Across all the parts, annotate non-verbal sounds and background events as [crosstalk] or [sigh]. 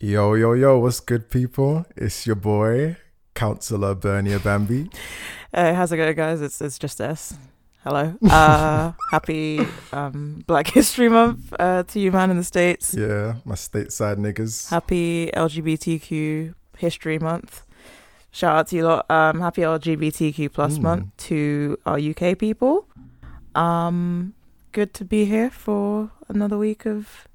Yo, yo, yo, what's good, people? It's your boy, Counselor Bernie Bambi. [laughs] Hey, how's it going, guys? It's it's just us. Hello. Uh, [laughs] happy um, Black History Month uh, to you, man, in the states. Yeah, my stateside niggas. Happy LGBTQ History Month. Shout out to you lot. Um, happy LGBTQ plus Mm. month to our UK people. Um, good to be here for another week of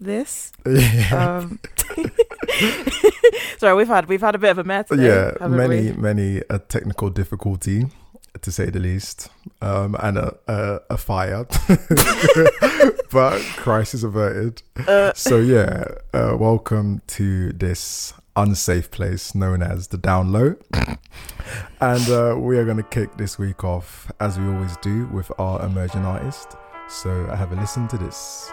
this. yeah, Um, [laughs] [laughs] sorry, we've had we've had a bit of a mess. Yeah, many, we? many a technical difficulty, to say the least, um, and a a, a fire, [laughs] but crisis averted. Uh, So yeah, uh, welcome to this unsafe place known as the down low. and uh, we are going to kick this week off, as we always do, with our emerging artist. So have a listen to this.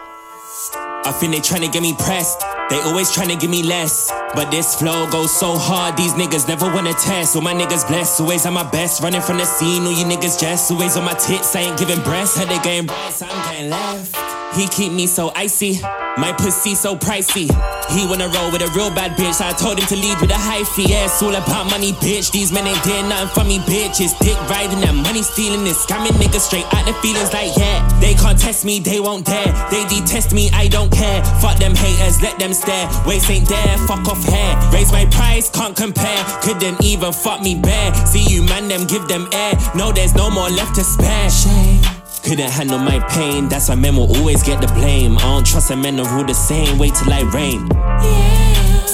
I think they tryna get me pressed. They always tryna give me less. But this flow goes so hard, these niggas never wanna test. All my niggas blessed, always at my best. Running from the scene, all you niggas just always on my tits. I ain't giving breasts, the game breasts, I'm getting left. He keep me so icy, my pussy so pricey. He wanna roll with a real bad bitch. I told him to lead with a high fee. Yeah, it's all about money, bitch. These men ain't doing nothing for me, bitch. It's dick riding that money stealing. This scamming niggas straight out the feelings like, yeah. They can't test me, they won't dare. They detest me, I don't care. Fuck them haters, let them stare. Waste ain't there, fuck off hair. Raise my price, can't compare. Couldn't even fuck me bare. See you, man, them give them air. No, there's no more left to spare. Shame. Couldn't handle my pain, that's why men will always get the blame. I don't trust a men are all the same, wait till I rain.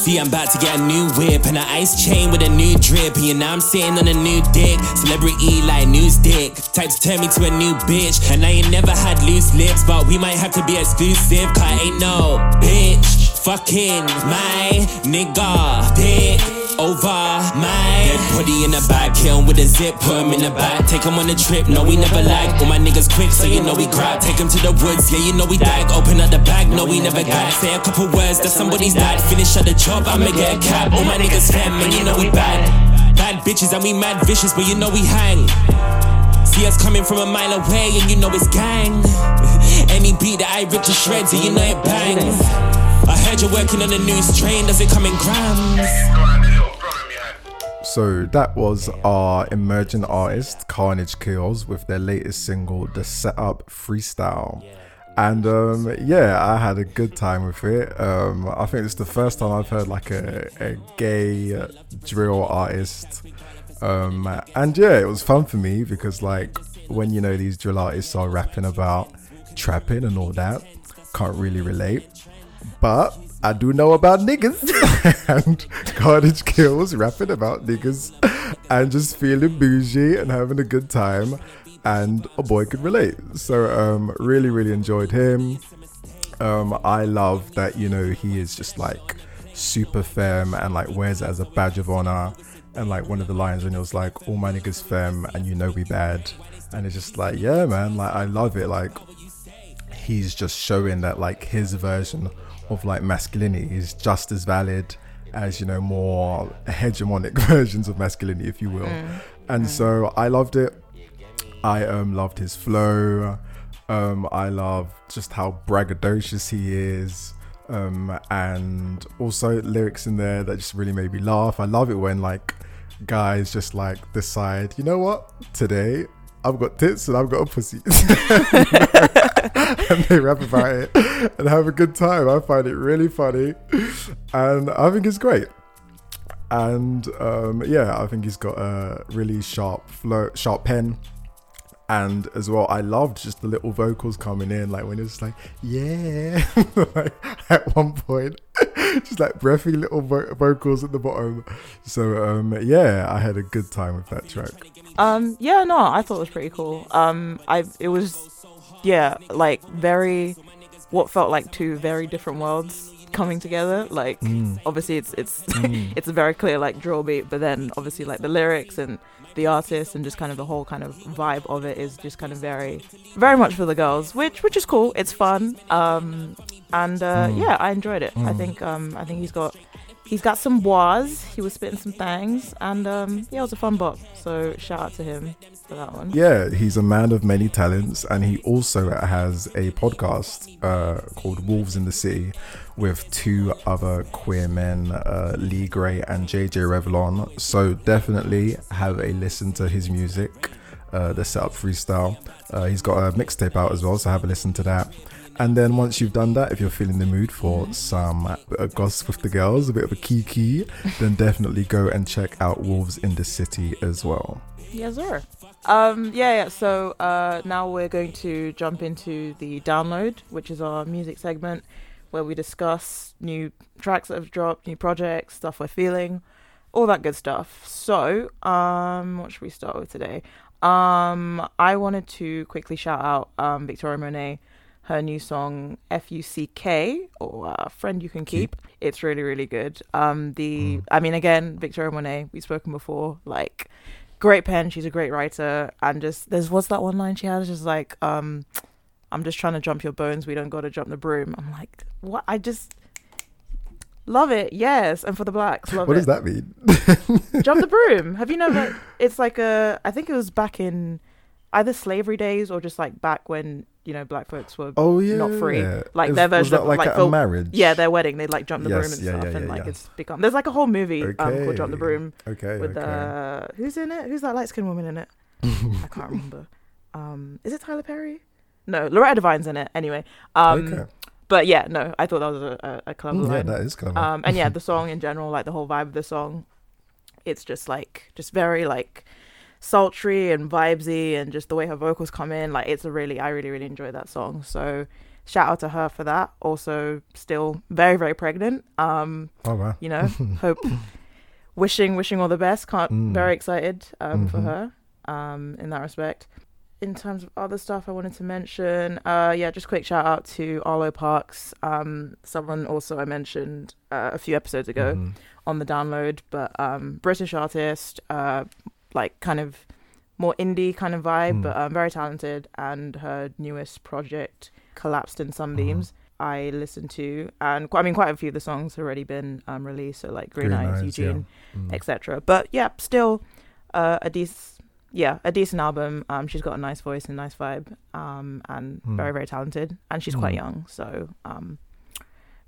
See, I'm about to get a new whip and an ice chain with a new drip. And now I'm sitting on a new dick. Celebrity like news dick. Type to turn me to a new bitch. And I ain't never had loose lips, but we might have to be exclusive. Cause I ain't no bitch. Fucking my nigga. Dick over my dead body in the back. Kill with a zip, put 'em in the back. Take 'em on a trip, no, we never lag. All my niggas quick, so you know we grab. Take 'em to the woods, yeah, you know we dag. Open up the bag, no, we never got. Say a couple words that somebody's died. Finish at the job, I'ma get a cab. All my niggas fam, and you know we bad. Bad bitches, and we mad vicious, but you know we hang. See us coming from a mile away, and you know it's gang. [laughs] Any beat that I rip to shreds, and you know it bangs. I heard you're working on a new strain, does it come in grams? So that was our emerging artist Carnage Kills with their latest single, The Setup Freestyle. And um, yeah, I had a good time with it. Um, I think it's the first time I've heard like a, a gay drill artist. Um, and yeah, it was fun for me because like when you know these drill artists are rapping about trapping and all that, can't really relate. But I do know about niggas [laughs] and Carnage Kills rapping about niggas and just feeling bougie and having a good time. And a boy could relate. So, um, really, really enjoyed him. Um, I love that, you know, he is just like super firm and like wears it as a badge of honor. And like one of the lines when it was like, all my niggas firm and you know we bad. And it's just like, yeah, man, like I love it. Like he's just showing that like his version of like masculinity is just as valid as you know more hegemonic [laughs] versions of masculinity if you will. And so i loved it. I um loved his flow. Um i love just how braggadocious he is. Um and also lyrics in there that just really made me laugh. I love it when like guys just like decide you know what? Today I've got tits and I've got a pussy. [laughs] [laughs] and they rap about it and have a good time. I find it really funny, and I think it's great. And um, yeah, I think he's got a really sharp flow, sharp pen. And as well, I loved just the little vocals coming in, like when it's like, yeah, [laughs] like at one point, just like breathy little vo- vocals at the bottom. So um, yeah, I had a good time with that track. Um, yeah, no, I thought it was pretty cool. Um, I it was, yeah, like very, what felt like two very different worlds coming together. Like, Mm. obviously, it's it's [laughs] it's a very clear like drill beat, but then obviously like the lyrics and the artist and just kind of the whole kind of vibe of it is just kind of very, very much for the girls, which which is cool. It's fun. Um, and uh, Mm. yeah, I enjoyed it. I Mm. think um, I think he's got he's got some was. He was spitting some things, and um, yeah, it was a fun bop. So shout out to him for that one. Yeah, he's a man of many talents, and he also has a podcast uh, called Wolves in the City with two other queer men, uh, Lee Gray and JJ Revlon. So definitely have a listen to his music, uh, the Setup Freestyle. Uh, he's got a mixtape out as well, so have a listen to that. And then once you've done that, if you're feeling the mood for some uh, gossip with the girls, a bit of a kiki, then definitely go and check out Wolves in the City as well. Yes, sir. Um, yeah, yeah. So uh, now we're going to jump into the download, which is our music segment where we discuss new tracks that have dropped, new projects, stuff we're feeling, all that good stuff. So, um, what should we start with today? Um, I wanted to quickly shout out um, Victoria Monet her new song F-U-C-K or uh, Friend You Can Keep. Keep. It's really really good. Um the mm. I mean again Victoria Monet we've spoken before like great pen she's a great writer and just there's what's that one line she has just like um I'm just trying to jump your bones we don't got to jump the broom. I'm like what I just Love it, yes, and for the blacks, love what it. What does that mean? [laughs] Jump the broom. Have you never? [laughs] It's like a. I think it was back in either slavery days or just like back when you know black folks were oh yeah. not free. Yeah. like their version of like, like marriage? Yeah their wedding they'd like jump the yes, broom and yeah, stuff yeah, and like it's become there's like a whole movie okay. um called jump the broom okay with okay. uh who's in it? Who's that light skinned woman in it? I can't remember. [laughs] Um is it tyler perry? No loretta devine's in it anyway. Um okay. but yeah no i thought that was a, a, a clever mm, line. yeah that is clever. Um and yeah the [laughs] song in general like the whole vibe of the song it's just like just very like sultry and vibesy and just the way her vocals come in like it's a really i really really enjoy that song so shout out to her for that also still very very pregnant um oh wow you know [laughs] hope wishing wishing all the best can't mm. very excited um mm-hmm. for her um in that respect in terms of other stuff I wanted to mention, uh, yeah, just quick shout out to Arlo Parks. Um, someone also I mentioned uh, a few episodes ago mm-hmm. on the download, but um, British artist, uh, like kind of more indie kind of vibe, mm. but um, very talented. And her newest project, Collapsed in Sunbeams, mm. I listened to, and I mean, quite a few of the songs have already been um, released, so like Green, Green Eyes, Eyes, Eugene, yeah. mm. etc. But yeah, still uh, a decent. Yeah, a decent album. Um, she's got a nice voice and nice vibe, um, and mm. very very talented, and she's quite mm. young. So, um,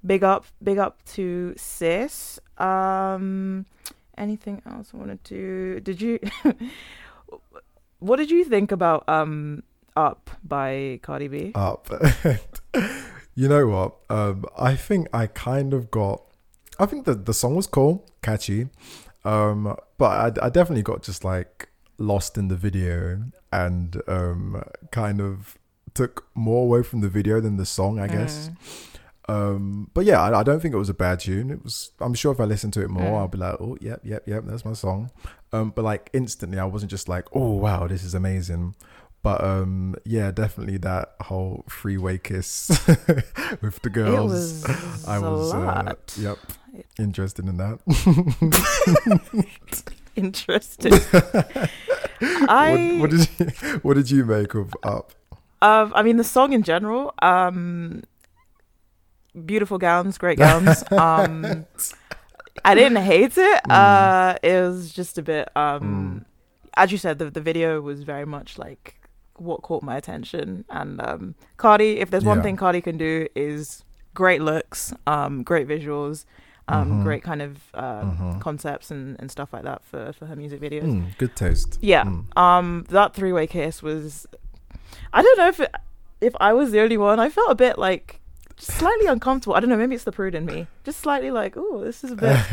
big up, big up to sis. Um, anything else I wanted to? Did you? [laughs] what did you think about um Up by Cardi B? Up. [laughs] you know what? Um, I think I kind of got. I think the the song was cool, catchy, um, but I, I definitely got just like lost in the video and um kind of took more away from the video than the song, I guess. Mm. Um, but yeah, I, I, don't think it was a bad tune. It was. I'm sure if I listen to it more, mm. I'll be like, oh, yep, yep, yep, that's my song. Um, but like instantly, I wasn't just like, oh wow, this is amazing. But um, yeah, definitely that whole freeway kiss [laughs] with the girls. Was I was, uh, yep, interested in that. [laughs] interested. [laughs] I what, what, did you what did you make of Up? Um, I mean the song in general. Um, beautiful gowns, great [laughs] gowns. um, I didn't hate it. Mm. Uh, it was just a bit. Um, mm. As you said, the the video was very much like what caught my attention. And um, Cardi, if there's one yeah. thing Cardi can do, is great looks, um, great visuals. Um, mm-hmm. great kind of uh, mm-hmm. concepts and, and stuff like that for, for her music videos. Mm, good taste. Yeah. Mm. Um, that three way kiss was. I don't know if it, if I was the only one. I felt a bit like slightly uncomfortable. I don't know. Maybe it's the prude in me. Just slightly like, oh, this is a bit. [laughs]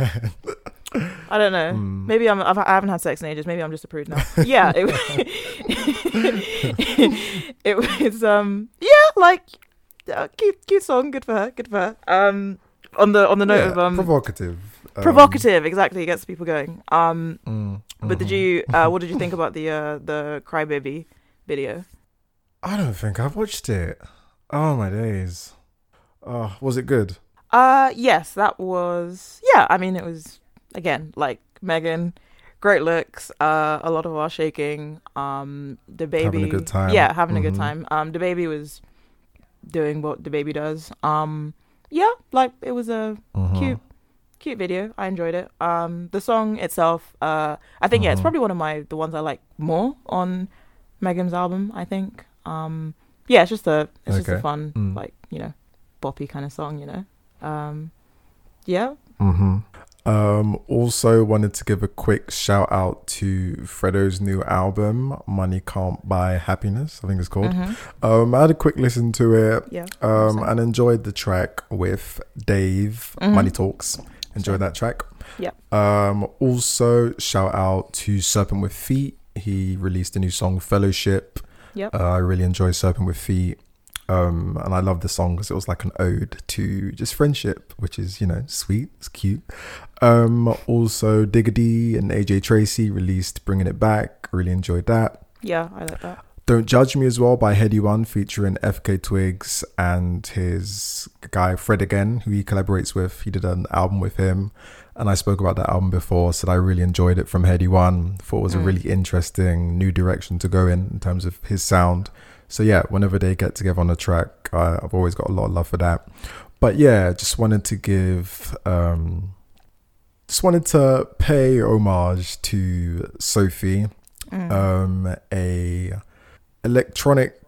I don't know. Mm. Maybe I'm. I've, I haven't had sex in ages. Maybe I'm just a prude now. yeah. It, [laughs] [laughs] it was. Um. Yeah. Like. Uh, cute. Cute song. Good for her. Good for her. Um. On the on the note yeah, of um. Provocative. Um, provocative. Exactly. It gets people going. Um. Mm, but mm-hmm. did you? Uh, what did you think about the uh the crybaby video? I don't think I've watched it. Oh my days. Oh, was it good? Uh, yes, that was. Yeah, I mean, it was again like Megan, great looks. Uh, a lot of our shaking. Um, the baby having a good time. Yeah, having mm-hmm. a good mm-hmm. time. Um, the baby was doing what the baby does. Um, yeah, like it was a mm-hmm. cute, cute video. I enjoyed it. Um, the song itself, uh, I think yeah, it's Mhm. probably one of my the ones I like more on Megan's album. I think. Um, yeah, it's just a it's just a fun Mm. like you know, boppy kind of song. You know. Um, yeah. hmm Um, also wanted to give a quick shout out to Fredo's new album, Money Can't Buy Happiness, I think it's called. Mhm. Um, I had a quick listen to it, Yeah. um, awesome. and enjoyed the track with Dave, Mhm. Money Talks. Enjoyed that track. Yep. Um, also shout out to Serpent with Feet. He released a new song, Fellowship. Yep. Uh, I really enjoy Serpent with Feet. Um, and I love the song because it was like an ode to just friendship, which is, you know, sweet, it's cute. Um, also, Digga D and AJ Tracey released Bringing It Back. Really enjoyed that. yeah, I like that. Don't Judge Me as well by Headie One featuring FKA twigs and his guy Fred again, who he collaborates with. He did an album with him. And I spoke about that album before, said I really enjoyed it from Headie One. Thought it was a Mm. really interesting new direction to go in in terms of his sound. So yeah, whenever they get together on a track, I've always got a lot of love for that. But yeah, just wanted to give, um, just wanted to pay homage to Sophie Mm. um, a electronic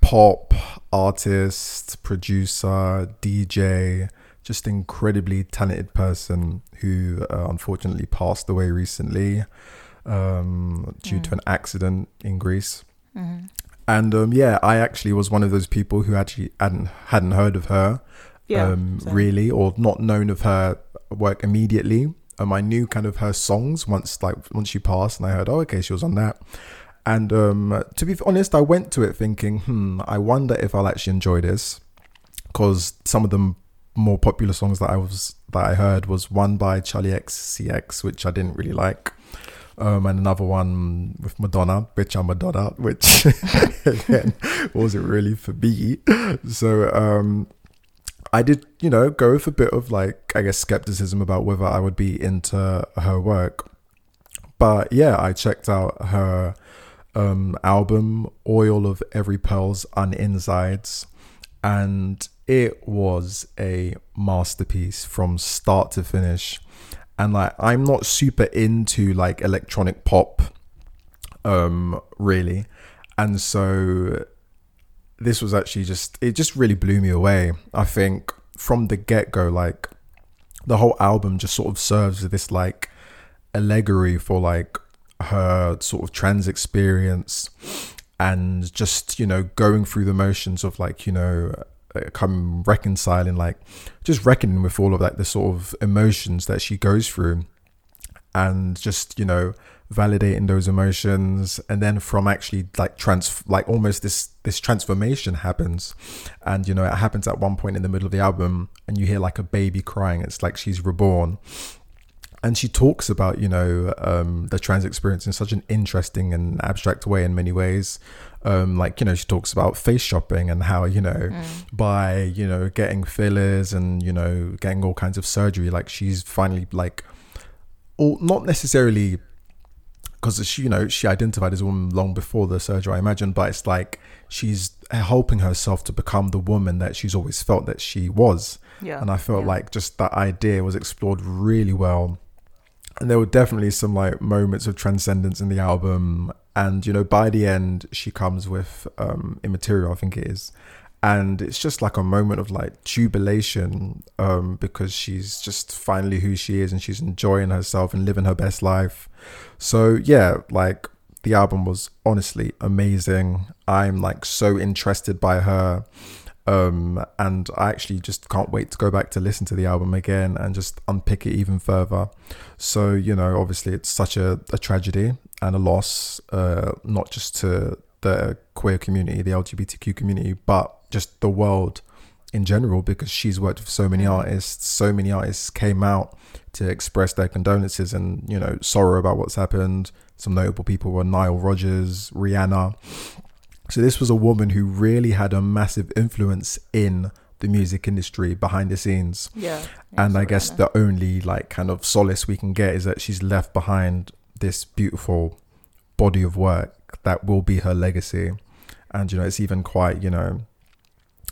pop artist, producer, DJ, just incredibly talented person who uh, unfortunately passed away recently um, due to Mm. an accident in Greece. Mhm. And um, yeah, I actually was one of those people who actually hadn't hadn't heard of her Yeah. um, really, or not known of her work immediately. Um, I knew kind of her songs once, like once she passed, and I heard, oh, okay, she was on that. And um, to be honest, I went to it thinking, hmm, I wonder if I'll actually enjoy this, because some of the more popular songs that I was that I heard was one by Charli XCX, which I didn't really like. Um, and another one with Madonna, Bitch I'm Madonna, which [laughs] again wasn't really for me. So um, I did, you know, go with a bit of like, I guess, skepticism about whether I would be into her work. But yeah, I checked out her um, album, Oil of Every Pearl's Uninsides, and it was a masterpiece from start to finish. And like, I'm not super into like electronic pop, um, really. And so this was actually just it just really blew me away. I think from the get go, like the whole album just sort of serves as this like allegory for like her sort of trans experience and just you know going through the motions of like you know come reconciling like just reckoning with all of like the sort of emotions that she goes through and just you know validating those emotions. And then from actually like trans like almost this this transformation happens. And you know it happens at one point in the middle of the album and you hear like a baby crying. It's like she's reborn. And she talks about you know um, the trans experience in such an interesting and abstract way in many ways um, like you know she talks about face shopping and how you know Mm. by you know getting fillers and you know getting all kinds of surgery like she's finally like all not necessarily because she you know she identified as a woman long before the surgery i imagine but it's like she's helping herself to become the woman that she's always felt that she was Yeah. and I felt yeah. like just that idea was explored really well. And there were definitely some like moments of transcendence in the album. And you know, by the end, she comes with um, Immaterial, I think it is, and it's just like a moment of like jubilation um, because she's just finally who she is and she's enjoying herself and living her best life. So yeah, like the album was honestly amazing. I'm like so interested by her um and i actually just can't wait to go back to listen to the album again and just unpick it even further so you know obviously it's such a, a tragedy and a loss uh not just to the queer community the lgbtq community but just the world in general because she's worked with so many Mm. artists so many artists came out to express their condolences and you know sorrow about what's happened some notable people were nile rodgers rihanna so this was a woman who really had a massive influence in the music industry behind the scenes. Yeah. and I guess the only like kind of solace we can get is that she's left behind this beautiful body of work that will be her legacy. And you know, it's even quite, you know,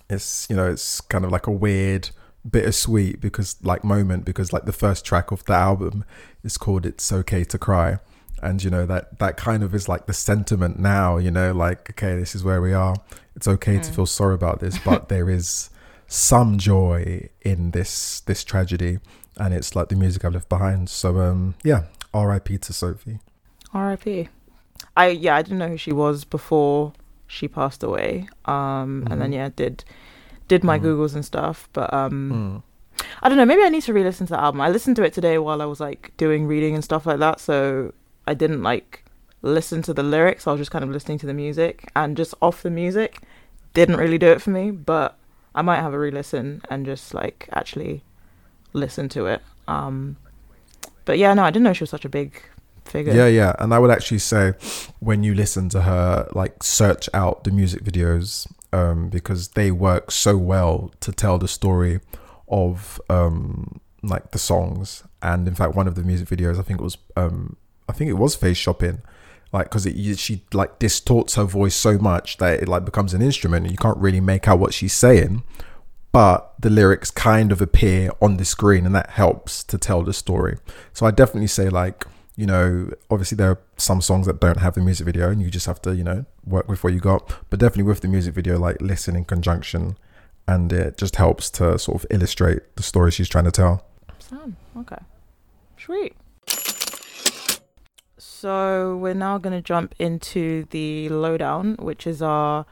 it's you know, it's kind of like a weird bittersweet because like moment because like the first track of the album is called "It's Okay to Cry," and you know that that kind of is like the sentiment now. You know, like okay, this is where we are. It's okay to Mm. feel sorry about this, but there is some joy in this this tragedy, and it's like the music I've left behind. So um, yeah, R.I.P. to Sophie. R.I.P. I yeah, I didn't know who she was before she passed away. Um, and then Mhm. yeah, did did my Mhm. googles and stuff, but um, Mm. I don't know. Maybe I need to re-listen to the album. I listened to it today while I was like doing reading and stuff like that, so I didn't like listen to the lyrics. I was just kind of listening to the music, and just off the music didn't really do it for me. But I might have a re-listen and just like actually listen to it. Um, but yeah, no, I didn't know she was such a big figure. Yeah, yeah. And I would actually say when you listen to her, like search out the music videos um, because they work so well to tell the story of um, like the songs. And in fact, one of the music videos, I think it was, um, I think it was Face Shopping. Like, because it she like distorts her voice so much that it like becomes an instrument, and you can't really make out what she's saying. But the lyrics kind of appear on the screen, and that helps to tell the story. So I definitely say like you know, obviously there are some songs that don't have the music video and you just have to, you know, work with what you got. But definitely with the music video, like listen in conjunction and it just helps to sort of illustrate the story she's trying to tell. Okay. Sweet. So we're now going to jump into the lowdown, which is our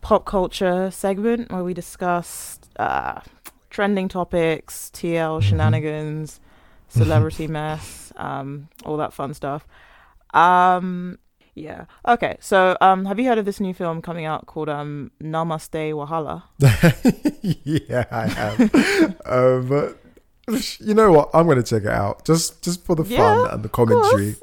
pop culture segment where we discuss uh, trending topics, TL Mhm. shenanigans, celebrity mess, um, all that fun stuff. Um, yeah. Okay. So, um, have you heard of this new film coming out called um, Namaste Wahala? [laughs] yeah, I have. [laughs] um, but you know what? I'm going to check it out just just for the Yeah, fun and the commentary.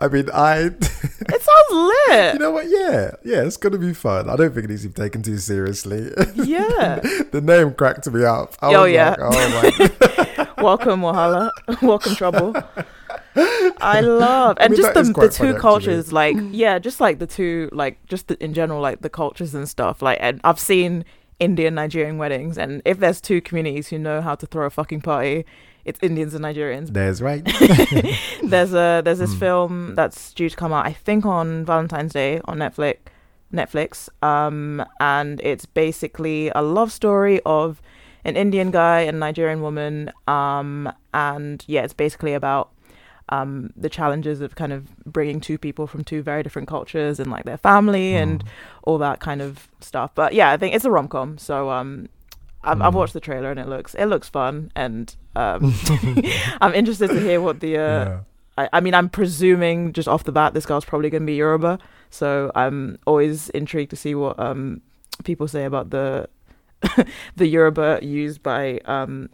I mean, I. It sounds [laughs] lit. You know what? Yeah, yeah, it's to be fun. I don't think it needs to be taken too seriously. yeah. [laughs] the name cracked me up. I Oh, yeah. like, oh my [laughs] Welcome, Wahala. [laughs] Welcome, Trouble. I love I and mean, just the the two cultures, like yeah, just like the two, like just the, in general, like the cultures and stuff. Like, and I've seen Indian Nigerian weddings, and if there's two communities who know how to throw a fucking party, it's Indians and Nigerians. There's right. [laughs] [laughs] there's a there's this Mm. film that's due to come out, I think, on Valentine's Day on Netflix. Netflix, um, and it's basically a love story of an Indian guy and Nigerian woman, um, and yeah, it's basically about um, the challenges of kind of bringing two people from two very different cultures and like their family and Mm. all that kind of stuff. But yeah, I think it's a rom com, so um, I've, I've Mm. watched the trailer and it looks it looks fun, and um, [laughs] [laughs] I'm interested to hear what the uh, yeah. I, I mean, I'm presuming just off the bat, this girl's probably going to be Yoruba. So I'm always intrigued to see what um, people say about the [laughs] the Yoruba used by um,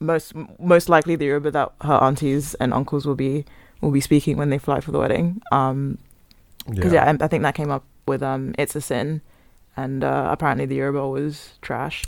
most most likely the Yoruba that her aunties and uncles will be will be speaking when they fly for the wedding. Um 'cause because yeah, I, I think that came up with um, "It's a Sin," and uh, apparently the Yoruba was trash.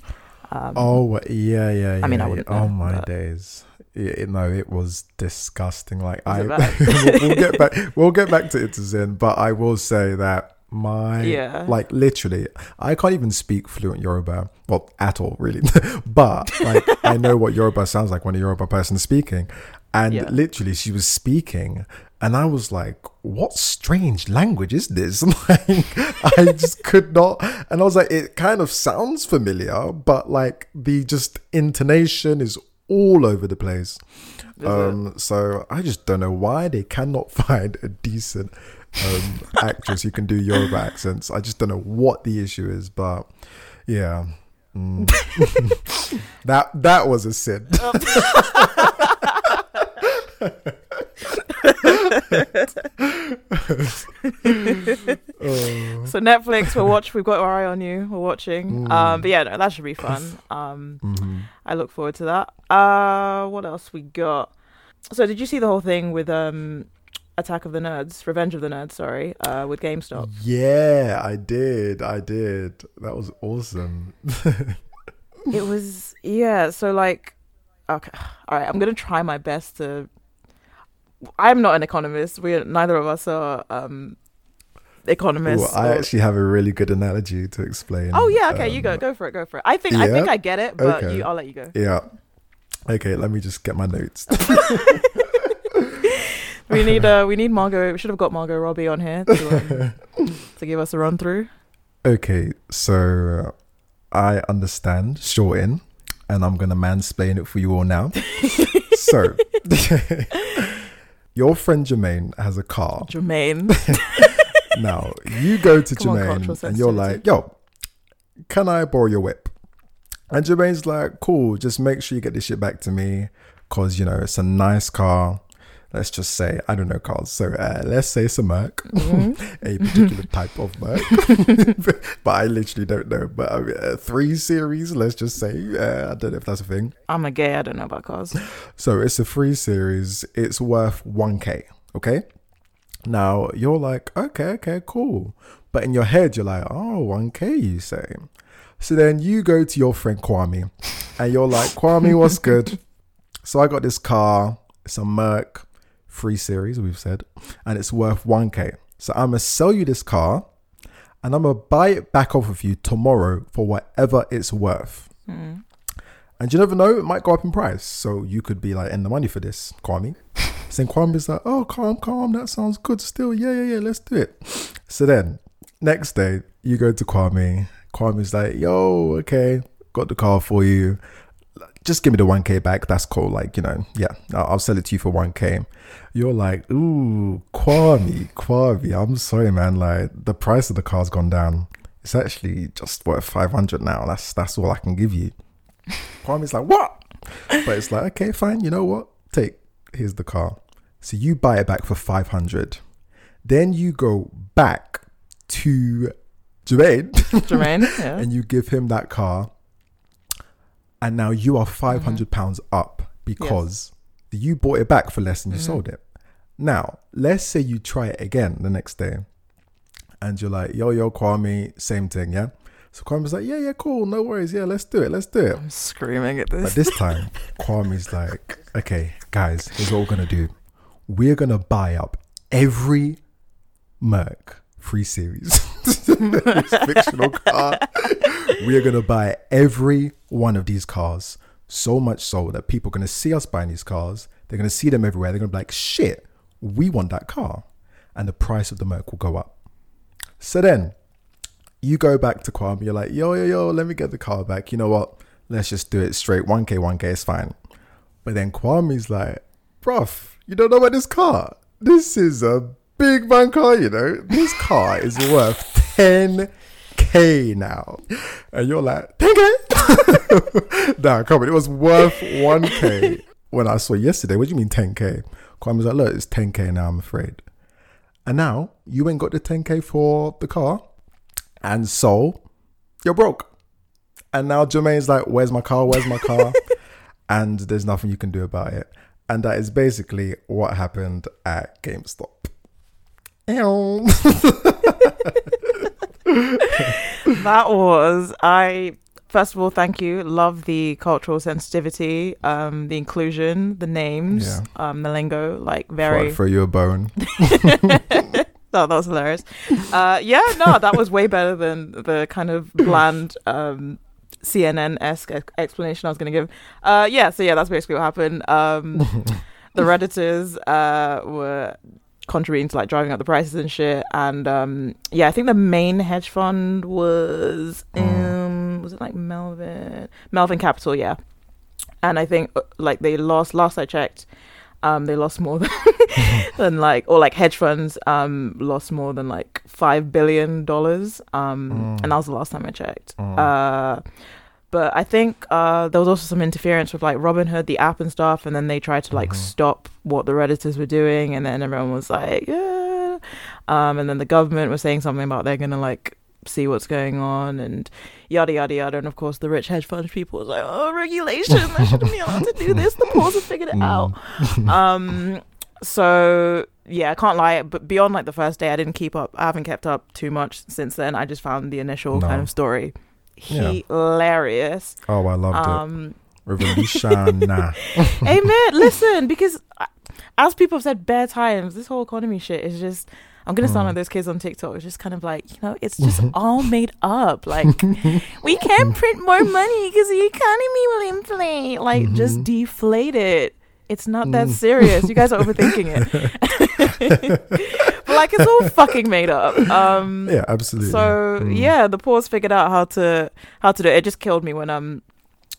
Um, Oh yeah, yeah, yeah. I mean, I wouldn't Oh know, my but- days. Yeah, no, it was disgusting. Like Was I, [laughs] we'll, we'll get back. We'll get back to It's a Sin, but I will say that my Yeah. like literally, I can't even speak fluent Yoruba. Well, at all, really. [laughs] but like, I know what Yoruba sounds like when a Yoruba person is speaking, and Yeah. literally, she was speaking, and I was like, "What strange language is this?" [laughs] Like, I just could not, and I was like, "It kind of sounds familiar, but like the just intonation is all over the place." Um, so I just don't know why they cannot [laughs] find a decent um, actress who can do Yoruba accents. I just don't know what the issue is, but yeah, Mm. [laughs] that that was a sin. [laughs] Oh. So Netflix, we'll watch. We've got our eye on you. We're watching. Mm. Um, but yeah, no, that should be [laughs] fun. Um, Mhm. I look forward to that. Uh, what else we got? So did you see the whole thing with um, Attack of the Nerds, Revenge of the Nerds? Sorry, uh, with GameStop. Yeah, I did. I did. That was awesome. [laughs] it was yeah. So like, okay, [sighs] all right. I'm gonna try my best to. I'm not an economist. We neither of us are um, economists. Well, I or- actually have a really good analogy to explain. oh yeah, okay, you um, go, go for it, go for it. I think I think? I get it, but Okay. you, I'll let you go. Yeah. Okay, let me just get my notes. [laughs] [laughs] We need uh, we need Margot. We should have got Margot Robbie on here to, um, [laughs] to give us a run through. okay, so I understand shorting, and I'm gonna mansplain it for you all now. so, your friend Jermaine has a car. Jermaine. [laughs] Now you go to Come Jermaine cultural and you're like, "Yo, can I borrow your whip?" And Jermaine's like, "Cool, just make sure you get this shit back to me, cause you know it's a nice car. Let's just say I don't know cars, so uh, let's say it's a Merc, Mhm. [laughs] a particular type of Merc, [laughs] but I literally don't know. But I mean, uh, three series, let's just say uh, I don't know if that's a thing. I'm a gay. I don't know about cars. [laughs] So it's a free series. It's worth 1k. Okay. Now you're like, okay, okay, cool. But in your head, you're like, oh, 1k, you say. So then you go to your friend Kwame and you're like, Kwame, what's good? So I got this car. It's a Merc free series, we've said, and it's worth 1k. So I'm going to sell you this car and I'm going to buy it back off of you tomorrow for whatever it's worth. Mm. And you never know, it might go up in price. So you could be like in the money for this, Kwame. [laughs] So Kwame's like, oh, calm, calm, that sounds good still. Yeah, yeah, yeah, let's do it. So then, next day, you go to Kwame. Kwame's like, yo, okay, got the car for you. Just give me the 1K back. That's cool. Like, you know, yeah, I'll, sell it to you for 1K. You're like, ooh, Kwame, Kwame, I'm sorry, man. Like, the price of the car's gone down. It's actually just worth 500 now. That's that's all I can give you. [laughs] Kwame's like, what? But it's like, okay, fine. You know what? Take, here's the car. So you buy it back for 500. Then you go back to Jermaine Jermaine. [laughs] Yeah. and you give him that car. And now you are mm-hmm. 500 pounds up because you bought it back for less than you mm-hmm. sold it. Now, let's say you try it again the next day and you're like, yo, yo, Kwame, same thing, yeah? So Kwame's like, yeah, yeah, cool, no worries, yeah, let's do it, let's do it. I'm screaming at this. But this. this time, [laughs] Kwame's like, okay, guys, here's what we're gonna do. We're gonna buy up every Merc free series, [laughs] fictional car. We're gonna buy every one of these cars. So much so that people are gonna see us buying these cars. They're gonna see them everywhere. They're gonna be like, shit, we want that car, and the price of the Merc will go up. So then, you go back to Kwame, you're like, yo, yo, yo, let me get the car back. You know what? Let's just do it straight. 1K, 1K is fine. But then Kwame's like, bruv, you don't know about this car. This is a big man car, you know. This car is worth 10K now. And you're like, 10K? [laughs] nah, come on. It was worth 1K when I saw yesterday. What do you mean 10K? Kwame's like, look, it's 10K now, I'm afraid. And now you ain't got the 10K for the car. And so you're broke. And now Jermaine's like, Where's my car? Where's my car? [laughs] and there's nothing you can do about it. And that is basically what happened at GameStop. [laughs] That was I. First of all, thank you. Love the cultural sensitivity, um, the inclusion, the names, Yeah. um, the lingo. Like very. I'd throw you a bone. [laughs] Oh, that was hilarious. Uh, yeah, no, that was way better than the kind of bland um, CNN esque explanation I was going to give. Uh, yeah, so yeah, that's basically what happened. Um, [laughs] the Redditors uh, were contributing to like driving up the prices and shit. And um, yeah, I think the main hedge fund was um, was it like Melvin Melvin Capital? Yeah, and I think uh, like they lost. Last I checked, um, they lost more [laughs] than [laughs] than like or like hedge funds um lost more than like five billion dollars um Mm. and that was the last time I checked. Mm. Uh, but I think uh there was also some interference with like Robinhood, the app and stuff, and then they tried to like Mhm. stop what the redditors were doing, and then everyone was like, yeah. Um, and then the government was saying something about they're gonna like see what's going on and yada yada yada and of course the rich hedge fund people was like oh regulation i shouldn't be allowed to do [laughs] this the pools have figured it Mm. out [laughs] um so yeah i can't lie but beyond like the first day i didn't keep up i haven't kept up too much since then i just found the initial No. kind of story Yeah. hilarious Oh, I loved um it. Revolution. [laughs] amen listen because as people have said bare times this whole economy shit is just I'm gonna sound Mm. like those kids on TikTok. It's just kind of like, you know, it's just [laughs] all made up. Like, we can't print more money because the economy will inflate. Like, just Mhm. deflate it. It's not that Mm. serious. You guys are overthinking it. [laughs] but like, it's all fucking made up. Um, Yeah, absolutely. so Mm. yeah, the pause figured out how to how to do it. It just killed me when um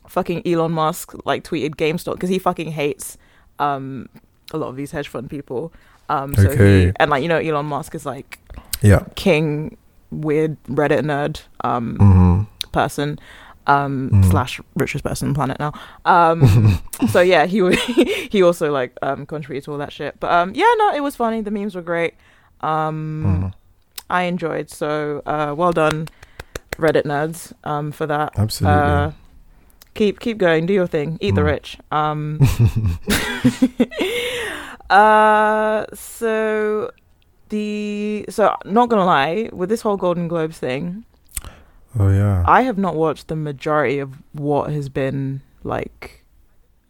fucking Elon Musk like tweeted GameStop because he fucking hates um a lot of these hedge fund people. Um so he, Okay. and like you know Elon Musk is like Yeah. king weird Reddit nerd um hmm person um Mhm. slash richest person on planet now. Um [laughs] so yeah, he [laughs] he also like um contributed to all that shit. But um yeah, no, it was funny. The memes were great. Um Mhm. I enjoyed. So uh, well done, Reddit nerds, um, for that. Absolutely. Uh, keep keep going. Do your thing. Eat the Mm. rich. Um, [laughs] uh, so the so not gonna lie with this whole Golden Globes thing, oh yeah. I have not watched the majority of what has been like.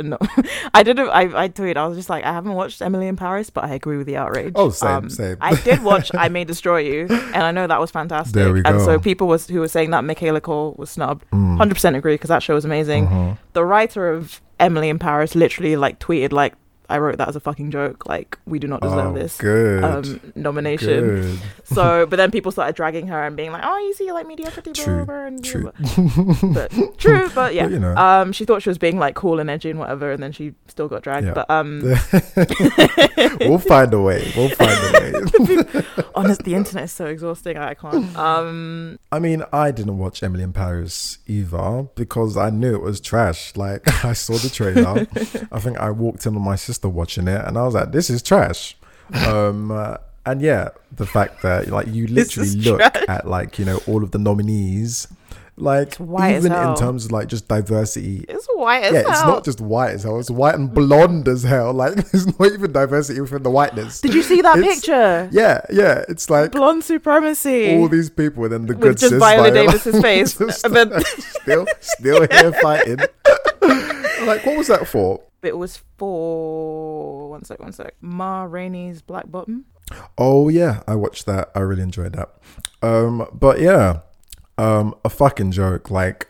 No, [laughs] I didn't. I I tweeted. I was just like, I haven't watched Emily in Paris, but I agree with the outrage. Oh, same, Um, same. I did [laughs] watch I May Destroy You, and I know that was fantastic. There we And so people was who were saying that Michaela Coel was snubbed. Mm. Hundred percent agree because that show was amazing. Mhm. The writer of Emily in Paris literally like tweeted like, I wrote that as a fucking joke. Like we do not deserve Oh, this Good. um nomination. good. So, [laughs] but then people started dragging her and being like, "Oh, you see, like mediocrity, True, blah, blah," and true. blah, blah. but [laughs] true, but yeah. But, you know. Um, she thought she was being like cool and edgy and whatever, and then she still got dragged. Yeah. But um, [laughs] we'll find a way. We'll find a way. honest, the internet is so exhausting. I can't. Um, I mean, I didn't watch Emily in Paris either because I knew it was trash. Like, I saw the trailer. I think I walked in on my sister watching it, and I was like, "This is trash." Um, uh, and yeah, the fact that like you literally look trash. at like you know all of the nominees, like even in terms of like just diversity. it's white as yeah, hell. it's not just white as hell; it's white and blonde as hell. [laughs] Like, there's not even diversity within the whiteness. Did you see that It's- picture? Yeah, yeah, it's like Blonde supremacy. all these people, and then the with good just sis Viola like- Davis's [laughs] face. just- and then [laughs] still, still here fighting. like, what was that for? It was for one sec, one sec. Ma Rainey's Black Bottom. Oh yeah, I watched that. I really enjoyed that. Um, but yeah, um, a fucking joke. Like,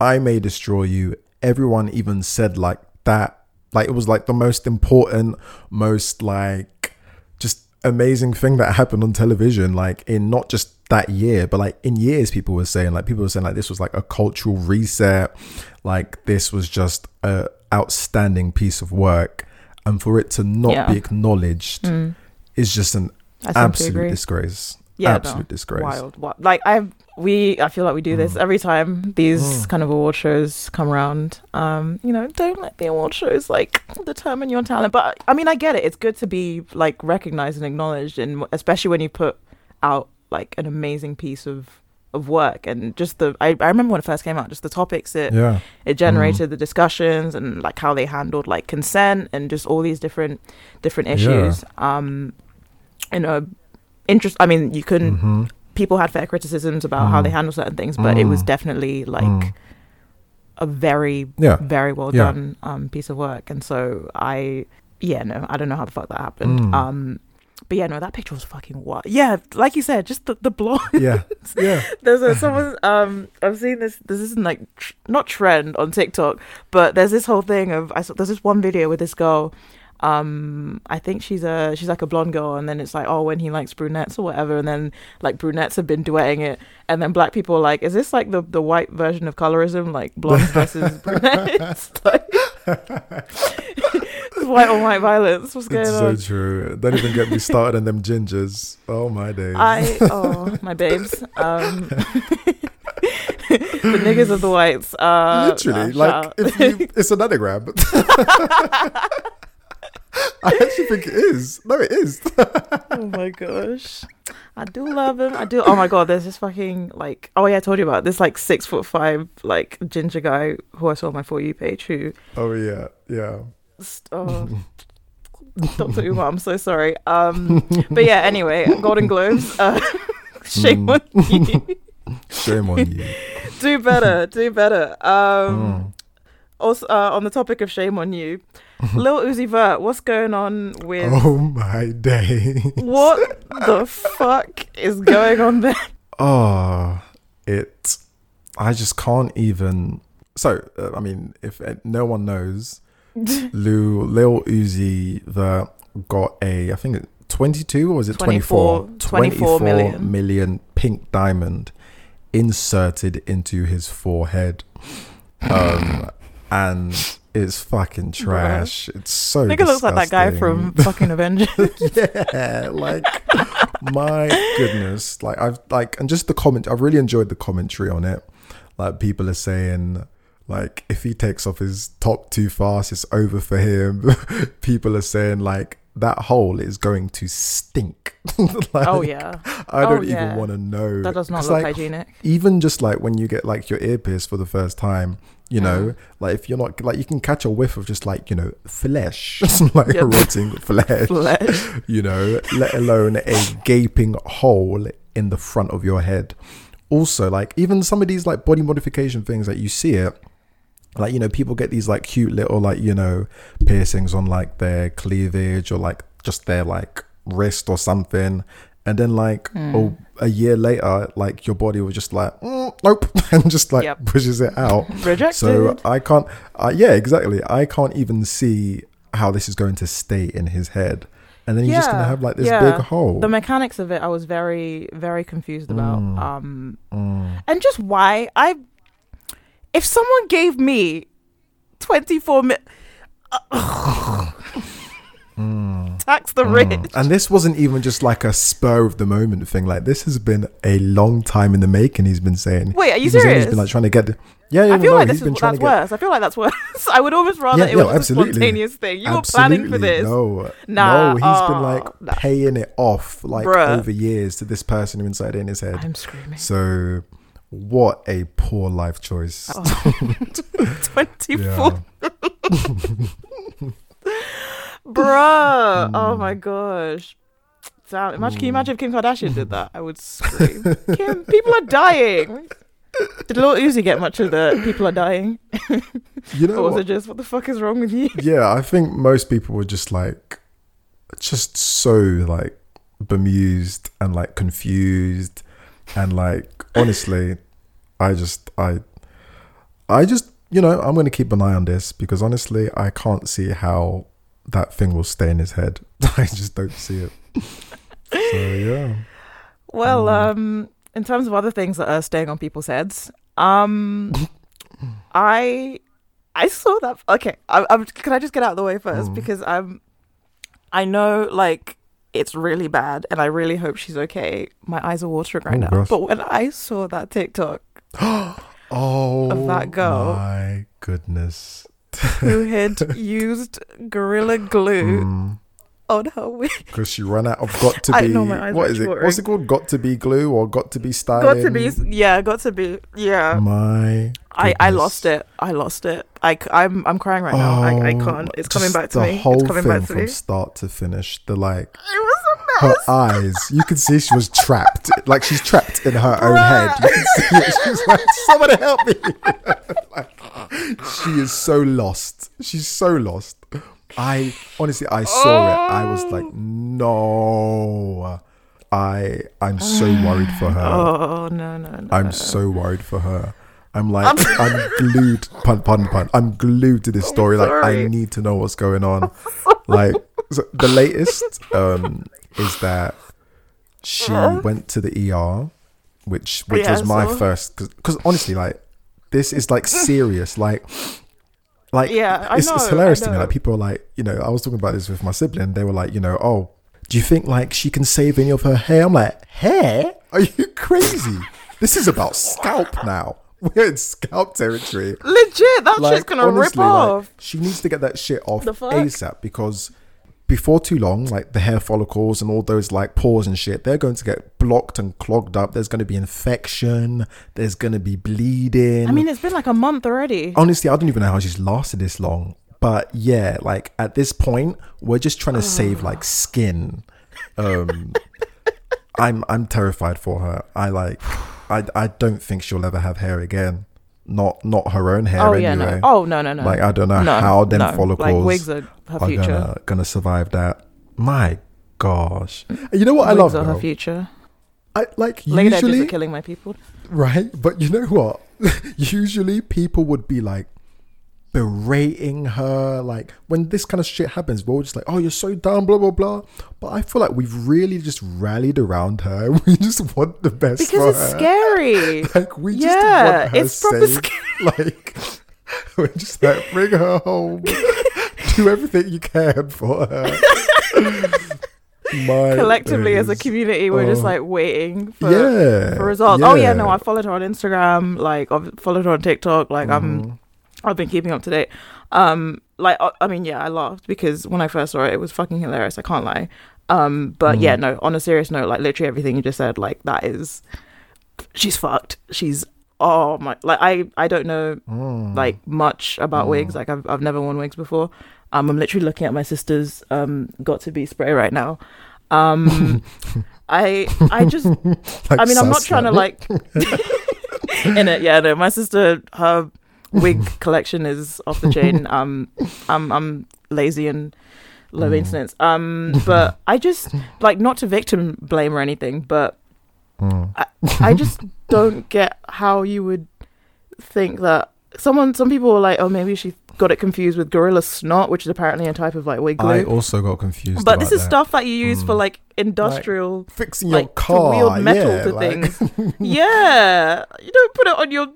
I may destroy you. Everyone even said like that. Like it was like the most important, most like just amazing thing that happened on television. Like in not just that year, but like in years, people were saying like people were saying like this was like a cultural reset. Like this was just a outstanding piece of work, and for it to not Yeah. be acknowledged Mm, is just an absolute disgrace. Yeah, absolute no, disgrace. Wild, wild. Like I, we, I feel like we do this Mm. every time these Mm. kind of award shows come around. Um, you know, don't let the award shows like determine your talent. But I mean, I get it. It's good to be like recognized and acknowledged, and especially when you put out like an amazing piece of of work and just the. I, I remember when it first came out, just the topics it Yeah. it generated the discussions and like how they handled like consent and just all these different different Yeah. issues um you know interest i mean you couldn't Mhm. people had fair criticisms about how they Mm. handle certain things but it was Mm. definitely like Mm. a very Yeah. very well Yeah. done um piece of work and so i yeah no i don't know how the fuck that happened Mm. um but yeah no that picture was fucking wild yeah like you said just the, the blonde [laughs] Yeah. [laughs] Yeah. there's a someone um I've seen this this isn't like tr- not trend on TikTok, but there's this whole thing of I saw there's this one video with this girl. Um, I think she's a she's like a blonde girl, and then it's like oh when he likes brunettes or whatever, and then like brunettes have been duetting it, and then black people are like is this like the the white version of colorism like blondes versus [laughs] brunettes? like, [laughs] white on white violence. What's going It's so true. Don't even get me started on them gingers. Oh my days. I oh my babes. Um, [laughs] the niggas of the whites. Uh, Literally, uh, like you, [laughs] it's an anagram. I actually think it is. No, it is. oh my gosh, I do love him. I do. Oh my god, there's this fucking like. Oh yeah, I told you about this like six foot five like ginger guy who I saw on my for you page who. Oh yeah, yeah. Oh, Dr. Umar, I'm so sorry. Um, but yeah, anyway, Golden Globes. Uh, [laughs] shame on you. Shame on you. [laughs] do better. Do better. Um. Mm. also uh, on the topic of shame on you Lil Uzi Vert, what's going on with Oh my day. what [laughs] the fuck is going on there? Oh, it. I just can't even. So, uh, I mean, if uh, no one knows, Lou, Lil Uzi the got a, I think, 22 or was it 24? 24 24 million. million pink diamond inserted into his forehead. Um, and it's fucking trash. It's so. I think it looks like that guy from [laughs] fucking Avengers. [laughs] yeah, like my goodness, like I've like and just the comment. I've really enjoyed the commentary on it. Like people are saying, like if he takes off his top too fast, it's over for him. [laughs] people are saying like that hole is going to stink. [laughs] like, oh yeah, I Oh, don't yeah. even want to know. that does not look like, hygienic. even just like when you get like your ear pierced for the first time you know Mm. like if you're not like you can catch a whiff of just like you know flesh [laughs] like Yep. rotting flesh Flesh. you know let alone a gaping hole in the front of your head also like even some of these like body modification things that you see it like you know people get these like cute little like you know piercings on like their cleavage or like just their like wrist or something and then like Hmm. oh, a year later like your body was just like mm, nope [laughs] and just like Yep. pushes it out [laughs] Rejected. so i can't uh, yeah exactly i can't even see how this is going to stay in his head and then he's just gonna have like this yeah. big hole The mechanics of it, I was very, very confused about. Mm. Um, Mm. and just why I, if someone gave me twenty four mi- tax the rich. Mm. And this wasn't even just like a spur of the moment thing. Like this has been a long time in the making. He's been saying. Wait, are you He's been saying serious? He's been like trying to get. The, yeah, yeah. I feel no, like this is trying that's to get. worse. I feel like that's worse. [laughs] I would almost rather Yeah, it no, was absolutely. a spontaneous thing. You were planning for this. No, Nah, no, he's been oh, like nah. paying it off like Bruh. over years to this person who inside in his head. I'm screaming. So, what a poor life choice. Oh. [laughs] Twenty four, Yeah. bruh. [laughs] Oh my gosh. Damn, imagine, can you mm. imagine if Kim Kardashian did that? I would scream. Kim, people are dying. Did Lil Uzi get much of the people are dying? [laughs] You know Or was what? it just, what the fuck is wrong with you? yeah, I think most people were just like, just so like bemused and like confused, and like honestly, I just I, I just you know I'm gonna keep an eye on this because honestly I can't see how that thing will stay in his head. [laughs] I just don't see it. So yeah, Well, Mm. um, in terms of other things that are staying on people's heads, um, [laughs] I I saw that. Okay, I, I'm. Can I just get out of the way first Mm. because I'm. I know, like it's really bad, and I really hope she's okay. My eyes are watering right Oh, now. gosh. But when I saw that TikTok [gasps] oh of that girl. my goodness. who had used gorilla glue [laughs] Mm. Oh, on her [laughs] wig, Because she ran out of got to [laughs] be. I know my eyes what are it? What's it called? Got to be glue or got to be got to be yeah, got to be yeah. My. I, I lost it. I lost it. I, I'm, I'm crying right now. I, I Oh, can't. It's coming back to the me. Whole It's coming thing back to from me. start to finish. The like It was a mess. her eyes. You can see she was trapped. Like she's trapped in her own head. You can see it. She's like, somebody help me. [laughs] like, she is so lost. She's so lost. I honestly, I saw it. I was like, no. I I'm so worried for her. [sighs] Oh no no no. I'm so worried for her. I'm like, I'm [laughs] glued, pun, pun, pun. I'm glued to this story. Like, I need to know what's going on. [laughs] Like, so the latest um, is that she went to the ER, which which Yeah, was my so- first. Because honestly, like, this is like serious. Like, like Yeah, I it's, it's hilarious to me. Like, people are like, you know, I was talking about this with my sibling. They were like, you know, oh, do you think like she can save any of her hair? I'm like, hair? Are you [laughs] crazy? this is about scalp now. [laughs] We're in scalp territory. Legit, that Like, shit's gonna rip honestly, like, off. she needs to get that shit off The? ASAP because before too long, like the hair follicles and all those like pores and shit, they're going to get blocked and clogged up. There's going to be infection. There's going to be bleeding. I mean, it's been like a month already. honestly, I don't even know how she's lasted this long. But yeah, like at this point, we're just trying to [sighs] save like skin. Um, [laughs] I'm I'm terrified for her. I like, I I don't think she'll ever have hair again. Not not her own hair oh anyway. yeah, no. Oh no, no, no. Like I don't know no, how them no. follicles Like wigs are her are future. gonna gonna survive that. My gosh, you know what I love are her future. I like Late usually killing my people. right, but you know what? [laughs] usually people would be like berating her like when this kind of shit happens we're all just like oh you're so dumb blah blah blah but i feel like we've really just rallied around her [laughs] we just want the best for Because it's her. scary. [laughs] like we just Yeah, want her it's proper safe. [laughs] like we're just like bring her home do everything you can for her My Collectively as a community, we're just Oh. like waiting for yeah for results. Oh yeah, no. I followed her on Instagram. Like I've followed her on TikTok. Like I'm, Mhm. I've been keeping up to date. Um, like I I mean, yeah, I laughed because when I first saw it, it was fucking hilarious. I can't lie. Um, but Mm. yeah, no. On a serious note, like literally everything you just said, like that is, she's fucked. She's oh my, like I I don't know Mm. like much about Mm. wigs. Like I've I've never worn wigs before. Um, I'm literally looking at my sister's um got to be spray right now. Um, [laughs] I I just [laughs] Like I mean I'm not trying to like [laughs] in it. Yeah, no, my sister her wig collection is off the chain. [laughs] Um, I'm I'm lazy and low Mm. maintenance. Um, but I just like not to victim blame or anything, but Mm. I just [laughs] don't get how you would think that someone some people were like oh maybe she got it confused with gorilla snot which is apparently a type of like wig glue I also got confused. but this is that. stuff that you use for Mm. like industrial fixing your like to car. wield metal yeah, to like- things [laughs] yeah you don't put it on your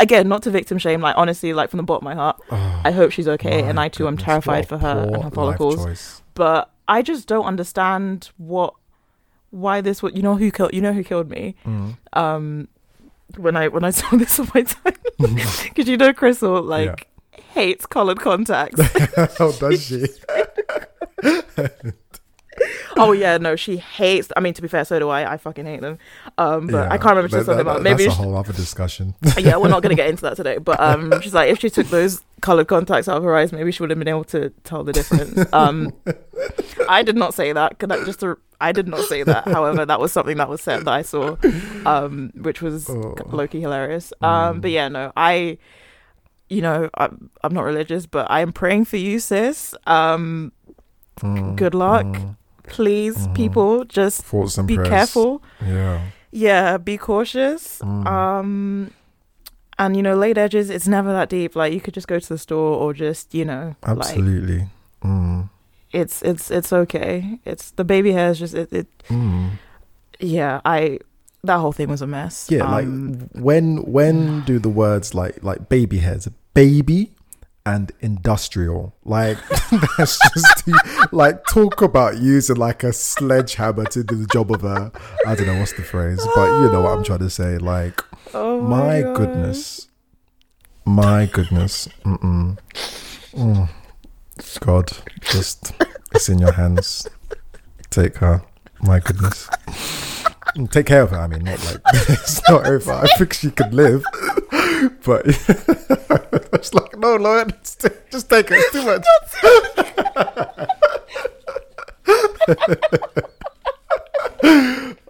again not to victim shame like honestly like from the bottom of my heart Oh, i hope she's okay and i too am terrified for her and her follicles but i just don't understand what why this would you know who killed you know who killed me Mm. um when I when I [laughs] saw this on my time because [laughs] you know Crystal like hates colored contacts. [laughs] oh, does she? [laughs] oh yeah, no, she hates. I mean, to be fair, so do I. I fucking hate them. Um, but I can't remember if she said something that- about maybe. That's she- a whole other discussion. [laughs] yeah, we're not gonna get [laughs] into that today. But um, she's like, if she took those colored contacts out of her eyes, maybe she would have been able to tell the difference. Um, I did not say that. Could I just? to- I did not say that. However, that was something that was said that I saw, um, which was Oh. Loki hilarious. Um, Mm. but yeah, no, I, you know, I'm I'm not religious, but I am praying for you, sis. Um, Mm, Good luck. mm. Please, Mhm. people, just Thoughts be careful. Yeah. Yeah, be cautious. Mm. Um, and you know, laid edges, it's never that deep. Like you could just go to the store or just, you know, like Absolutely. Mm. it's it's it's okay. It's the baby hairs. Just it. it Mm. yeah, I. That whole thing was a mess. Yeah, Um, like when when do the words like like baby hairs baby and industrial like [laughs] that's just like talk about using like a sledgehammer to do the job of a I don't know what's the phrase, but you know what I'm trying to say. Like oh my God. goodness, my goodness, Mm-mm. Mm. God, just it's in your hands. Take her. My goodness. Take care of her. I mean, not like [laughs] it's not over. I think she could live, [laughs] but [laughs] it's like no, Lord, just just take her. It's too much.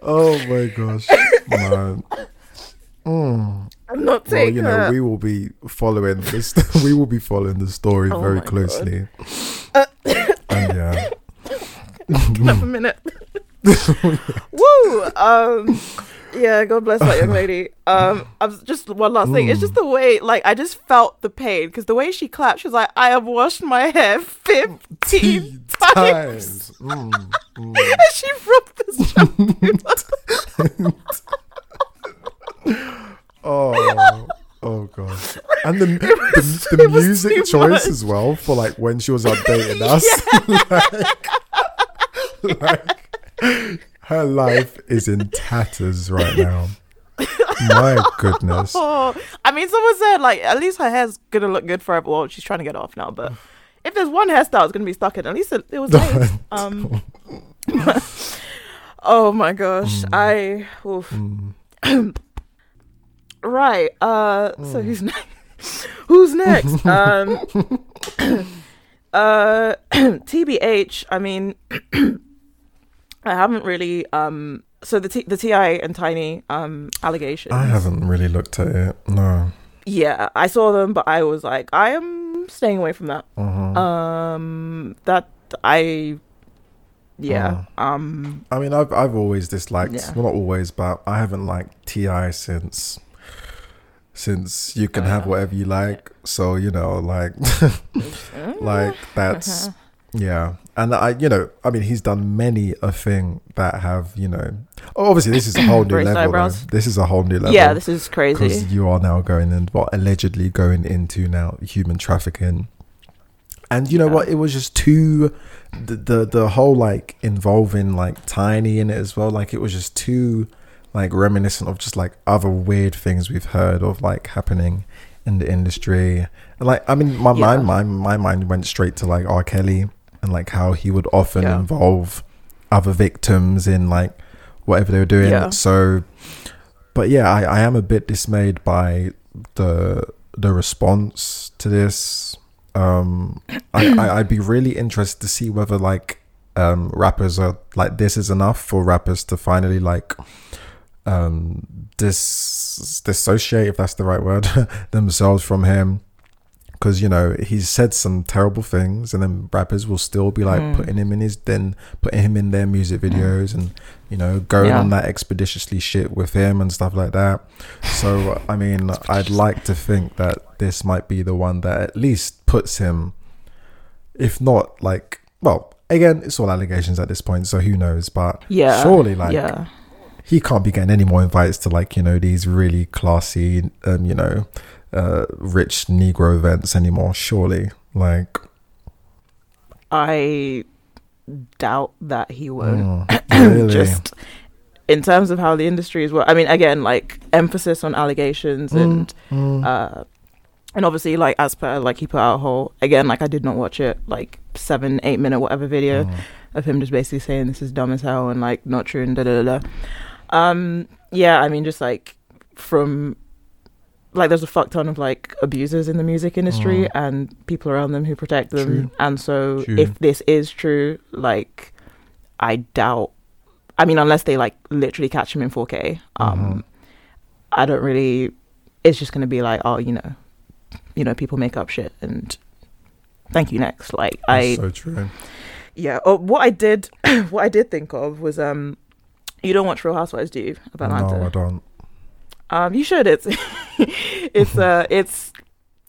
oh my gosh, man. Mm. I'm not taking. Well, you know, her. we will be following this. we will be following the story Oh very closely. and yeah, up a minute. Um, yeah, God bless that young lady. Um, I was just one last thing. It's just the way, like, I just felt the pain because the way she clapped, she was like, "I have washed my hair fifteen times," times. [laughs] Mm, mm. and she rubbed this shampoo. [laughs] Oh, oh gosh. And the was- the, the music choice much. as well for like when she was [laughs] updating us. like, like, her life is in tatters right now. My goodness. [laughs] I mean, someone said like at least her hair's gonna look good forever. Well, she's trying to get off now, but if there's one hairstyle that's gonna be stuck in, at least it, it was nice. [laughs] Um, [laughs] oh my gosh, I oof. Mm. [clears throat] right. Uh, so who's next? who's next? um, [coughs] uh, [clears throat] TBH. I mean, [clears throat] I haven't really um. So the T- the T.I. and Tiny um allegations. I haven't really looked at it. No. yeah, I saw them, but I was like, I am staying away from that. Mhm. Um, that I, yeah, um, I mean, I've I've always disliked. Yeah. Well, not always, but I haven't liked T.I. since since you can have yeah. whatever you like. So you know, like [laughs] like that's yeah. And I, you know, I mean, he's done many a thing that have, you know, obviously this is a whole [coughs] new level. This is a whole new level. yeah, this is crazy. because you are now going and what allegedly going into now human trafficking and you know Yeah. what it was just too the, the the whole like involving like tiny in it as well like it was just too like reminiscent of just like other weird things we've heard of like happening in the industry and like i mean my Yeah. mind my, my mind went straight to like r kelly and like how he would often Yeah. involve other victims in like whatever they were doing Yeah. so but yeah, I, I am a bit dismayed by the the response to this. Um, I, I [clears throat] I'd be really interested to see whether like um rappers are like this is enough for rappers to finally like um dis dissociate if that's the right word [laughs] themselves from him because you know he's said some terrible things and then rappers will still be like Mm. putting him in his then putting him in their music videos and you know going Yeah. on that expeditiously shit with him and stuff like that. So i mean i'd like to think that this might be the one that at least puts him if not like well again it's all allegations at this point so who knows but yeah, surely like yeah, he can't be getting any more invites to like you know these really classy um you know uh rich negro events anymore surely like I doubt that he would. mm, [clears throat] really Just in terms of how the industry is. Well, I mean, again, like emphasis on allegations and Mm, uh and obviously like as per like he put out a whole again like i did not watch it like seven eight minute whatever video mm. of him just basically saying this is dumb as hell and like not true and da da da da um yeah i mean just like from like there's a fuck ton of like abusers in the music industry Mm. and people around them who protect them True. and so True. if this is true like i doubt i mean unless they like literally catch him in 4k um Mhm. i don't really it's just going to be like oh you know you know people make up shit and thank you next like i so true yeah oh, what i did [clears throat] what i did think of was um you don't watch real housewives do you atlanta no i don't um you should it's [laughs] it's uh [laughs] it's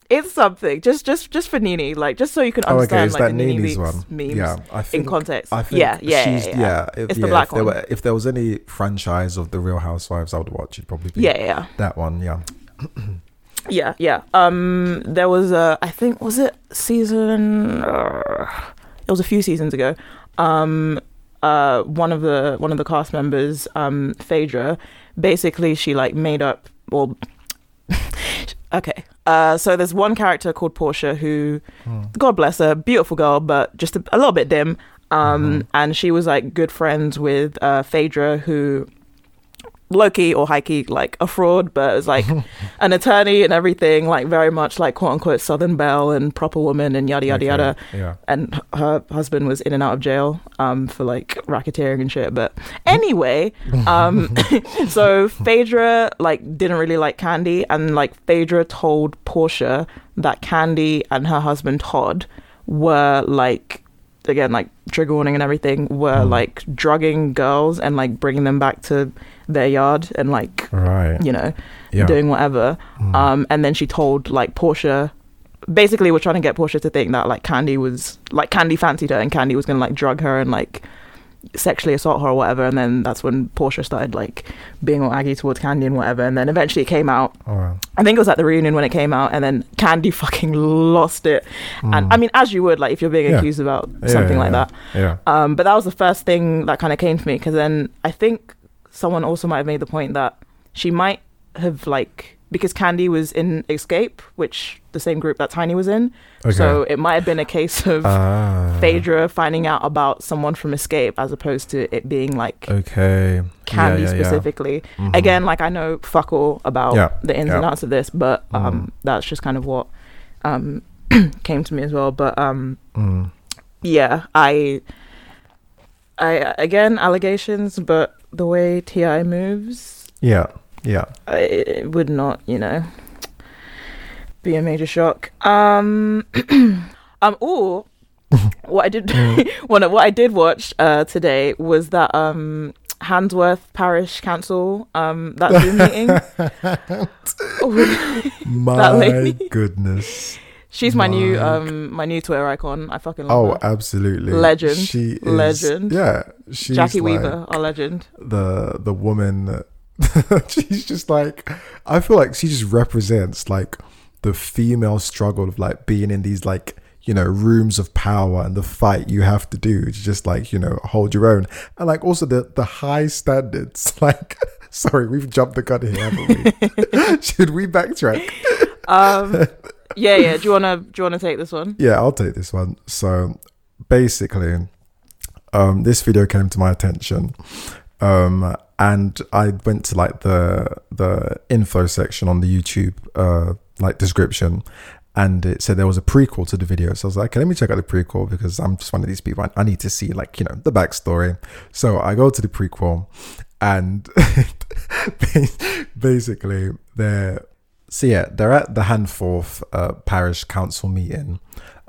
it's something just just just for NeNe like just so you can oh okay understand like that the NeNe NeNe's one memes yeah i think, in context I think yeah yeah she's, yeah, yeah. if, It's the black if there one. were if there was any franchise of the Real Housewives, I would watch. It'd probably be yeah yeah that one. Yeah, [clears throat] Yeah, yeah. Um, there was a, I think, was it season? Uh, it was a few seasons ago. Um, uh, one of the one of the cast members, um, Phaedra, basically she like made up. Well, [laughs] okay. Uh, so there's one character called Portia who, Hmm. God bless her, beautiful girl, but just a, a little bit dim. Um, Mhm. and she was like good friends with uh, Phaedra, who Loki or high-key like a fraud, but was like [laughs] an attorney and everything, like very much like quote unquote Southern Belle and proper woman and yada yada Okay, yada. Yeah, And her husband was in and out of jail um, for like racketeering and shit. But anyway, [laughs] um, [laughs] so Phaedra like didn't really like Kandi, and like Phaedra told Portia that Kandi and her husband Todd were like again like trigger warning and everything were Mm. like drugging girls and like bringing them back to their yard and like right. you know Yeah. doing whatever Mm. um and then she told like Portia basically we're trying to get Portia to think that like Kandi was like Kandi fancied her and Kandi was gonna like drug her and like sexually assault her or whatever and then that's when Portia started like being all aggy towards Kandi and whatever and then eventually it came out Oh, wow. I think it was at the reunion when it came out and then Kandi [laughs] fucking lost it and Mm. I mean as you would like if you're being Yeah. accused about Yeah, something yeah, like that Yeah. um, but that was the first thing that kind of came to me because then I think someone also might have made the point that she might have like because Kandi was in Xscape, which the same group that Tiny was in. Okay. So it might have been a case of Ah. Phaedra finding out about someone from Xscape as opposed to it being like Okay. Kandi yeah, yeah, yeah. specifically. Mhm. Again, like I know fuck all about Yeah, the ins and outs of this, but um, Mhm. that's just kind of what um, [clears throat] came to me as well. But um, Mm. yeah, I, I again allegations, but the way T.I. moves, Yeah. Yeah. I it would not, you know, be a major shock. Um, [clears throat] um, or [laughs] what I did, [laughs] one what I did watch uh today was that um Handforth Parish Council um that Zoom meeting. [laughs] My lady. goodness. She's my new um my new Twitter icon. I fucking love Oh, her. absolutely. Legend. She is, Legend. Yeah. She's Jackie like Weaver, our legend. the the woman that [laughs] she's just like I feel like she just represents like the female struggle of like being in these like you know rooms of power and the fight you have to do to just like you know hold your own and like also the the high standards [laughs] like [laughs] sorry we've jumped the gun here haven't we should we backtrack Um, yeah, yeah. Do you wanna do you wanna take this one? Yeah, I'll take this one. So basically, um, this video came to my attention. Um, and I went to like the the info section on the YouTube uh like description and it said there was a prequel to the video. So I was like, okay, let me check out the prequel because I'm just one of these people. I, need to see like, you know, the backstory. So I go to the prequel and [laughs] basically they're so yeah, they're at the Handforth uh, Parish Council meeting.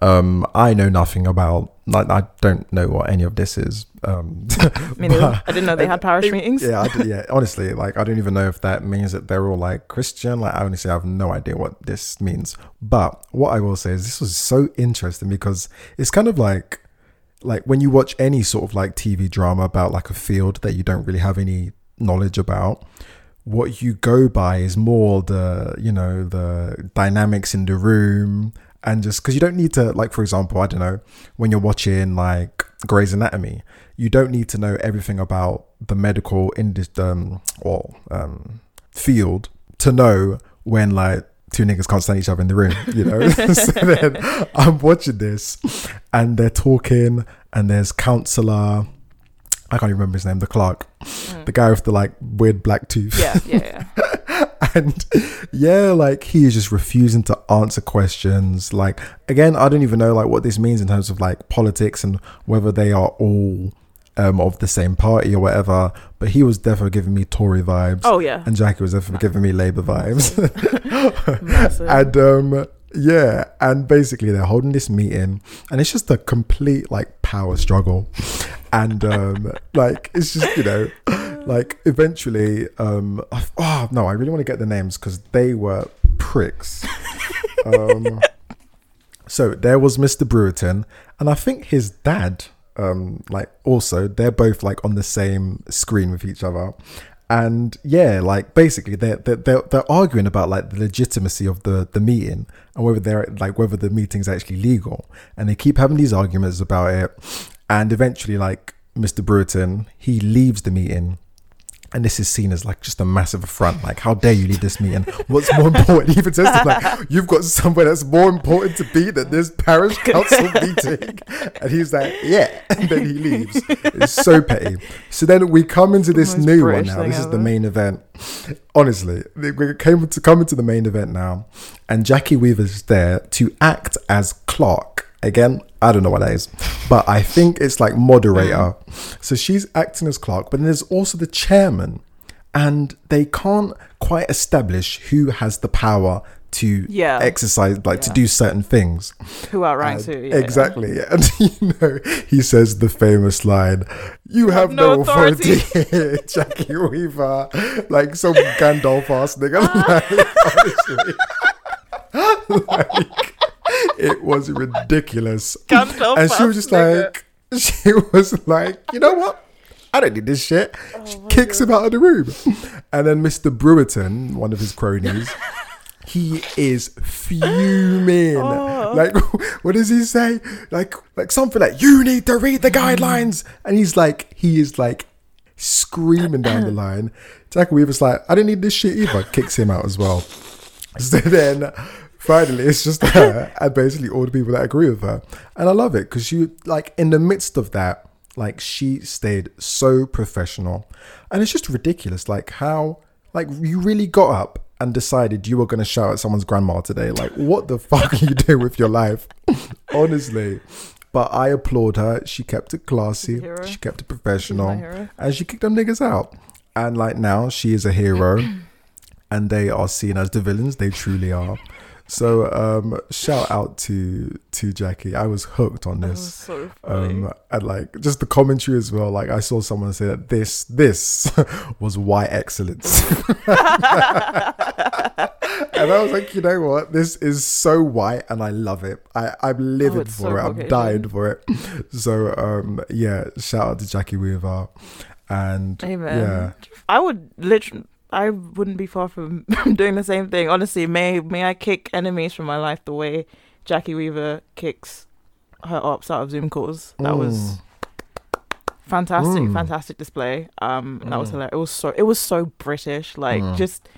Um, I know nothing about like I don't know what any of this is. Um, [laughs] Me neither. [laughs] I didn't know they had parish meetings. yeah, I d- [laughs] yeah. Honestly, like I don't even know if that means that they're all like Christian. Like I honestly have no idea what this means. But what I will say is this was so interesting because it's kind of like like when you watch any sort of like TV drama about like a field that you don't really have any knowledge about what you go by is more the you know the dynamics in the room and just because you don't need to like for example i don't know when you're watching like Grey's Anatomy you don't need to know everything about the medical industry um, or um, field to know when like two niggas can't stand each other in the room you know? [laughs] So then i'm watching this and they're talking and there's counselor i can't even remember his name the clerk the guy with the like weird black tooth. Yeah, yeah, yeah. [laughs] and yeah like he is just refusing to answer questions. Like again i don't even know like what this means in terms of like politics and whether they are all um of the same party or whatever but he was definitely giving me tory vibes. Oh yeah. and jackie was definitely giving me labor vibes. [laughs] [laughs] And um yeah and basically they're holding this meeting and it's just a complete like power struggle. And um [laughs] like it's just you know like eventually um oh no i really want to get the names because they were pricks. [laughs] Um so there was mr brewerton and i think his dad um like also they're both like on the same screen with each other and yeah like basically they're, they're they're arguing about like the legitimacy of the the meeting and whether they're like whether the meeting's actually legal. And they keep having these arguments about it. And eventually like mr brewerton he leaves the meeting and this is seen as like just a massive affront. Like, how dare you lead this meeting? What's more important? [laughs] He even says like, you've got somewhere that's more important to be than this parish [laughs] council meeting. And he's like, yeah. [laughs] And then he leaves. It's so petty. So then we come into this new one now. This is the main event. Honestly, we came to come into the main event now, and Jackie Weaver's there to act as clerk. Again, I don't know what that is, but I think it's like moderator. Mm. So she's acting as clerk, but there's also the chairman, and they can't quite establish who has the power to Yeah. exercise, like to do certain things. Who outranks who? Yeah. exactly. [laughs] And you know, he says the famous line, You have, no, no authority, authority." [laughs] Jackie Weaver. Like some Gandalf ass nigga. [laughs] like, honestly. like, it was ridiculous. And she was just nigga. like, [laughs] she was like, you know what? I don't need this shit. Oh She kicks him out of the room. And then Mr. Brewerton, one of his cronies, [laughs] he is fuming. Oh. Like, [laughs] what does he say? Like, like something like, "You need to read the guidelines," and he's like, he is like screaming down the line. Jack Weaver's like, "I didn't need this shit either." Kicks him out as well. So then, finally, it's just her and [laughs] basically all the people that agree with her, and I love it because she, like, in the midst of that, like, she stayed so professional, and it's just ridiculous, like how, like, you really got up and decided you were going to shout at someone's grandma today. Like, what the [laughs] fuck are you doing with your life? [laughs] Honestly. But I applaud her. She kept it classy. She kept it professional. And she kicked them niggas out. And like now, she is a hero. [clears throat] and they are seen as the villains. They truly are. So um, shout out to to Jackie. I was hooked on this. so funny. Um, and like just the commentary as well. Like I saw someone say that this this [laughs] was white excellence, [laughs] and I was like, you know what, this is so white, and I love it. I I'm livid Oh, for so it. I'm dying for it. So um, yeah, shout out to Jackie Weaver, and Amen. yeah, I would literally. I wouldn't be far [laughs] from doing the same thing. Honestly, may may I kick enemies from my life the way Jackie Weaver kicks her ops out of Zoom calls. That was Mm. fantastic, Mm. fantastic display. Um, and that was Mm. hilarious. It was so it was so British, like Mm. just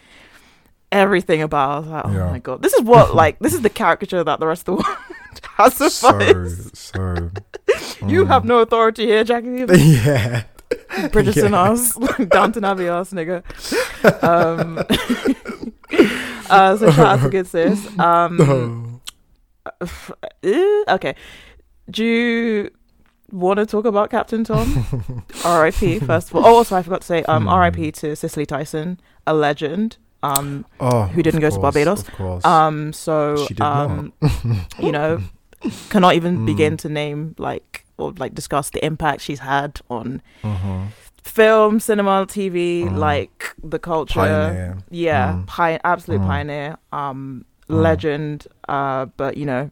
everything about. I was like, oh Yeah. my god, this is what [laughs] like this is the caricature that the rest of the world [laughs] has so so. You mm. have no authority here, Jackie Weaver. yeah. [laughs] Bridgerton [laughs] Yeah. ass, [laughs] Downton Abbey ass nigga. Um, uh, so shout out to good sis. Um, Oh. [sighs] eh, okay, do you want to talk about Captain Tom? R.I.P. First of all. Oh, also I forgot to say, um, Hmm. R.I.P. to Cicely Tyson, a legend. Um, Oh, Who didn't go to Barbados? Of course. um, so um, you know, cannot even Mm. begin to name like or like discuss the impact she's had on Mhm. film, cinema, TV, Mm. like the culture. Pioneer. Yeah, Mm. pi- absolute Mm. pioneer, um, Mm. legend. Uh, but you know,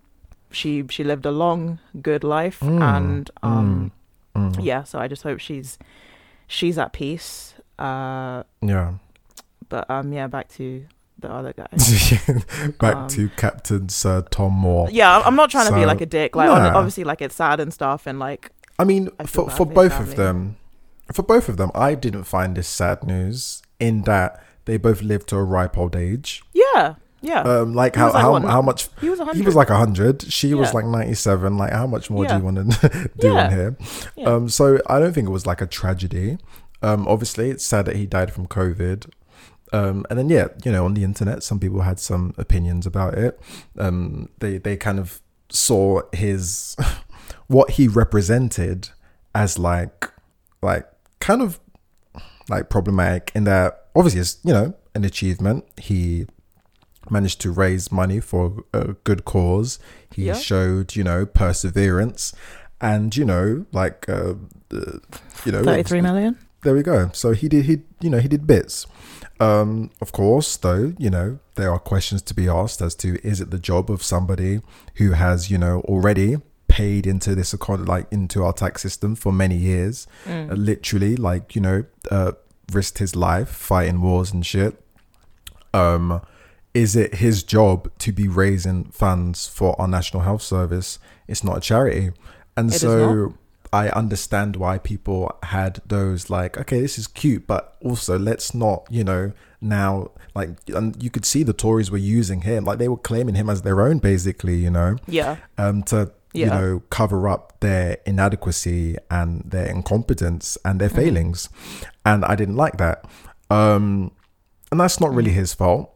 she she lived a long, good life, and um, yeah. So I just hope she's she's at peace. Uh, Yeah. but um, yeah, back to the other guy. [laughs] Back Um, to Captain Sir Tom Moore. yeah, I'm not trying to be like a dick. Like, Nah. obviously, like it's sad and stuff, and like I mean, I for for both of them, for both of them, I didn't find this sad news in that they both lived to a ripe old age. yeah, yeah. Um, like He how like, how, how much he was a hundred. he was like hundred. She was like ninety seven. Like how much more do you want to [laughs] do Yeah. on here? Yeah. Um, so I don't think it was like a tragedy. Um, obviously it's sad that he died from COVID. Um, and then yeah, you know, on the internet, some people had some opinions about it. Um, they they kind of saw his [laughs] what he represented as like like kind of like problematic in that obviously it's you know an achievement. He managed to raise money for a good cause. He Yeah. showed you know perseverance, and you know like uh, uh, you know thirty-three million. there we go. So he did he you know he did bits. Um, of course, though, you know there are questions to be asked as to is it the job of somebody who has you know already paid into this economy, like into our tax system for many years, Mm. uh, literally like you know uh, risked his life fighting wars and shit. Um, is it his job to be raising funds for our national health service? It's not a charity, and It so I understand why people had those like, okay, this is cute, but also let's not, you know, now like, and you could see the Tories were using him, like they were claiming him as their own, basically, you know, Yeah, um, to you know cover up their inadequacy and their incompetence and their Mhm. failings, and I didn't like that, um, and that's not really his fault.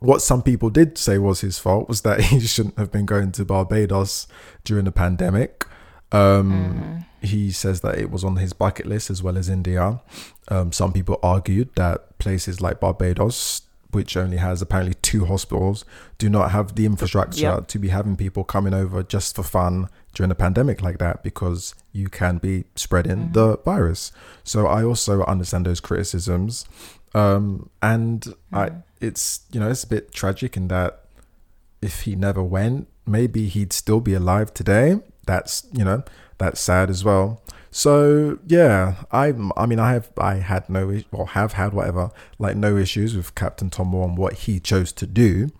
What some people did say was his fault was that [laughs] he shouldn't have been going to Barbados during the pandemic. Um, Mhm. He says that it was on his bucket list as well as India. Um, some people argued that places like Barbados, which only has apparently two hospitals, do not have the infrastructure Yeah. to be having people coming over just for fun during a pandemic like that because you can be spreading Mhm. the virus. So I also understand those criticisms. Um, and I, Mhm. it's you know it's a bit tragic in that if he never went, maybe he'd still be alive today. That's you know that's sad as well. So yeah, I I mean I have I had no or have had whatever like no issues with Captain Tom Moore and what he chose to do,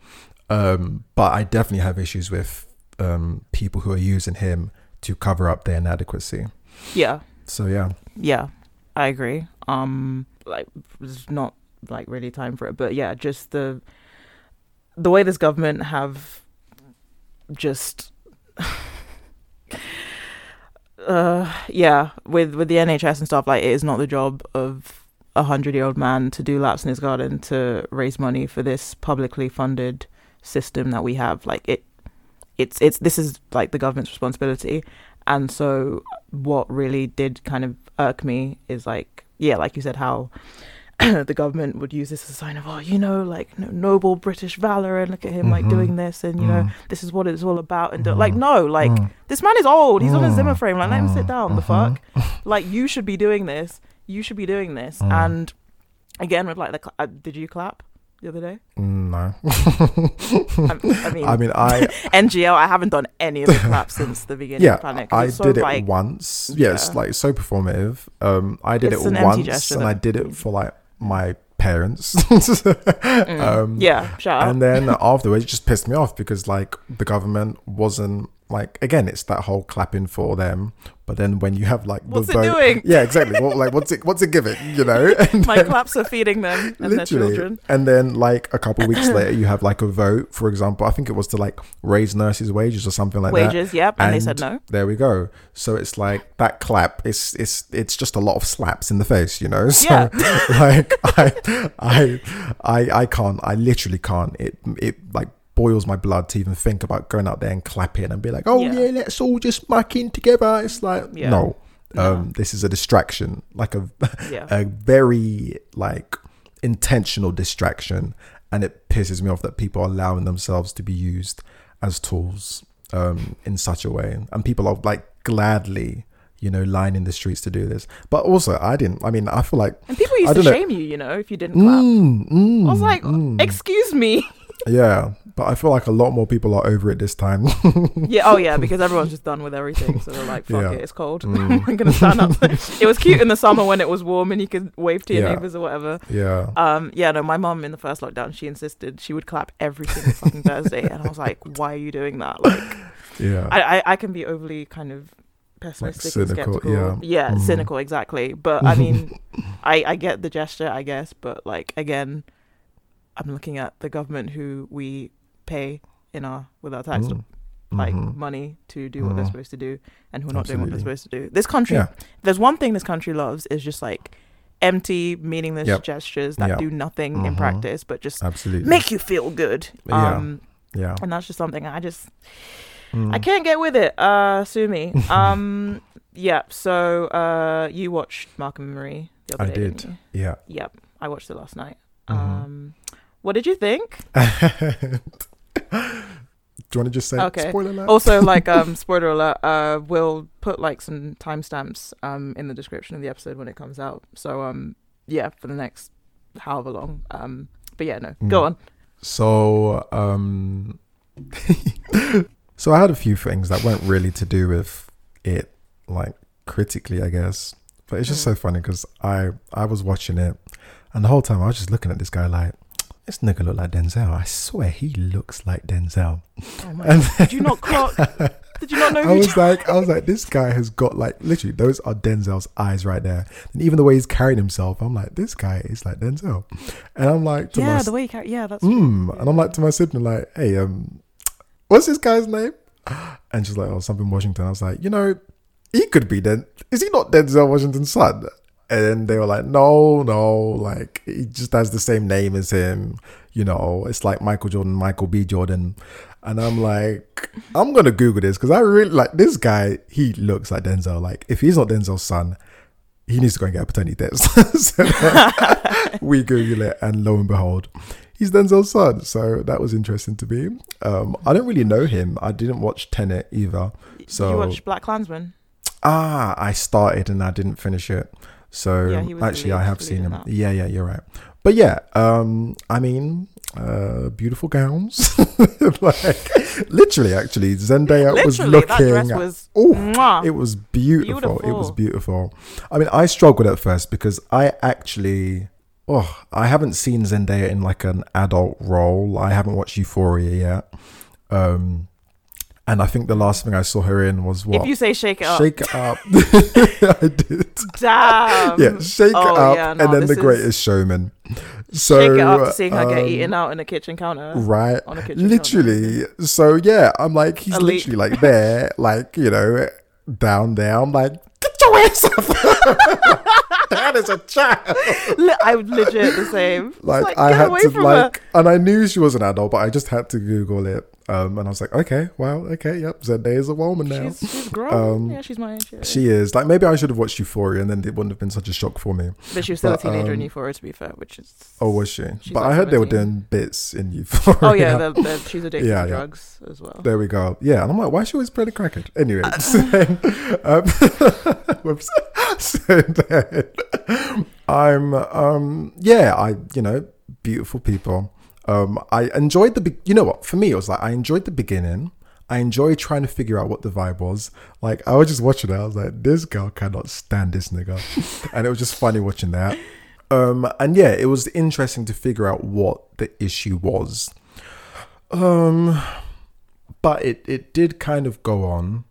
um, but I definitely have issues with um, people who are using him to cover up their inadequacy. yeah, So yeah, yeah. I agree. Um, like there's not like really time for it, but yeah, just the the way this government have just uh yeah with with the NHS and stuff like it is not the job of a hundred year old man to do laps in his garden to raise money for this publicly funded system that we have. Like it it's it's this is like the government's responsibility. And so what really did kind of irk me is like yeah like you said how [coughs] the government would use this as a sign of, oh, you know, like no, noble British valor, and look at him like Mhm. doing this, and you know, Mm. this is what it's all about. And do- like, no, like Mm. this man is old. He's on a Mm. Zimmer frame. Like, let him sit Mm. down. The Mhm. fuck, [laughs] like you should be doing this. You should be doing this. Mm. And again, with like the, cla- uh, did you clap the other day? Mm, no. I, I mean, [laughs] I mean, I [laughs] NGL. I haven't done any of the claps since the beginning yeah, of Planet. I did it like, once. Yeah, it's Yeah. like so performative. Um, I did It's it an once, and I did it for like my parents. [laughs] mm, um, yeah, out. and then afterwards, it just pissed me off because like the government wasn't like again, it's that whole clapping for them. But then when you have like What's it vote, doing? yeah, exactly. What like what's it what's it giving? You know, [laughs] and My then- claps are feeding them and their children. And then like a couple weeks later, you have like a vote. For example, I think it was to like raise nurses' wages or something like that. Wages, yep. And, they said no. There we go. So it's like that clap. It's it's it's just a lot of slaps in the face, you know. [laughs] So Yeah. like I I I I can't. I literally can't. It it like boils my blood to even think about going out there and clapping and be like, oh Yeah. yeah, let's all just muck in together. It's like Yeah. no. No. Um, this is a distraction, like a Yeah. [laughs] a very like intentional distraction, and it pisses me off that people are allowing themselves to be used as tools um, in such a way, and people are like gladly, you know, lining the streets to do this. But also, I didn't. I mean, I feel like And people used to know. shame you, you know, if you didn't clap. Mm, mm, I was like, mm. excuse me. [laughs] yeah, but I feel like a lot more people are over it this time. [laughs] yeah, oh yeah, [laughs] because everyone's just done with everything. So they're like, fuck Yeah. it, it's cold. Mm. [laughs] I'm gonna stand up. it was cute in the summer when it was warm and you could wave to your Yeah. neighbors or whatever. yeah, Um, yeah, no, my mum in the first lockdown, she insisted she would clap every single fucking Thursday, and I was like, why are you doing that? Like, yeah, I, I, I can be overly kind of pessimistic and cynical, skeptical. yeah. Mhm. cynical, exactly. But I mean, I, I get the gesture, I guess. But like again, I'm looking at the government who we pay in our with our tax Mm. like Mhm. money to do what they're Mhm. supposed to do, and who are not doing what they're supposed to do. This country, Yeah. there's one thing this country loves is just like empty, meaningless Yep. gestures that Yep. do nothing in Mhm. practice, but just Absolutely. make you feel good. Yeah. Um, yeah. and that's just something I just Mm. I can't get with it. Uh, sue me. [laughs] Um, yeah. So, uh, you watched Malcolm and Marie the other I day, did. didn't? Yeah. Yep. I watched it last night. Mhm. Um, what did you think? [laughs] Do you want to just say Okay. spoiler alert? Also, like, [laughs] um, spoiler alert. Uh, we'll put like some timestamps um in the description of the episode when it comes out. So, um, yeah, for the next however long. Um, but yeah, no, go Mm. on. So, um, [laughs] so I had a few things that weren't really to do with it, like critically, I guess. But it's just Mm. so funny because I I was watching it, and the whole time I was just looking at this guy like, this nigga look like Denzel. I swear he looks like Denzel. Oh my [laughs] And God. Did you not clock? Did you not know I was like, I was like, this guy has got like literally those are Denzel's eyes right there, and even the way he's carrying himself, I'm like, this guy is like Denzel, and I'm like, to yeah, my the way you carry. Yeah, that's. mm, and I'm like to my sibling, like, hey, um, what's this guy's name? And she's like, oh, something Washington. I was like, you know, he could be Den. Is he not Denzel Washington's son? And they were like, no, no, like he just has the same name as him. You know, it's like Michael Jordan, Michael B. Jordan. And I'm like, I'm gonna Google this because I really like this guy. He looks like Denzel. Like, if he's not Denzel's son, he needs to go and get a paternity test. [laughs] so [laughs] we Google it, and lo and behold, he's Denzel's son. So that was interesting to me. Um, I don't really know him. I didn't watch Tenet either. So you watched Black Klansman. ah, I started and I didn't finish it. So Yeah, was actually, I have seen him. that. Yeah, yeah, you're right. But yeah, um, I mean, uh, beautiful gowns. [laughs] like literally, actually, Zendaya was Literally, that looking. was. Oh, it was beautiful. It was Beautiful. beautiful. I mean, I struggled at first because I actually, oh, I haven't seen Zendaya in like an adult role. I haven't watched Euphoria yet. Um, and I think the last thing I saw her in was what? If you say shake it up, Shake it up. [laughs] [laughs] I did. damn. Yeah, shake Oh, it up, yeah, no, and then the is- greatest showman. So shake it up to seeing her get um, eaten out in a kitchen counter. right on a kitchen literally so yeah i'm like he's leap. literally like there [laughs] like you know down there i'm like get your ass up and as a child. I'm legit the same. Like, like, I had to like, her. and I knew she was an adult, but I just had to Google it. Um, and I was like, okay, wow, okay, yep, Zendaya's a woman now. She's, she's grown. Um, yeah, she's my age. Yeah. She is like maybe I should have watched Euphoria, and then it wouldn't have been such a shock for me. but she was still but, a teenager in um, Euphoria, to be fair, which is. Oh, was she? But I heard they were doing bits in Euphoria. Oh yeah, the, the, she's [laughs] addicted Yeah, to yeah. drugs as well. There we go. Yeah, and I'm like, why is she always playing a crackhead? Anyway, [laughs] [laughs] so um, whoops. so then, I'm, um, yeah, I, you know, beautiful people. Um, I enjoyed the, be- you know what? For me, it was like I enjoyed the beginning. I enjoyed trying to figure out what the vibe was. Like I was just watching it. I was like, this girl cannot stand this nigga, [laughs] and it was just funny watching that. Um, and yeah, it was interesting to figure out what the issue was. Um, but it it did kind of go on.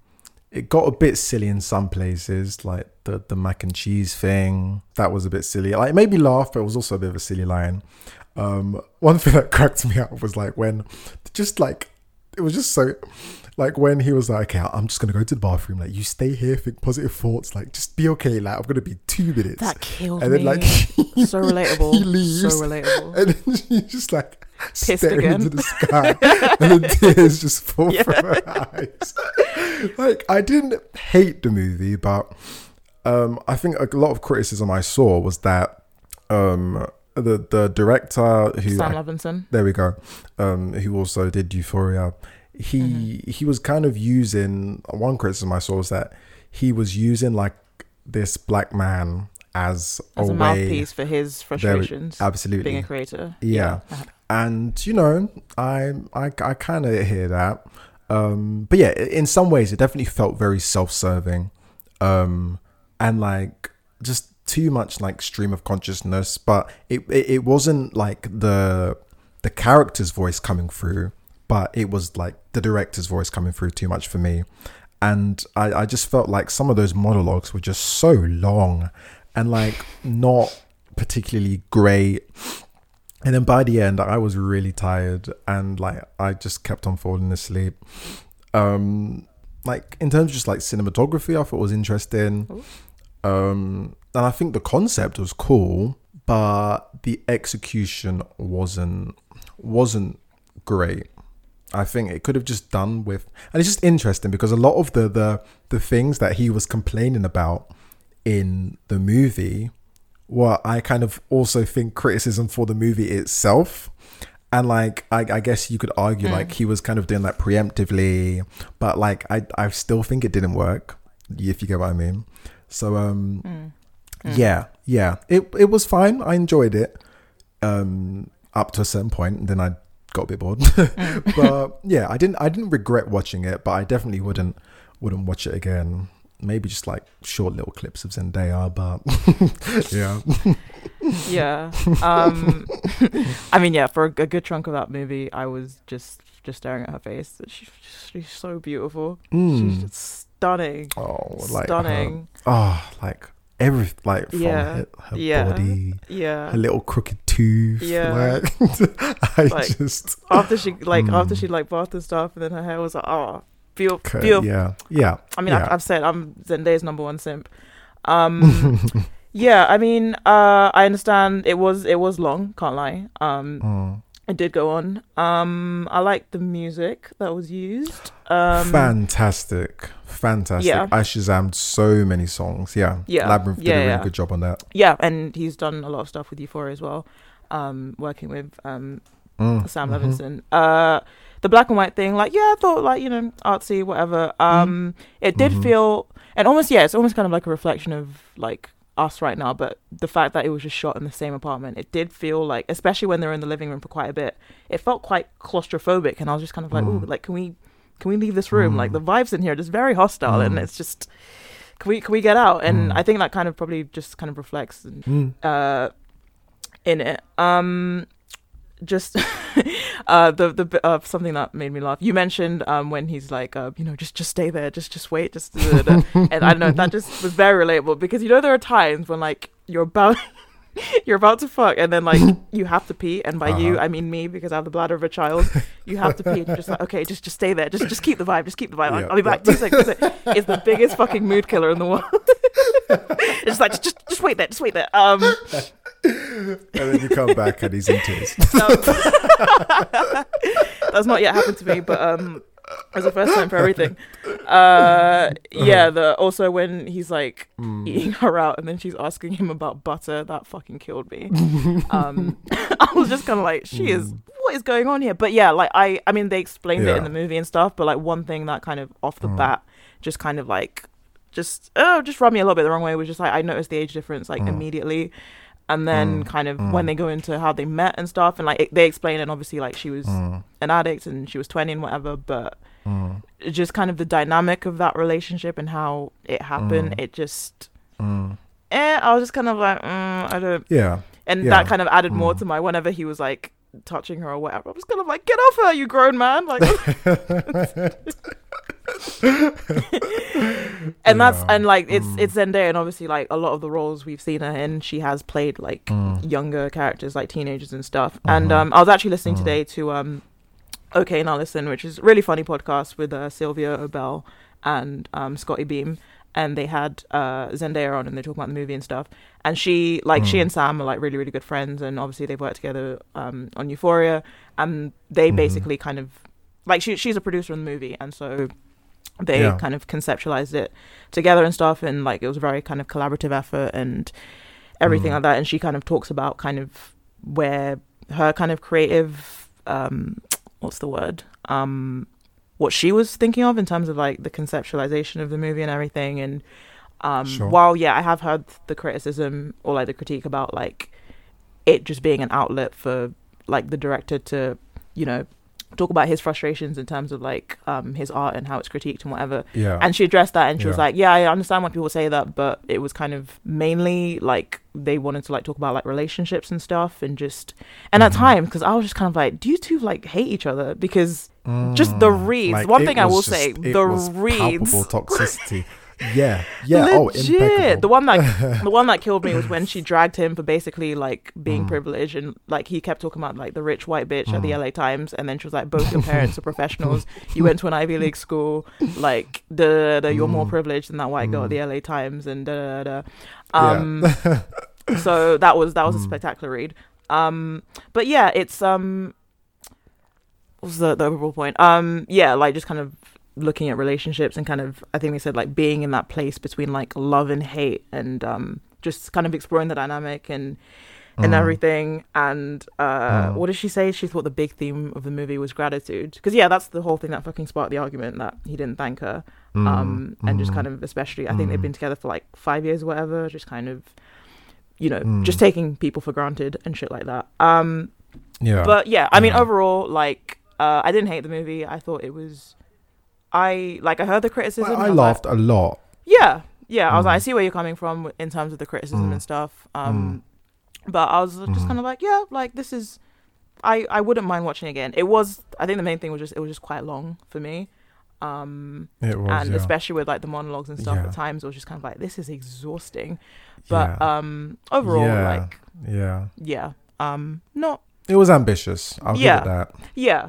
It got a bit silly in some places, like the the mac and cheese thing. That was a bit silly. Like it made me laugh, but it was also a bit of a silly line. Um, one thing [laughs] that cracked me up was like when, just like, it was just so, like when he was like, "Okay, I'm just gonna go to the bathroom. Like, you stay here, think positive thoughts. Like, just be okay. Like, I'm gonna be two minutes." That killed and me. then like [laughs] so relatable. he leaves. So relatable. and then [laughs] she's just like Pissed staring again. into the sky, and the tears just fall Yeah. from her eyes. like I didn't hate the movie, but um, I think a lot of criticism I saw was that um, the the director who Sam Levinson. there we go, um, who also did Euphoria, he Mm-hmm. he was kind of using one criticism I saw was that he was using like this black man as, As a, way mouthpiece for his frustrations. absolutely Being a creator. Yeah. and you know i i, I kind of hear that um but yeah in some ways it definitely felt very self-serving um and like just too much like stream of consciousness but it it, it wasn't like the the character's voice coming through but it was like the director's voice coming through too much for me and i i just felt like some of those monologues were just so long and like not particularly great and then by the end, I was really tired and like I just kept on falling asleep. Um, like in terms of just like cinematography, I thought it was interesting. Um, and I think the concept was cool, but the execution wasn't wasn't great. I think it could have just done with, and it's just interesting because a lot of the the the things that he was complaining about in the movie what I kind of also think criticism for the movie itself. And like I, I guess you could argue like he was kind of doing that preemptively, but like I I still think it didn't work, if you get what I mean. So um yeah, yeah. It it was fine. I enjoyed it. Um up to a certain point and then I got a bit bored. [laughs] but yeah, I didn't I didn't regret watching it, but I definitely wouldn't wouldn't watch it again. Maybe just like short little clips of Zendaya, but [laughs] yeah. yeah. Um, [laughs] I mean, yeah. For a, a good chunk of that movie, I was just just staring at her face. She, she's so beautiful. She's Mm. just stunning. Oh, like Stunning. Her, oh, like every like from Yeah. her, her Yeah. body, Yeah. her little crooked tooth. Yeah. Like, [laughs] I Like, just After she like after Mm. she like bathed and stuff, and then her hair was like, oh, feel okay, beautiful. yeah, yeah. I mean, yeah. I've, I've said I'm Zendaya's number one simp. [laughs] Um, yeah, I mean, uh, I understand it was it was long. Can't lie. Um, Mm. It did go on. Um, I like the music that was used. Um, fantastic, fantastic. yeah. I shazammed so many songs. Yeah, Yeah, Labyrinth did yeah, a really yeah. good job on that. yeah, and he's done a lot of stuff with Euphoria as well. Um, working with um Mm, Sam mhm. Levinson. Uh, the black and white thing, like yeah, I thought like you know artsy, whatever. Um, it did Mhm. feel, and almost yeah, it's almost kind of like a reflection of like us right now. But the fact that it was just shot in the same apartment, it did feel like, especially when they were in the living room for quite a bit, it felt quite claustrophobic, and I was just kind of like, Mm. oh, like can we, can we leave this room? Like Mm. the vibes in here are just very hostile, and Mm. it's just. Can we can we get out? And Mm. I think that kind of probably just kind of reflects Mm. uh in it um just [laughs] uh the the of something that made me laugh. You mentioned um when he's like uh you know just just stay there just just wait just da, da, da. and i don't know that just was very relatable because you know there are times when like you're about [laughs] you're about to fuck and then like you have to pee. And by you Uh-huh. i mean me because i have the bladder of a child you have to pee. And you're just like okay just just stay there. Just just keep the vibe just keep the vibe. I'll- Yeah, i'll be back two seconds it's the biggest fucking mood killer in the world. [laughs] It's like just just wait there, just wait there. Um, and then you come back and he's in tears. [laughs] that's not yet happened to me, but um, it was the first time for everything. Uh, yeah. The also when he's like Mm. eating her out, and then she's asking him about butter. That fucking killed me. um, [laughs] I was just kind of like, she is. What is going on here? But yeah, like I, I mean, they explained it in the movie and stuff. But like one thing that kind of off the Mm. bat, just kind of like, just oh, just rubbed me a little bit the wrong way. Was just like I noticed the age difference like Mm. immediately. And then, Mm. kind of Mm. when they go into how they met and stuff, and like it, they explain and Obviously, like she was Mm, an addict and she was 20 and whatever but mm, just kind of the dynamic of that relationship and how it happened Mm. it just mm. eh, i was just kind of like mm, i don't Yeah. and Yeah. that kind of added more to my whenever he was like touching her or whatever i was kind of like get off her you grown man like [laughs] [laughs] [laughs] and that's and like it's Mm. it's Zendaya and obviously like a lot of the roles we've seen her in she has played like Mm. younger characters like teenagers and stuff and Mhm. um I was actually listening Mhm. today to um Okay Now Listen which is a really funny podcast with uh, Sylvia Obell and um Scotty Beam and they had uh Zendaya on and they talk about the movie and stuff and she like she Mm. and Sam are like really really good friends and obviously they've worked together um on Euphoria and they Mhm. basically kind of like she she's a producer in the movie and so they Yeah. kind of conceptualized it together and stuff and like it was a very kind of collaborative effort and everything Mm. like that and she kind of talks about kind of where her kind of creative um [tsk] what's the word um what she was thinking of in terms of like the conceptualization of the movie and everything and um Sure. while yeah i have heard the criticism or like the critique about like it just being an outlet for like the director to you know talk about his frustrations in terms of like um his art and how it's critiqued and whatever Yeah. and she addressed that and she was like yeah i understand why people say that but it was kind of mainly like they wanted to like talk about like relationships and stuff and just and at Mhm. times because i was just kind of like do you two like hate each other because just the Mm. reads. One thing I will just- say, the reads. palpable toxicity. [laughs] Yeah, yeah. Oh, legit impeccable. the one that [laughs] the one that killed me was when she dragged him for basically like being Mm. privileged and like he kept talking about like the rich white bitch at the Mm. LA Times and then she was like both your [laughs] parents are professionals you went to an Ivy League school like the the you're more Mm. privileged than that white girl at Mm. the LA Times and da da da. Yeah. Um [laughs] so that was that was a Mm. spectacular read. Um but yeah, it's um what was the, the overall point? Um yeah, like just kind of looking at relationships and kind of I think they said like being in that place between like love and hate and um just kind of exploring the dynamic and and Mm. everything and uh Mm. what did she say she thought the big theme of the movie was gratitude because yeah that's the whole thing that fucking sparked the argument that he didn't thank her um and just mm, kind of especially i think they've Mm. been together for like five years or whatever just kind of you know Mm. just taking people for granted and shit like that um yeah. but yeah i mean Yeah. overall like uh i didn't hate the movie i thought it was i like i heard the criticism Well, and I was like- laughed a lot. yeah yeah i was like i Mm. see where you're coming from in terms of the criticism Mm. and stuff um but i was just Mhm. kind of like yeah like this is i i wouldn't mind watching again it was i think the main thing was just it was just quite long for me um It was. and yeah. especially with like the monologues and stuff Yeah. at times it was just kind of like this is exhausting but yeah. um overall like yeah. yeah um not It was ambitious. I'll Yeah. give it that. yeah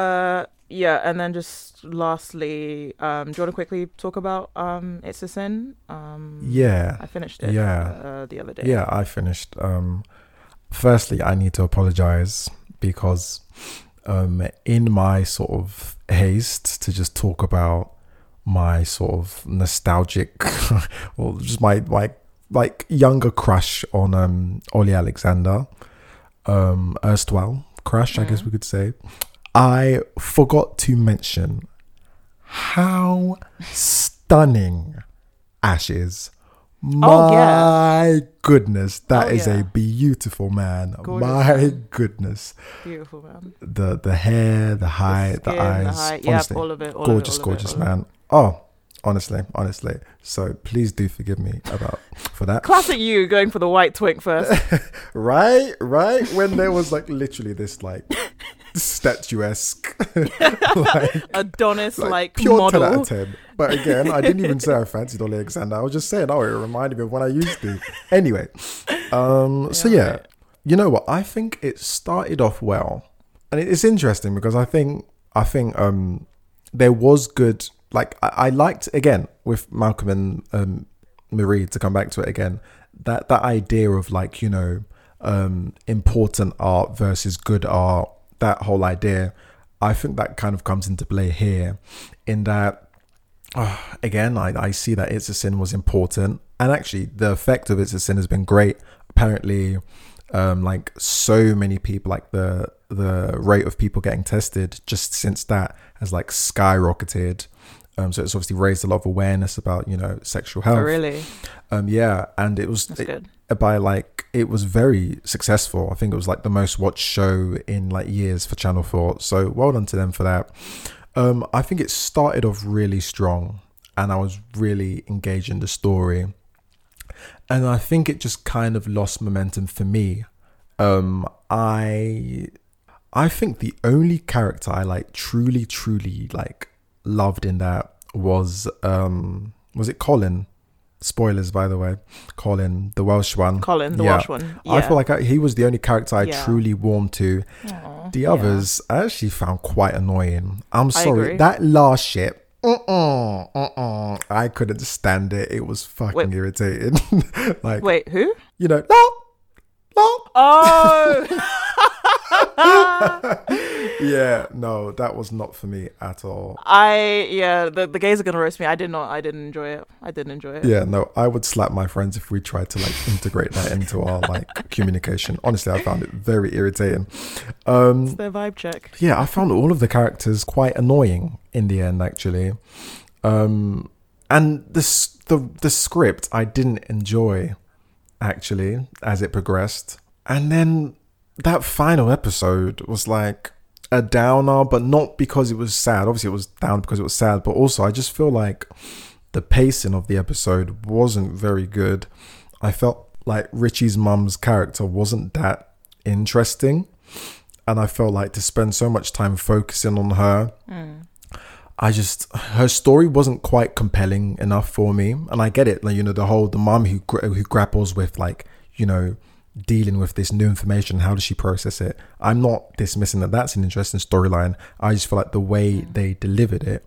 uh yeah and then just lastly um do you want to quickly talk about um it's a sin um Yeah. i finished it Yeah. uh, the other day Yeah, I finished. Um, firstly, I need to apologize because um, in my sort of haste to just talk about my sort of nostalgic, [laughs] or just my my like younger crush on um, Ollie Alexander, um, erstwhile crush, I guess Mhm. we could say. I forgot to mention how stunning Ash is. My Oh, yeah. goodness, that Oh, is yeah. a beautiful man. Gorgeous My goodness, beautiful man the the hair, the height, the, skin, eyes, height, yeah honestly, all of it all gorgeous, of it, all gorgeous all it. man. Oh, honestly, honestly. So please do forgive me about for that. classic you going for the white twink first [laughs] right, right. When there was like literally this like statuesque, [laughs] like adonis like, pure ten out model of ten. But again, I didn't even say I fancied Ollie Alexander. I was just saying, oh, it reminded me of when I used to. Anyway, um, so Yeah, yeah, right. you know what? I think it started off well, and it's interesting because I think I think um, there was good. Like I, I liked again with Malcolm and um, Marie to come back to it again. That that idea of like you know um, important art versus good art. That whole idea, I think that kind of comes into play here, in that uh, again I, I see that It's a Sin was important, and actually the effect of It's a Sin has been great. Apparently, um, like so many people, like the the rate of people getting tested just since that has like skyrocketed. Um, so it's obviously raised a lot of awareness about you know sexual health. Oh, really? Um, yeah, and it was it, by like it was very successful. I think it was like the most watched show in like years for Channel Four. So well done to them for that. Um, I think it started off really strong, and I was really engaged in the story. And I think it just kind of lost momentum for me. Um, I I think the only character I like truly, truly like loved in that was um was it Colin? Spoilers, by the way. Colin, the Welsh one. Colin, the yeah. Welsh one. Yeah. I feel like I, he was the only character I yeah. truly warmed to. Aww, the others, I actually found quite annoying. I'm sorry, that last ship. Uh-uh, uh-uh. I couldn't stand it. It was fucking wait. irritating. [laughs] like, wait, who? You know, no, no. Oh. [laughs] [laughs] yeah, no, that was not for me at all. I yeah, the the gays are gonna roast me. I did not. I didn't enjoy it. I didn't enjoy it. Yeah, no, I would slap my friends if we tried to like integrate that into our like [laughs] communication. Honestly, I found it very irritating. Um, it's their vibe check. Yeah, I found all of the characters quite annoying in the end, actually. Um, and this the the script I didn't enjoy actually as it progressed, and then that final episode was like a downer, but not because it was sad. Obviously, it was down because it was sad, but also I just feel like the pacing of the episode wasn't very good. I felt like Richie's mum's character wasn't that interesting, and I felt like to spend so much time focusing on her. Mm. I just her story wasn't quite compelling enough for me, and I get it. Like you know, the whole the mum who who grapples with like you know dealing with this new information. How does she process it? I'm not dismissing that that's an interesting storyline. I just feel like the way they delivered it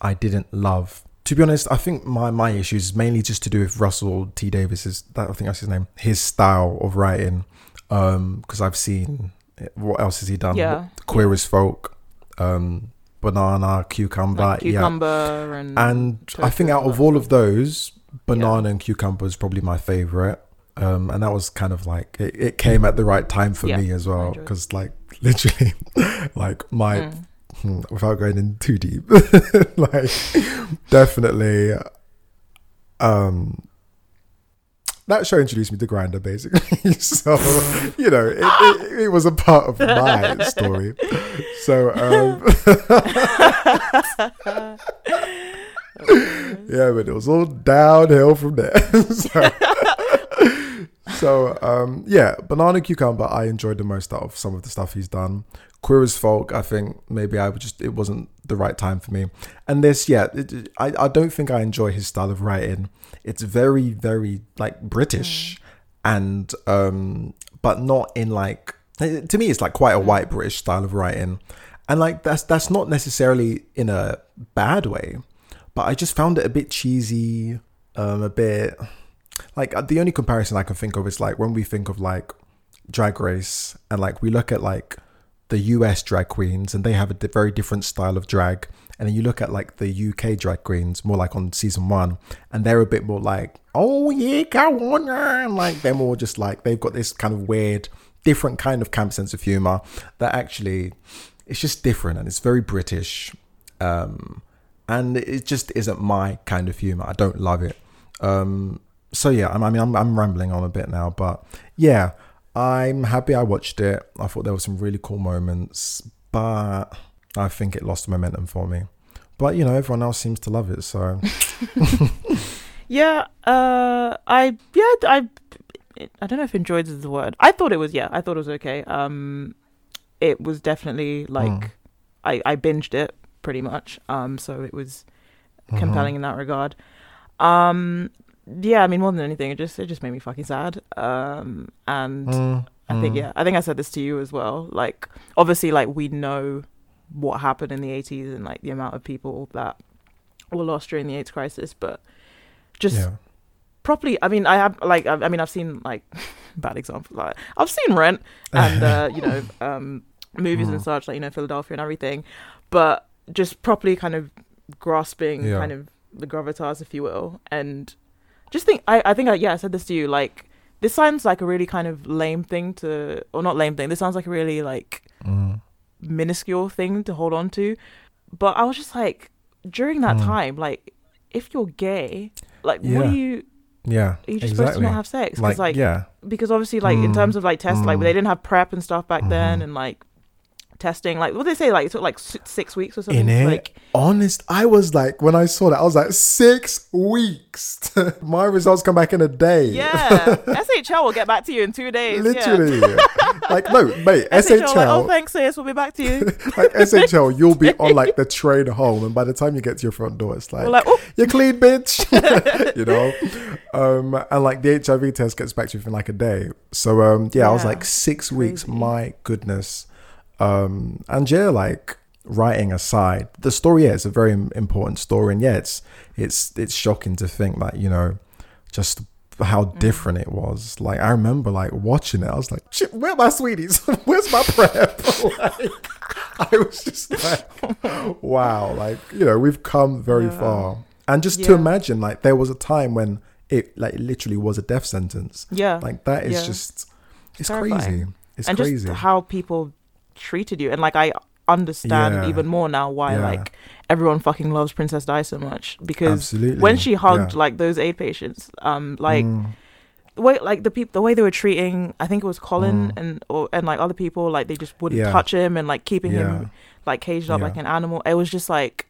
i didn't love. To be honest i think my my issues is mainly just to do with Russell T Davies's that i think that's his name his style of writing um because i've seen what else has he done? Yeah. Queer as folk um banana cucumber like cucumber yeah. and and i think out of all of those banana yeah. and cucumber is probably my favorite um, and that was kind of like it, it came at the right time for yeah, me as well because like [laughs] literally like my mm. Hmm, without going in too deep [laughs] like definitely um that show introduced me to Grindr basically. [laughs] So you know it, it, it, was a part of my story. So um yeah but it was all downhill from there. So so um, yeah, banana cucumber. I enjoyed the most out of some of the stuff he's done. Queer as folk. I think maybe I just it wasn't the right time for me. And this, yeah, it, I I don't think I enjoy his style of writing. It's very very like British, mm. and um, but not in like to me it's like quite a mm. white British style of writing, and like that's that's not necessarily in a bad way, but I just found it a bit cheesy, um, a bit like uh, the only comparison I can think of is like when we think of like drag race and like we look at like the US drag queens and they have a very different style of drag. And then you look at like the UK drag queens, more like on season one, and they're a bit more like, oh yeah, go on, and like they're more just like they've got this kind of weird, different kind of camp sense of humor that actually it's just different and it's very British. Um, and it just isn't my kind of humor. I don't love it. Um, so yeah, I mean, I'm, I'm rambling on a bit now, but yeah, I'm happy I watched it. I thought there were some really cool moments, but I think it lost momentum for me. But you know, everyone else seems to love it, so. [laughs] yeah, uh, I yeah I I don't know if enjoyed is the word. I thought it was yeah, I thought it was okay. Um, it was definitely like mm. I I binged it pretty much. Um, so it was mm-hmm. compelling mm-hmm. in that regard. Um, yeah, I mean, more than anything, it just it just made me fucking sad. Um, and mm, I think mm. yeah, I think I said this to you as well. Like, obviously, like we know what happened in the '80s and like the amount of people that were lost during the AIDS crisis, but just yeah. properly. I mean, I have like, I, I mean, I've seen like [laughs] bad example. Like, I've seen Rent and uh, you know, [laughs] um, movies and Mm. such, like you know, Philadelphia and everything, but just properly kind of grasping Yeah. kind of the gravitas, if you will, and just think. I, I think, I, yeah, I said this to you. Like, this sounds like a really kind of lame thing to, or not lame thing. This sounds like a really like Mm. minuscule thing to hold on to. But I was just like, during that Mm. time, like, if you're gay, like, what Yeah. are you? Yeah. Are you just exactly. supposed to not have sex? Because like, like, yeah. because obviously, like in Mm. terms of like tests, like Mm. they didn't have PrEP and stuff back then, Mhm. and like testing, like what they say, like it took like six weeks or something. In it, Like, honest, I was like, when I saw that, I was like, six weeks. [laughs] My results come back in a day. yeah, [laughs] SHL will get back to you in two days. Yeah. Literally. [laughs] like, no, mate, SHL, like, oh, thanks, sis. We'll be back to you. like, SHL, you'll be on like the train home, and by the time you get to your front door, it's like, like, oh, you're clean, bitch. you know? Um, and like the HIV test gets back to you in like a day. So, um, yeah, I was like, six weeks, my goodness. Um, and yeah, like, writing aside, the story, yeah, it's a very important story. And yeah, it's, it's, it's shocking to think that, you know, just how Mm. different it was. Like, I remember like watching it, I was like, shit, where are my sweeties? [laughs] Where's my PrEP? [laughs] like, I was just like, wow, like, you know, we've come very Yeah. far. And just to imagine, like, there was a time when it, like, literally was a death sentence. yeah. Like, that is Yeah. just, it's Terrifying. crazy. It's and crazy. just how people treated you, and like I understand Yeah. even more now why Yeah. like everyone fucking loves Princess Di so much because Absolutely. when she hugged Yeah. like those aid patients, um, like Mm, the way like the people the way they were treating I think it was Colin Mm. and or and like other people like they just wouldn't touch him and like keeping him like caged up like an animal. It was just like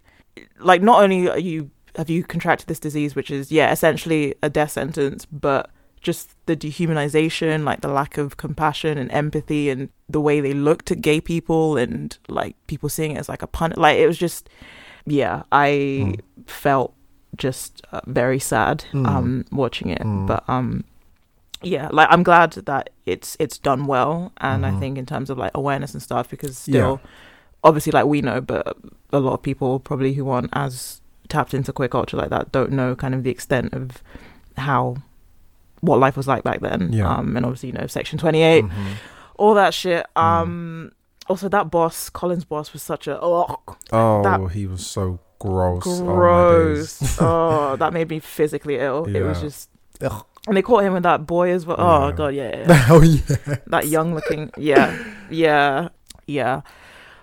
like not only are you have you contracted this disease which is yeah essentially a death sentence but just the dehumanization like the lack of compassion and empathy and the way they looked at gay people and like people seeing it as like a pun like it was just yeah I Mm. felt just uh, very sad Mm. um watching it Mm. but um yeah like i'm glad that it's it's done well and i Mhm. think in terms of like awareness and stuff because still obviously like we know but a lot of people probably who aren't as tapped into queer culture like that don't know kind of the extent of how what life was like back then Yeah. um and obviously you know section 28 Mhm. all that shit Mm. um also that boss colin's boss was such a oh Oh, That- he was so gross. Oh, gross days. oh [laughs] that made me physically ill it was just Ugh. and they caught him with that boy as well oh Yeah. god yeah, [laughs] yeah. oh yeah. that young looking yeah yeah yeah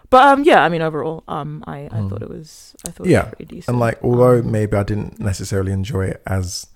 but um yeah i mean overall um i i Mm. thought it was i thought Yeah, it was pretty decent And like, although Um, maybe I didn't necessarily enjoy it as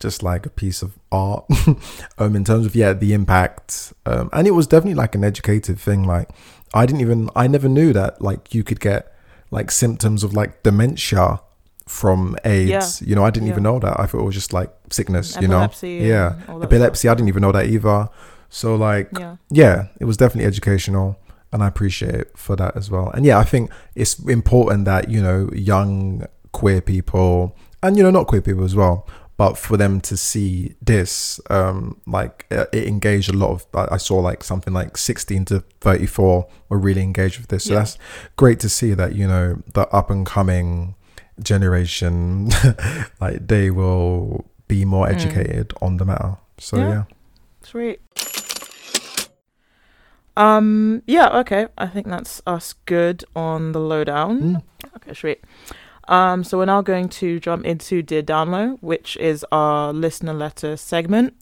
just like a piece of art, [laughs] um, in terms of yeah, the impact, um, and it was definitely like an educative thing. Like, I didn't even, I never knew that like you could get like symptoms of like dementia from AIDS. yeah. You know, I didn't Yeah. even know that. I thought it was just like sickness. epilepsy you know, yeah, and all that epilepsy. I didn't even know that either. So like, yeah yeah, it was definitely educational, and I appreciate it for that as well. And yeah, I think it's important that you know young queer people and you know not queer people as well, but for them to see this, um, like uh, it engaged a lot of. I saw like something like sixteen to thirty four were really engaged with this, so Yeah. that's great to see that you know the up and coming generation, [laughs] like they will be more Mm. educated on the matter. So Yeah. yeah. sweet um yeah okay i think that's us good on the lowdown Mm. Okay, sweet. Um, so we're now going to jump into Dear Download, which is our listener letter segment,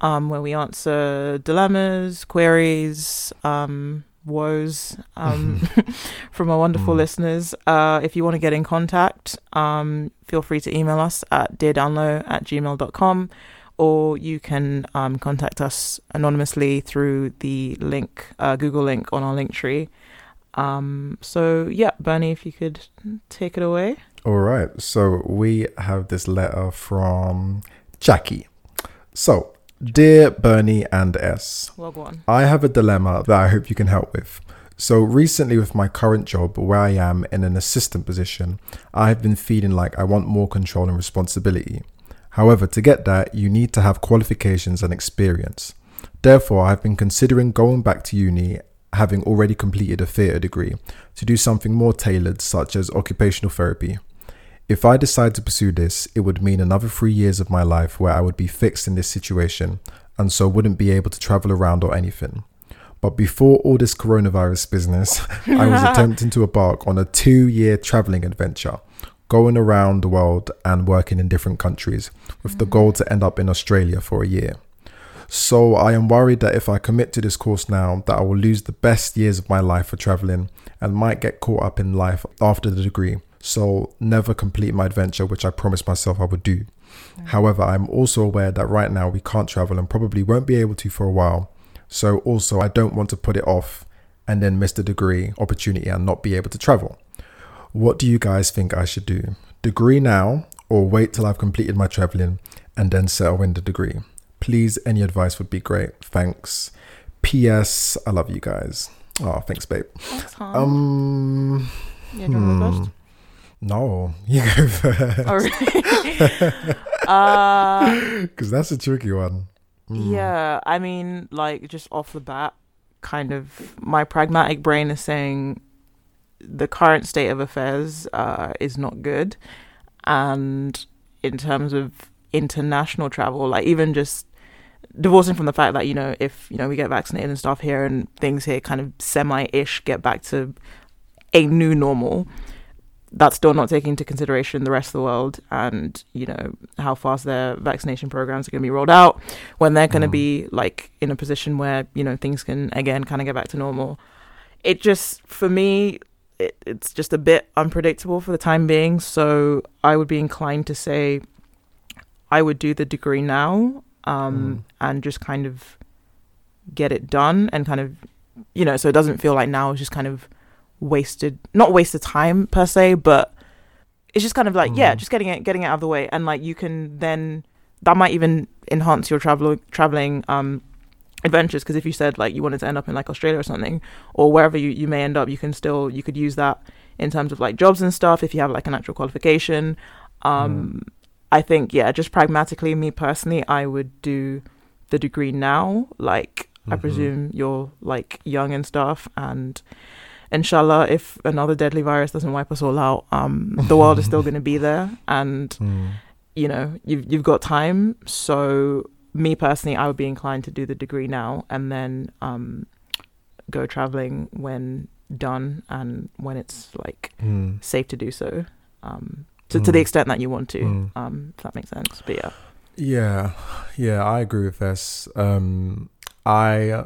um, where we answer dilemmas, queries, um, woes um, [laughs] [laughs] from our wonderful Mm. listeners. Uh, if you want to get in contact, um, feel free to email us at deardownload at gmail.com or you can um, contact us anonymously through the link, uh, Google link on our link tree. Um, so yeah, Bernie, if you could take it away. All right. So we have this letter from Jackie. So, dear Bernie and S. I have a dilemma that I hope you can help with. So, recently, with my current job, where I am in an assistant position, I have been feeling like I want more control and responsibility. However, to get that, you need to have qualifications and experience. Therefore, I've been considering going back to uni, having already completed a theatre degree, to do something more tailored, such as occupational therapy. If I decide to pursue this, it would mean another three years of my life where I would be fixed in this situation and so wouldn't be able to travel around or anything. But before all this coronavirus business, I was [laughs] attempting to embark on a two year traveling adventure, going around the world and working in different countries with the goal mm. to end up in Australia for a year. So I am worried that if I commit to this course now, that I will lose the best years of my life for traveling and might get caught up in life after the degree. So never complete my adventure, which I promised myself I would do. Mm. However, I'm also aware that right now we can't travel and probably won't be able to for a while. So also I don't want to put it off and then miss the degree opportunity and not be able to travel. What do you guys think I should do? Degree now or wait till I've completed my traveling and then settle in the degree? Please, any advice would be great. Thanks. P.S. I love you guys. Oh, thanks, babe. Hard. Um, yeah, you go hmm. first? no, you go [laughs] first. Oh, really? [laughs] uh, Because that's a tricky one. Mm. Yeah, I mean, like just off the bat, kind of my pragmatic brain is saying the current state of affairs uh, is not good, and in terms of international travel, like even just divorcing from the fact that you know if you know we get vaccinated and stuff here and things here kind of semi-ish get back to a new normal that's still not taking into consideration the rest of the world and you know how fast their vaccination programs are going to be rolled out when they're going to Mm. be like in a position where you know things can again kind of get back to normal it just for me it, it's just a bit unpredictable for the time being so i would be inclined to say i would do the degree now um, and just kind of get it done and kind of you know so it doesn't feel like now is just kind of wasted not wasted time per se but it's just kind of like yeah Mhm. just getting it getting it out of the way. And like you can then that might even enhance your travel traveling um adventures. Because if you said like you wanted to end up in like australia or something or wherever you, you may end up you can still you could use that in terms of like jobs and stuff if you have like an actual qualification. Um i think yeah just pragmatically me personally i would do the degree now like i Mhm. presume you're like young and stuff and inshallah if another deadly virus doesn't wipe us all out um the world is still [laughs] going to be there and Mm. you know you've you've got time so me personally i would be inclined to do the degree now and then um go traveling when done and when it's like Mm. safe to do so um to, to the Mm. extent that you want to Mm. um if that makes sense but yeah Yeah, yeah, I agree with this. Um, I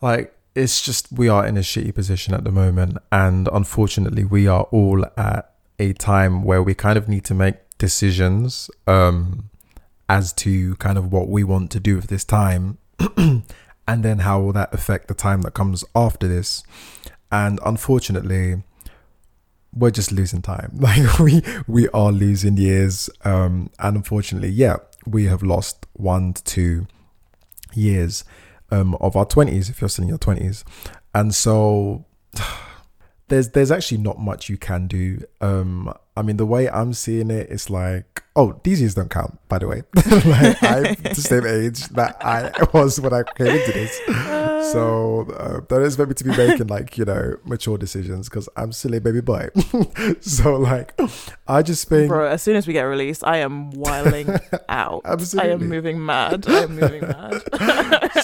like it's just we are in a shitty position at the moment, and unfortunately, we are all at a time where we kind of need to make decisions um, as to kind of what we want to do with this time, [clears throat] and then how will that affect the time that comes after this. And unfortunately, we're just losing time. [laughs] Like we we are losing years. Um, and unfortunately, yeah, we have lost one to two years um, of our twenties. If you're still in your twenties, and so [sighs] there's there's actually not much you can do. Um, I mean, the way I'm seeing it, it's like, oh, these years don't count. By the way, [laughs] like, I'm the same age that I [laughs] was when I came into this. [laughs] So uh, don't expect me to be making like you know mature decisions because I'm still a baby boy. so like, I just think bro as soon as we get released i am wiling out Absolutely. i am moving mad i am moving mad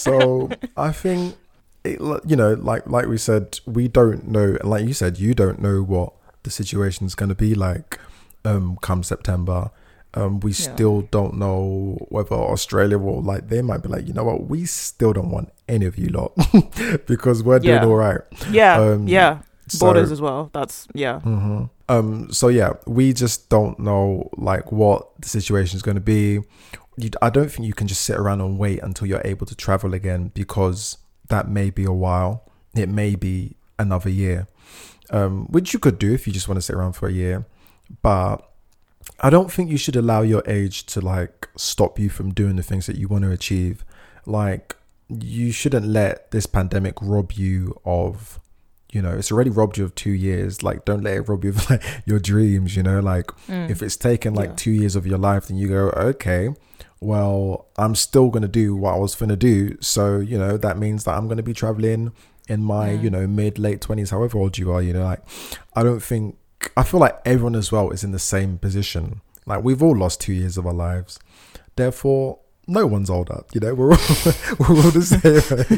so I think it, you know, like like we said, we don't know, and like you said, you don't know what the situation is going to be like um come September. Um, we Yeah. still don't know whether Australia will like. They might be like, you know what, we still don't want any of you lot [laughs] because we're doing Yeah. all right. yeah Um, yeah So- borders as well that's yeah hmm Um. So yeah, we just don't know like what the situation is going to be. You, I don't think you can just sit around and wait until you're able to travel again because that may be a while. It may be another year, um, which you could do if you just want to sit around for a year. But I don't think you should allow your age to like stop you from doing the things that you want to achieve. Like you shouldn't let this pandemic rob you of you know it's already robbed you of two years like don't let it rob you of [laughs] like your dreams you know like Mm. if it's taken like Yeah. two years of your life then you go okay well i'm still going to do what i was going to do so you know that means that i'm going to be traveling in my Mm. you know mid late 20s however old you are you know like i don't think I feel like everyone as well is in the same position. Like we've all lost two years of our lives, therefore no one's older. You know, we're all [laughs] we're all the same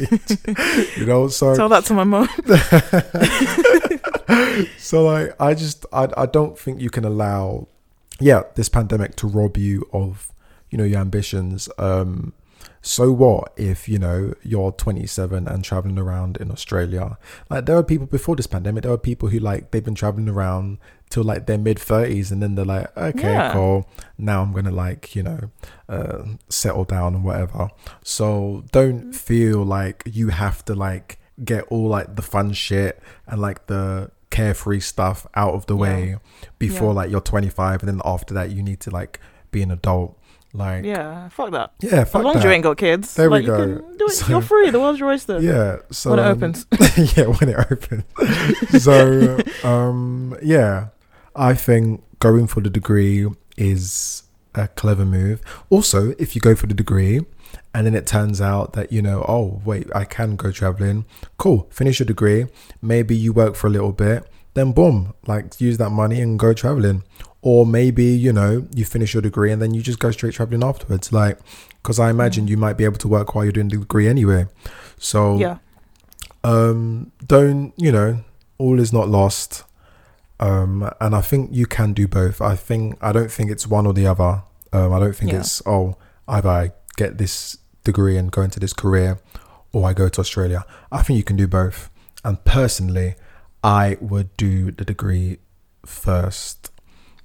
age. [laughs] You know, so Tell that to my mom. [laughs] so like I just I I don't think you can allow yeah this pandemic to rob you of you know your ambitions. Um, so what if you know you're 27 and traveling around in Australia? Like there are people before this pandemic. There are people who like they've been traveling around till like their mid 30s and then they're like okay Yeah. cool now i'm gonna like you know uh, settle down and whatever so don't feel like you have to like get all like the fun shit and like the carefree stuff out of the Yeah. way before Yeah. like you're 25 and then after that you need to like be an adult like yeah, fuck that. Yeah, fuck as long that. as you ain't got kids, There we go. You can do it. So- You're free. The world's your oyster. [laughs] yeah so when it um, opens. [laughs] yeah when it opens [laughs] so um yeah i think going for the degree is a clever move also if you go for the degree and then it turns out that you know oh wait i can go traveling cool finish your degree maybe you work for a little bit then boom like use that money and go traveling or maybe you know you finish your degree and then you just go straight traveling afterwards. Like because i imagine you might be able to work while you're doing the degree anyway. So Yeah. um don't you know all is not lost. Um and i think you can do both. I think i don't think it's one or the other. Um i don't think Yeah. it's oh either i get this degree and go into this career or i go to australia. I think you can do both. And personally i would do the degree first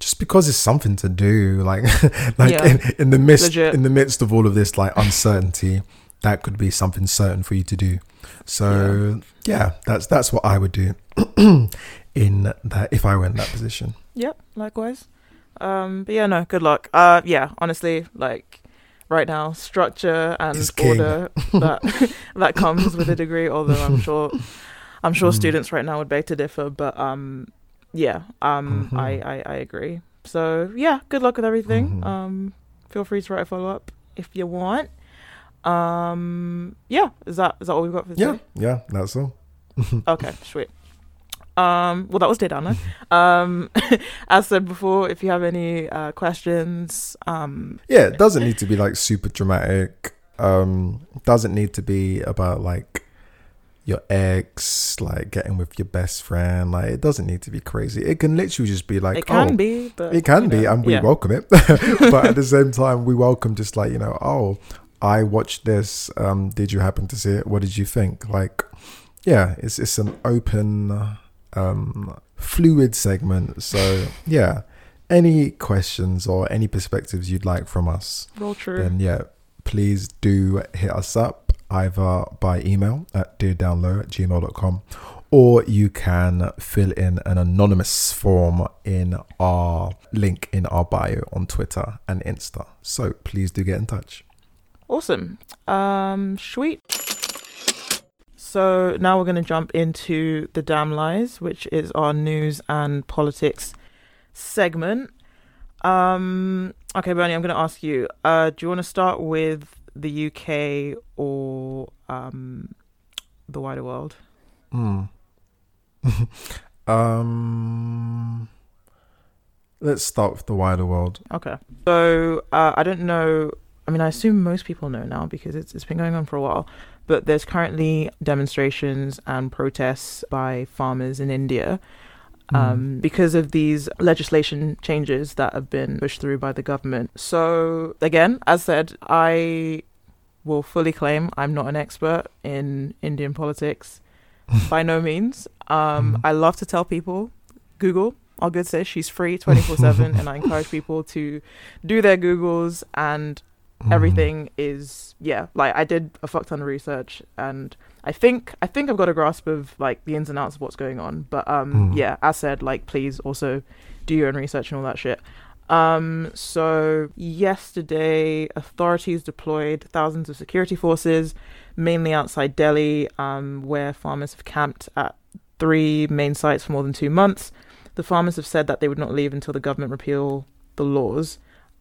just because it's something to do like [laughs] like Yeah. in, in the midst Legit. in the midst of all of this like uncertainty that could be something certain for you to do so yeah, that's that's what I would do [clears throat] in that if I were in that position. Yep. Likewise. Um. But yeah, no. Good luck. Uh. Yeah. Honestly, like right now, structure and order [laughs] that [laughs] that comes with a degree. Although I'm sure, I'm sure Mm. students right now would beg to differ. But um. Yeah. Um. Mhm. I, I I agree. So yeah. Good luck with everything. Mhm. Um. Feel free to write a follow up if you want. Um. Yeah. Is that is that all we've got for today? yeah, yeah, that's all. [laughs] Okay, sweet. Um, well, that was Day Downer. Um, [laughs] as said before, if you have any uh, questions, um, Yeah, it doesn't need to be like super dramatic. Um, doesn't need to be about like your ex, like getting with your best friend. Like it doesn't need to be crazy. It can literally just be like it can oh, be, but It can you be, know, and we yeah. welcome it. [laughs] [laughs] but at the same time, we welcome just like you know, oh, I watched this. Um, did you happen to see it? What did you think? Like, yeah, it's it's an open, um, fluid segment. So [laughs] yeah, any questions or any perspectives you'd like from us, Roll true. then yeah, please do hit us up either by email at deardownlow at gmail.com or you can fill in an anonymous form in our link in our bio on Twitter and Insta. So please do get in touch. Awesome. Um, sweet. So now we're going to jump into the damn lies, which is our news and politics segment. Um, okay, Bernie, I'm going to ask you. Uh, do you want to start with the UK or um, the wider world? Hmm. [laughs] um, let's start with the wider world. Okay. So uh, I don't know. I mean, I assume most people know now because it's it's been going on for a while. But there's currently demonstrations and protests by farmers in India um, because of these legislation changes that have been pushed through by the government. So again, as said, I will fully claim I'm not an expert in Indian politics [laughs] by no means. Um, Mhm. I love to tell people Google. All good says she's free 24 7, and I encourage people to do their Googles and Hmm. everything is yeah like i did a fuck ton of research and i think i think i've got a grasp of like the ins and outs of what's going on but um Mm. yeah as said like please also do your own research and all that shit um so yesterday authorities deployed thousands of security forces mainly outside delhi um where farmers have camped at three main sites for more than two months the farmers have said that they would not leave until the government repeal the laws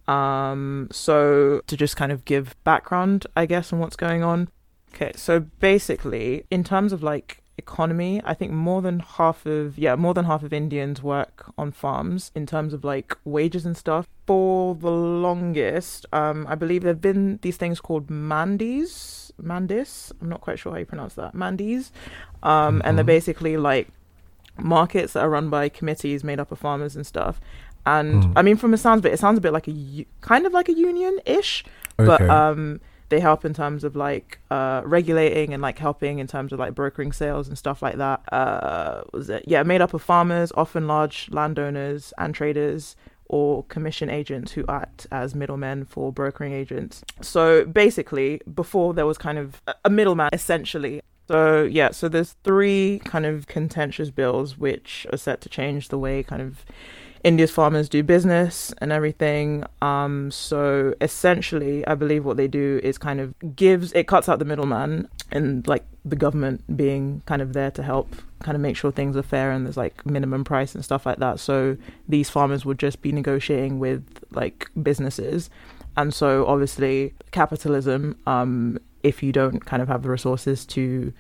um, so to just kind of give background, I guess, on what's going on. Okay, so basically, in terms of like economy. I think more than half of yeah, more than half of Indians work on farms in terms of like wages and stuff. For the longest, um, I believe there've been these things called mandis, mandis. I'm not quite sure how you pronounce that, mandis, um, and they're Mhm. basically like markets that are run by committees made up of farmers and stuff. And Mm. I mean, from the sounds of it, it sounds a bit like a u- kind of like a union ish, but um they help in terms of like uh regulating and like helping in terms of like brokering sales and stuff like that. Uh was it? Yeah made up of farmers often large landowners and traders or commission agents who act as middlemen for brokering agents. So basically before there was kind of a middleman essentially. So yeah so there's three kind of contentious bills which are set to change the way kind of India's farmers do business and everything. Um, so essentially, I believe what they do is kind of gives it cuts out the middleman and like the government being kind of there to help kind of make sure things are fair and there's like minimum price and stuff like that. So these farmers would just be negotiating with like businesses, and so obviously capitalism. Um, if you don't kind of have the resources to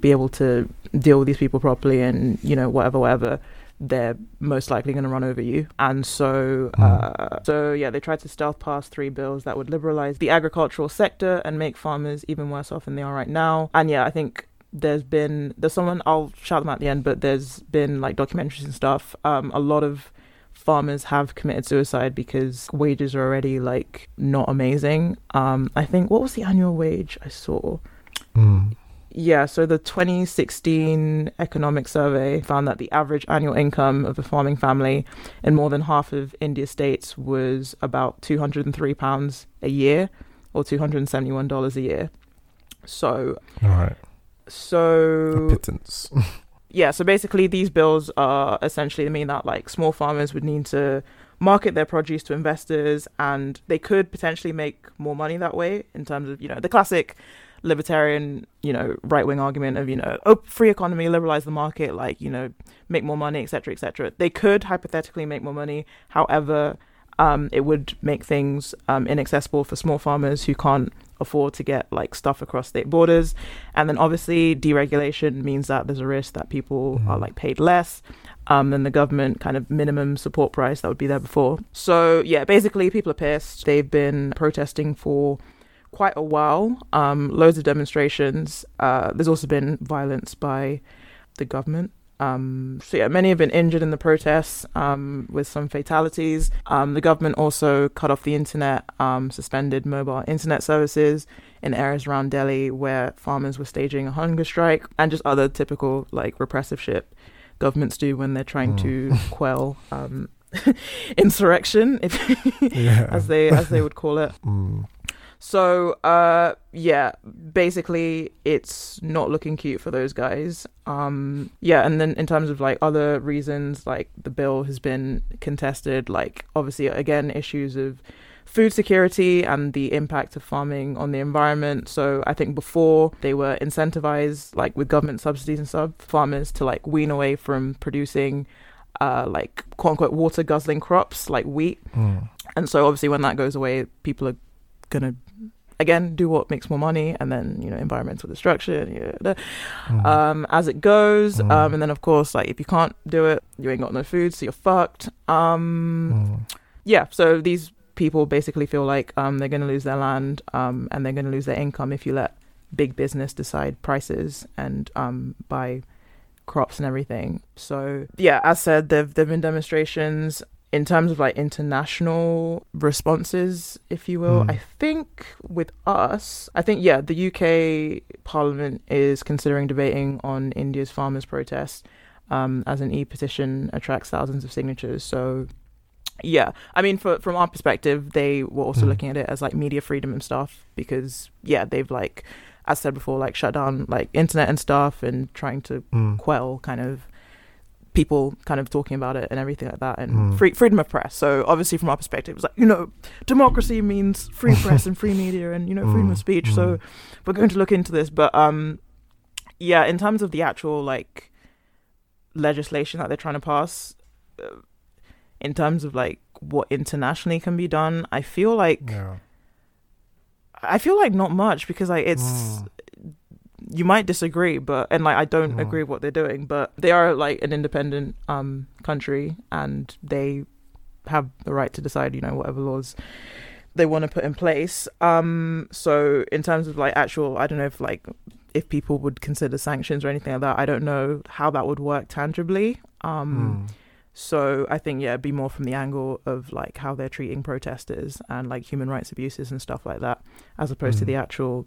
be able to deal with these people properly and you know whatever whatever they're most likely going to run over you. And so, uh, so yeah, they tried to stealth pass three bills that would liberalize the agricultural sector and make farmers even worse off than they are right now. And yeah, I think there's been there's someone I'll shout them out at the end, but there's been like documentaries and stuff. Um, a lot of farmers have committed suicide because wages are already like not amazing. Um, I think what was the annual wage I saw? Mm. Yeah, so the 2016 economic survey found that the average annual income of a farming family in more than half of India's states was about 203 pounds a year or 271 dollars a year. So All right. A so pittance. [laughs] yeah, so basically these bills are essentially mean that like small farmers would need to market their produce to investors and they could potentially make more money that way in terms of, you know, the classic libertarian, you know, right wing argument of, you know, oh, free economy, liberalize the market, like, you know, make more money, etc., etc. They could hypothetically make more money. However, um, it would make things um, inaccessible for small farmers who can't afford to get like stuff across state borders. And then obviously deregulation means that there's a risk that people are Mhm. like paid less um, than the government kind of minimum support price that would be there before. So yeah, basically people are pissed. They've been protesting for quite a while. Um, loads of demonstrations. Uh, there's also been violence by the government. Um, so yeah, many have been injured in the protests, um, with some fatalities. Um, the government also cut off the internet, um, suspended mobile internet services in areas around Delhi where farmers were staging a hunger strike, and just other typical like repressive shit governments do when they're trying Mm. to [laughs] quell um, [laughs] insurrection, if yeah. as they as they would call it. Mm. So, uh, yeah, basically, it's not looking cute for those guys. Um, yeah, and then in terms of like other reasons, like the bill has been contested, like obviously, again, issues of food security and the impact of farming on the environment. So, I think before they were incentivized, like with government subsidies and stuff, farmers to like wean away from producing. Uh, like quote unquote water guzzling crops like wheat Mm. and so obviously when that goes away people are gonna again do what makes more money and then you know environmental destruction Mm. um as it goes Mm. um and then of course like if you can't do it you ain't got no food so you're fucked um Mm. yeah so these people basically feel like um they're going to lose their land um and they're going to lose their income if you let big business decide prices and um buy crops and everything so yeah as said there've there've been demonstrations in terms of like international responses if you will Mm. i think with us i think yeah the uk parliament is considering debating on india's farmers protest um, as an e-petition attracts thousands of signatures so yeah i mean for, from our perspective they were also Mm. looking at it as like media freedom and stuff because yeah they've like as said before like shut down like internet and stuff and trying to Mm. quell kind of people kind of talking about it and everything like that and Mm. free freedom of press so obviously from our perspective it's like you know democracy means free [laughs] press and free media and you know freedom Mm, of speech so mm. we're going to look into this but um yeah in terms of the actual like legislation that they're trying to pass uh, in terms of like what internationally can be done i feel like Yeah. i feel like not much because like it's Mm. You might disagree, but and like I don't Mm. agree with what they're doing, but they are like an independent um country and they have the right to decide, you know, whatever laws they want to put in place. Um so in terms of like actual I don't know if like if people would consider sanctions or anything like that, I don't know how that would work tangibly. Um Mm. so I think yeah, it'd be more from the angle of like how they're treating protesters and like human rights abuses and stuff like that, as opposed to Mhm. the actual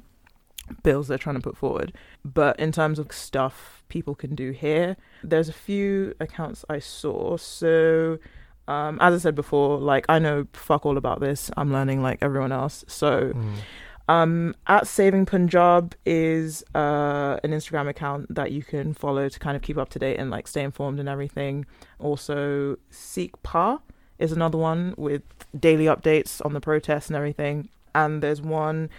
bills they're trying to put forward. But in terms of stuff people can do here, there's a few accounts I saw. So um, as I said before, like I know fuck all about this. I'm learning like everyone else. So Mm. um, at Saving Punjab is uh, an Instagram account that you can follow to kind of keep up to date and like stay informed and everything. Also, Sikh PA is another one with daily updates on the protests and everything. And there's one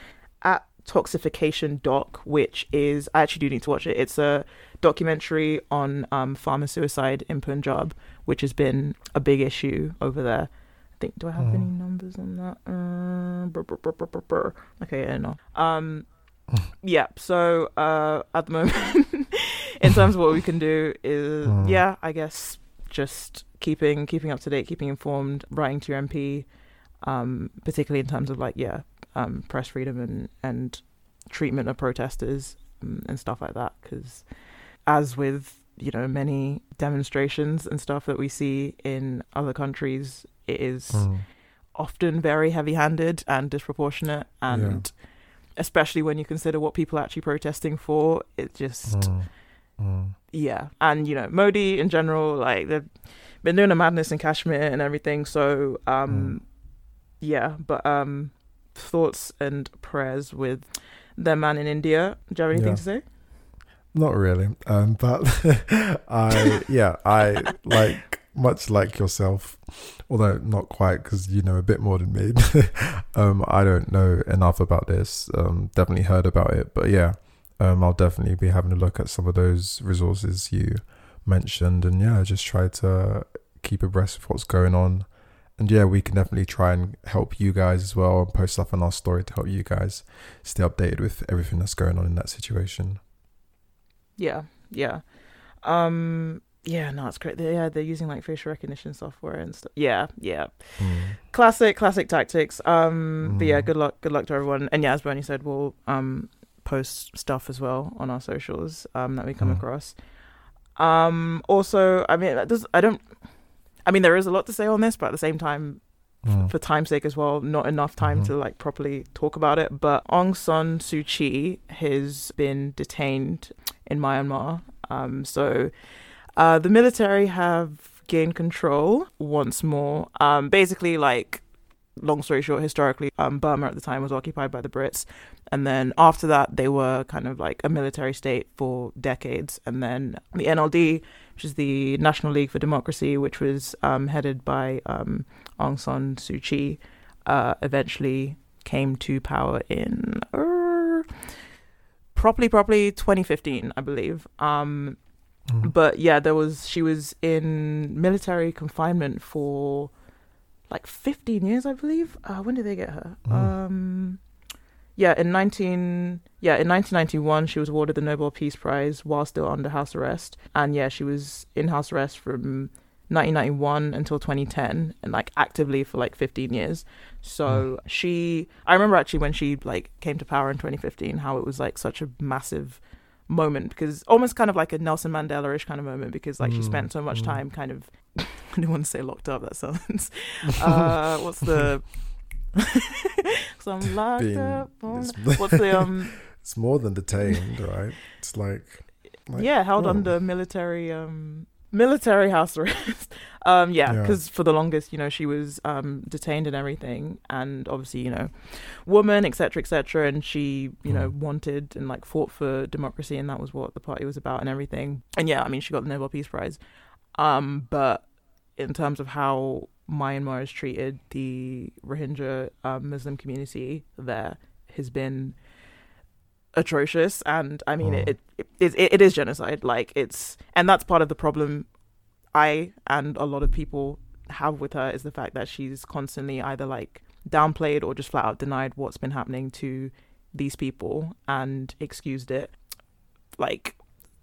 at Toxification Doc, which is I actually do need to watch it. It's a documentary on um, farmer suicide in Punjab, which has been a big issue over there. I think. Do I have Mm. any numbers on that? Uh, brr, brr, brr, brr, brr, brr. Okay, yeah, no. Um, [laughs] yeah. So uh, at the moment, [laughs] in terms of what we can do is, [laughs] Mm. yeah, I guess just keeping keeping up to date, keeping informed, writing to your MP, um, particularly in terms of like yeah, um, press freedom and and treatment of protesters um, and stuff like that. Because as with you know many demonstrations and stuff that we see in other countries, it is Mm. often very heavy-handed and disproportionate and especially when you consider what people are actually protesting for it just Mm. Mm. yeah and you know modi in general like they've been doing a madness in kashmir and everything so um yeah but um thoughts and prayers with their man in india do you have anything Yeah. to say Not really. Um, but [laughs] I, yeah, I like much like yourself, although not quite because you know a bit more than me. [laughs] um, I don't know enough about this. Um, definitely heard about it, but yeah, um, I'll definitely be having a look at some of those resources you mentioned, and yeah, just try to keep abreast of what's going on. And yeah, we can definitely try and help you guys as well and post stuff on our story to help you guys stay updated with everything that's going on in that situation. yeah yeah um yeah no it's great they, yeah they're using like facial recognition software and stuff yeah yeah Mm. classic classic tactics um but yeah Mm. good luck good luck to everyone and yeah as bernie said we'll um post stuff as well on our socials um that we come Mm. across um also i mean i don't i mean there is a lot to say on this but at the same time Mm. for time's sake as well, not enough time Mhm. to like properly talk about it. But Aung San Suu Kyi has been detained in Myanmar. Um, so uh, the military have gained control once more. Um, basically, like long story short, historically, um, Burma at the time was occupied by the Brits, and then after that, they were kind of like a military state for decades. And then the NLD, which is the National League for Democracy, which was um, headed by um, Aung San Suu Kyi, uh, eventually came to power in uh, properly, properly 2015, I believe. Um, Mm. but yeah, there was she was in military confinement for like 15 years, I believe. Uh, when did they get her? Mm. Um, yeah, in 19 yeah in 1991 she was awarded the Nobel Peace Prize while still under house arrest, and yeah she was in house arrest from 1991 until 2010 and like actively for like 15 years so she i remember actually when she like came to power in 2015 how it was like such a massive moment because almost kind of like a nelson mandela-ish kind of moment because like she Mm, spent so much mm. time kind of [laughs] i don't want to say locked up that sounds [laughs] uh what's the [laughs] so i'm locked Being- up on it's, what's the um it's more than detained, right? It's like, like yeah held oh. under military um military house arrest um yeah Yeah. because for the longest you know she was um detained and everything and obviously you know woman etc etc and she you know Mm. wanted and like fought for democracy and that was what the party was about and everything and yeah i mean she got the nobel peace prize um but in terms of how myanmar has treated the rohingya um, muslim community there has been atrocious. And i mean Mm. it, it, it it is genocide. Like it's and that's part of the problem i and a lot of people have with her is the fact that she's constantly either like downplayed or just flat out denied what's been happening to these people and excused it. Like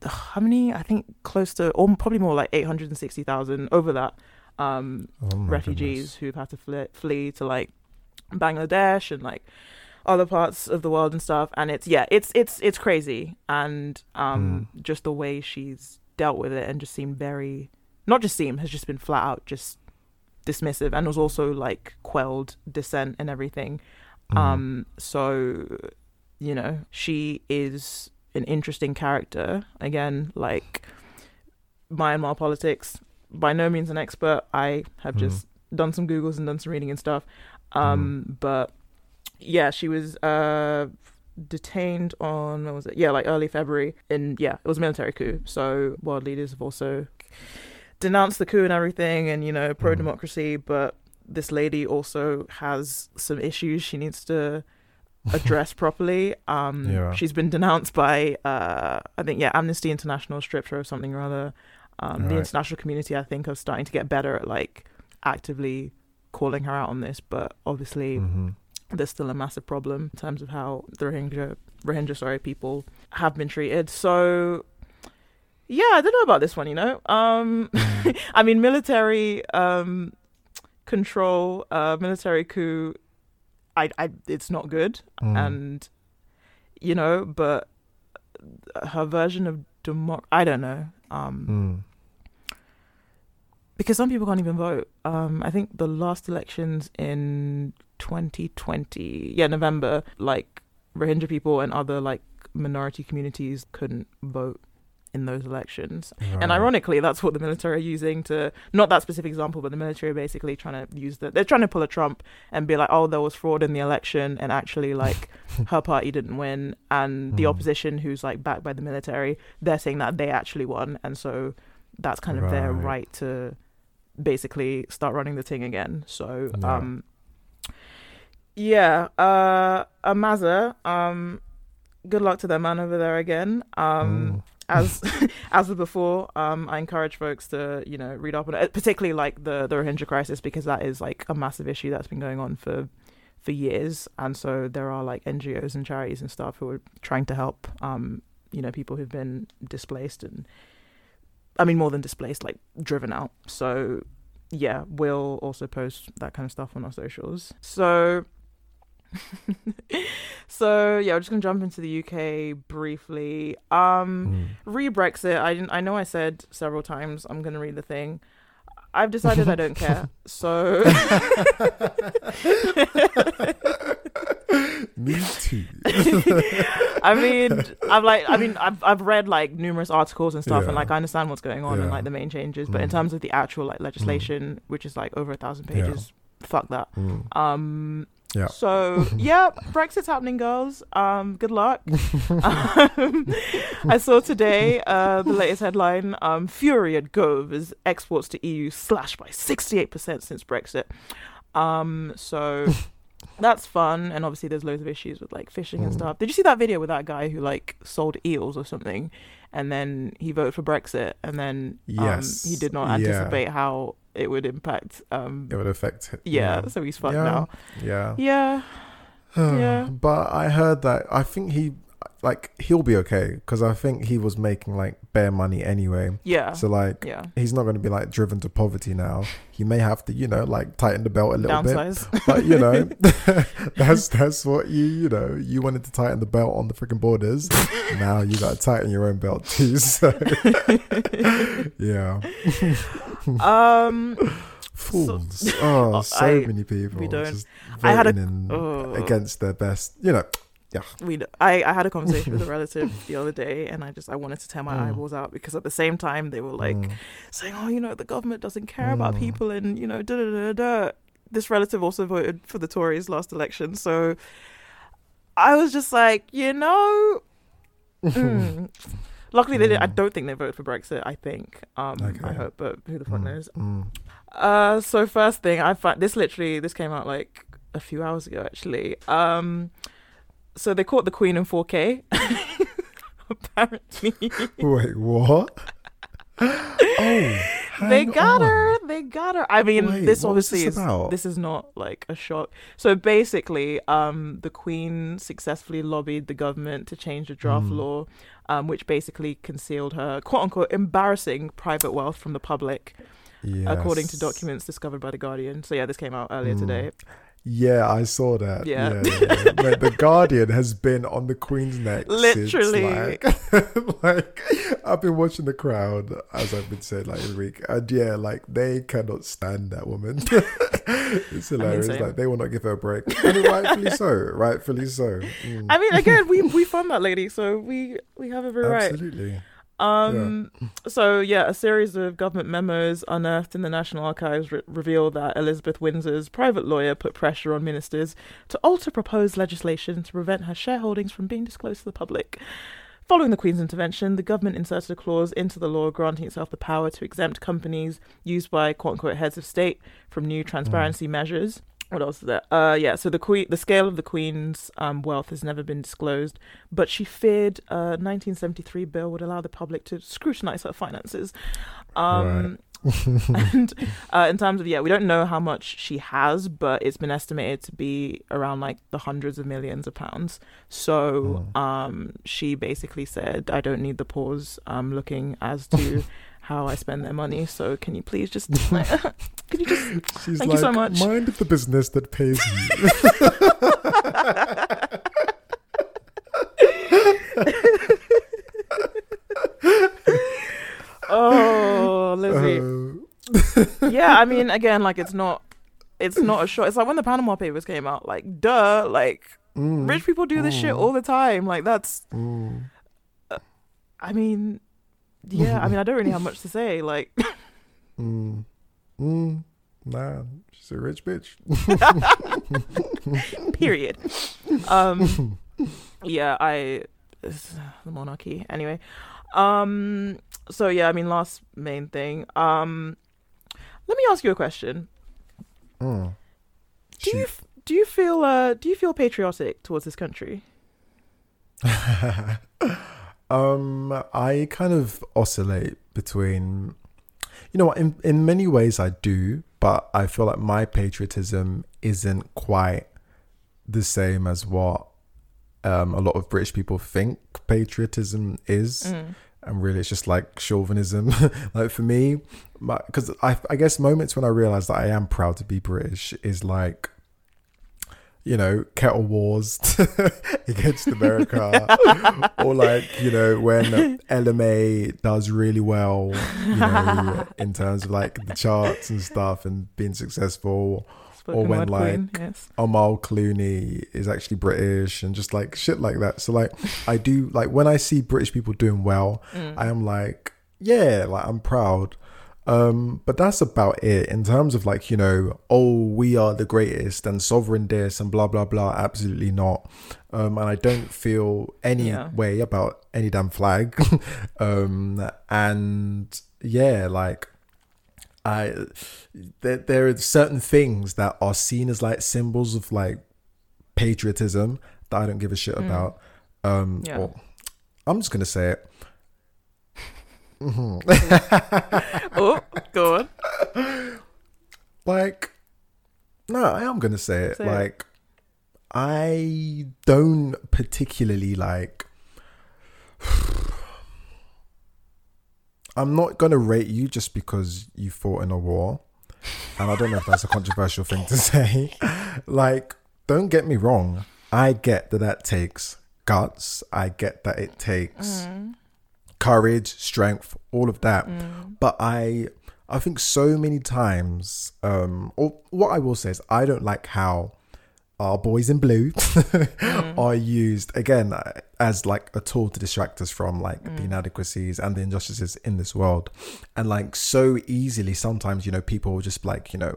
how many? I think close to, or probably more like eight hundred and sixty thousand over that um, Oh refugees goodness. who've had to flee, flee to like Bangladesh and like other parts of the world and stuff. And it's yeah, it's it's it's crazy, and um, Hmm. just the way she's dealt with it and just seemed very, not just seemed has just been flat out just dismissive, and was also like quelled dissent and everything. Mm. Um, so you know, she is an interesting character. Again, like Myanmar politics, by no means an expert. I have Mm. just done some Googles and done some reading and stuff. Um, but yeah, she was uh detained on what was it? Yeah, like early February. In yeah, it was a military coup. So world leaders have also denounced the coup and everything, and you know, pro democracy. But this lady also has some issues she needs to address properly. Um, Yeah. she's been denounced by uh, I think yeah, Amnesty International stripped her of something or other. Um, The Right. international community, I think, are starting to get better at like actively calling her out on this, but obviously Mhm. there's still a massive problem in terms of how the Rohingya, Rohingya, sorry, people have been treated. So, yeah, I don't know about this one. You know, um, [laughs] I mean, military um, control, uh, military coup. I, I, it's not good, Mm. and you know, but her version of democracy, I don't know. Um, Mm. because some people can't even vote. Um, I think the last elections in 2020, yeah, November, like Rohingya people and other like minority communities couldn't vote in those elections. And ironically, that's what the military are using to not that specific example, but the military are basically trying to use the they're trying to pull a Trump and be like, oh, there was fraud in the election, and actually like [laughs] her party didn't win, and the Mm. opposition who's like backed by the military, they're saying that they actually won, and so that's kind of their Right. right to basically start running the thing again. So Yeah. um yeah, uh Amaza, um good luck to that man over there again. Um Mm. As [laughs] as with before, um, I encourage folks to you know read up on it, particularly like the the Rohingya crisis because that is like a massive issue that's been going on for for years, and so there are like NGOs and charities and stuff who are trying to help um you know people who've been displaced and I mean more than displaced like driven out. So yeah, we'll also post that kind of stuff on our socials. So [laughs] so yeah, we're just gonna jump into the UK briefly. Um Mm. re Brexit. I didn't. I know I said several times I'm gonna read the thing. I've decided I don't care. [laughs] So Me too. [laughs] I mean, I'm like, I mean, I've I've read like numerous articles and stuff, and like I understand what's going on and like the main changes. But in Mm. terms of the actual like legislation, which is like over a thousand Yeah. pages, fuck that. Mm. Um. Yeah. So [laughs] yeah, Brexit's happening, girls. Um. Good luck. [laughs] um, I saw today uh the latest headline. Um. Fury at Gove as exports to EU slashed by 68 percent since Brexit. Um. So. [laughs] That's fun, and obviously there's loads of issues with like fishing and Mm. stuff. Did you see that video with that guy who like sold eels or something, and then he voted for Brexit, and then Yes, um, he did not yeah. anticipate how it would impact. Um, It would affect. it, yeah, so he's fucked Yeah. now. Yeah. Yeah, [sighs] Yeah. But I heard that I think he, like, he'll be okay because I think he was making like bare money anyway. yeah, So like, yeah. he's not going to be like driven to poverty now. He may have to, you know, like tighten the belt a little bit. Downsize. [laughs] But you know, [laughs] that's that's what you you know you wanted to tighten the belt on the freaking borders. [laughs] now you got to tighten your own belt too. So yeah, um, fools. oh, so I- many people. we don't- I had a- oh. against their best. You know, we I, I had a conversation with a relative the other day and I just I wanted to tear my Mm. eyeballs out because at the same time they were like Mm. saying oh you know the government doesn't care about Mm. people and you know da da da da this relative also voted for the Tories last election so I was just like you know mm. [laughs] luckily they did I don't think they voted for Brexit I think um I hope but who the fuck Mm, knows mm. uh, so first thing I find this literally this came out like a few hours ago actually. Um, so they caught the Queen in 4K. [laughs] Apparently, Wait, what? oh, [laughs] they got on. her. They got her. I mean, Wait, this obviously this is this is not like a shock. So basically, um, the Queen successfully lobbied the government to change the draft Mm. law, um, which basically concealed her quote unquote embarrassing private wealth from the public, according to documents discovered by The Guardian. So, yeah, this came out earlier Mm. today. Yeah, I saw that. Yeah. Yeah, yeah. [laughs] The Guardian has been on the Queen's neck. since, Literally. like, [laughs] like, I've been watching the Crown as I've been saying like every week, and yeah, like they cannot stand that woman. [laughs] it's hilarious. same. like they will not give her a break, and rightfully so. Rightfully so. Mm, I mean, again, we we fund that lady, so we we have every right. absolutely. Um. So yeah, a series of government memos unearthed in the National Archives re- reveal that Elizabeth Windsor's private lawyer put pressure on ministers to alter proposed legislation to prevent her shareholdings from being disclosed to the public. Following the Queen's intervention, the government inserted a clause into the law granting itself the power to exempt companies used by quote unquote heads of state from new transparency measures. What else is there? Uh, yeah. So the queen, the scale of the Queen's um, wealth has never been disclosed, but she feared a 1973 bill would allow the public to scrutinize her finances. Um, [laughs] [laughs] and uh, in terms of yeah, we don't know how much she has, but it's been estimated to be around like the hundreds of millions of pounds. So um, she basically said, "I don't need the pause. um, looking as to [laughs] how I spend their money. So can you please just can you just [laughs] She's Thank like, you so much. mind the business that pays you. [laughs] oh Lizzie." Uh, yeah, I mean, [laughs] again, like it's not, it's not a short. It's like when the Panama Papers came out. Like, duh, like mm, rich people do this shit Mm. all the time. Like that's, mm. I mean, yeah, I mean, I don't really have much to say. Like, Mm. Nah, she's a rich bitch. [laughs] period. Um, yeah, I the monarchy anyway. Um, so yeah, I mean, last main thing. Um, let me ask you a question. Mm. Do you Shoot. do you feel uh do you feel patriotic towards this country? [laughs] um, I kind of oscillate between, you know what, in, in many ways I do, but I feel like my patriotism isn't quite the same as what um, a lot of British people think patriotism is. Mm. and really it's just like chauvinism [laughs] like for me because I, I guess moments when i realize that i am proud to be british is like you know kettle wars [laughs] against america [laughs] or like you know when lma does really well you know [laughs] in terms of like the charts and stuff and being successful Spoken when, word queen, like, yes. Amal Clooney is actually British and just like shit like that. So like I do like when I see British people doing well, Mm. I am like, yeah, like I'm proud. Um, but that's about it in terms of like, you know, oh, we are the greatest and sovereign this and blah blah blah. Absolutely not. Um, and I don't feel any Yeah. way about any damn flag. [laughs] um, and yeah, like I there, there are certain things that are seen as like symbols of like patriotism that I don't give a shit Mm. about. Um, Yeah. or- I'm just gonna say it. Mhm. [laughs] oh, go on. like, no, I am gonna say it. Say it. like, I don't particularly like. [sighs] I'm not gonna rate you just because you fought in a war, and I don't know if that's a controversial thing to [laughs] say. Like, don't get me wrong. I get that that takes guts. I get that it takes Mm. Courage, strength, all of that. Mm. But I, I think so many times. Um, or what I will say is, I don't like how our boys in blue Mm. [laughs] are used again uh, as like a tool to distract us from like the Mm. inadequacies and the injustices in this world and like so easily sometimes you know people will just like you know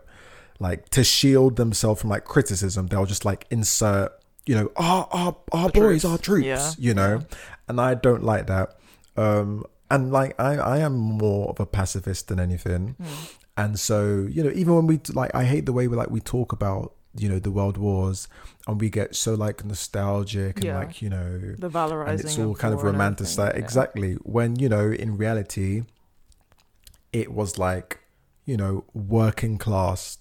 like to shield themselves from like criticism they'll just like insert you know our our, our The boys troops. our troops Yeah. you know and i don't like that um and like i i am more of a pacifist than anything Mm. and so you know even when we like i hate the way we like we talk about you know the world wars and we get so like nostalgic and Yeah. like you know The valorizing. and it's all kind of romanticized yeah. exactly when you know in reality it was like you know working class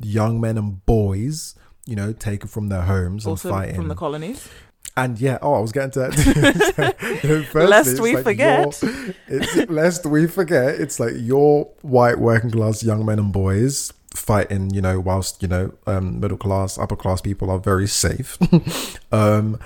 young men and boys you know taken from their homes Also and fighting from the colonies. And yeah, oh, I was getting to that. [laughs] too. Firstly, Lest we like forget. your- It's lest we forget. It's like your white working class young men and boys fighting, you know, whilst you know um, middle class, upper class people are very safe. [laughs] um,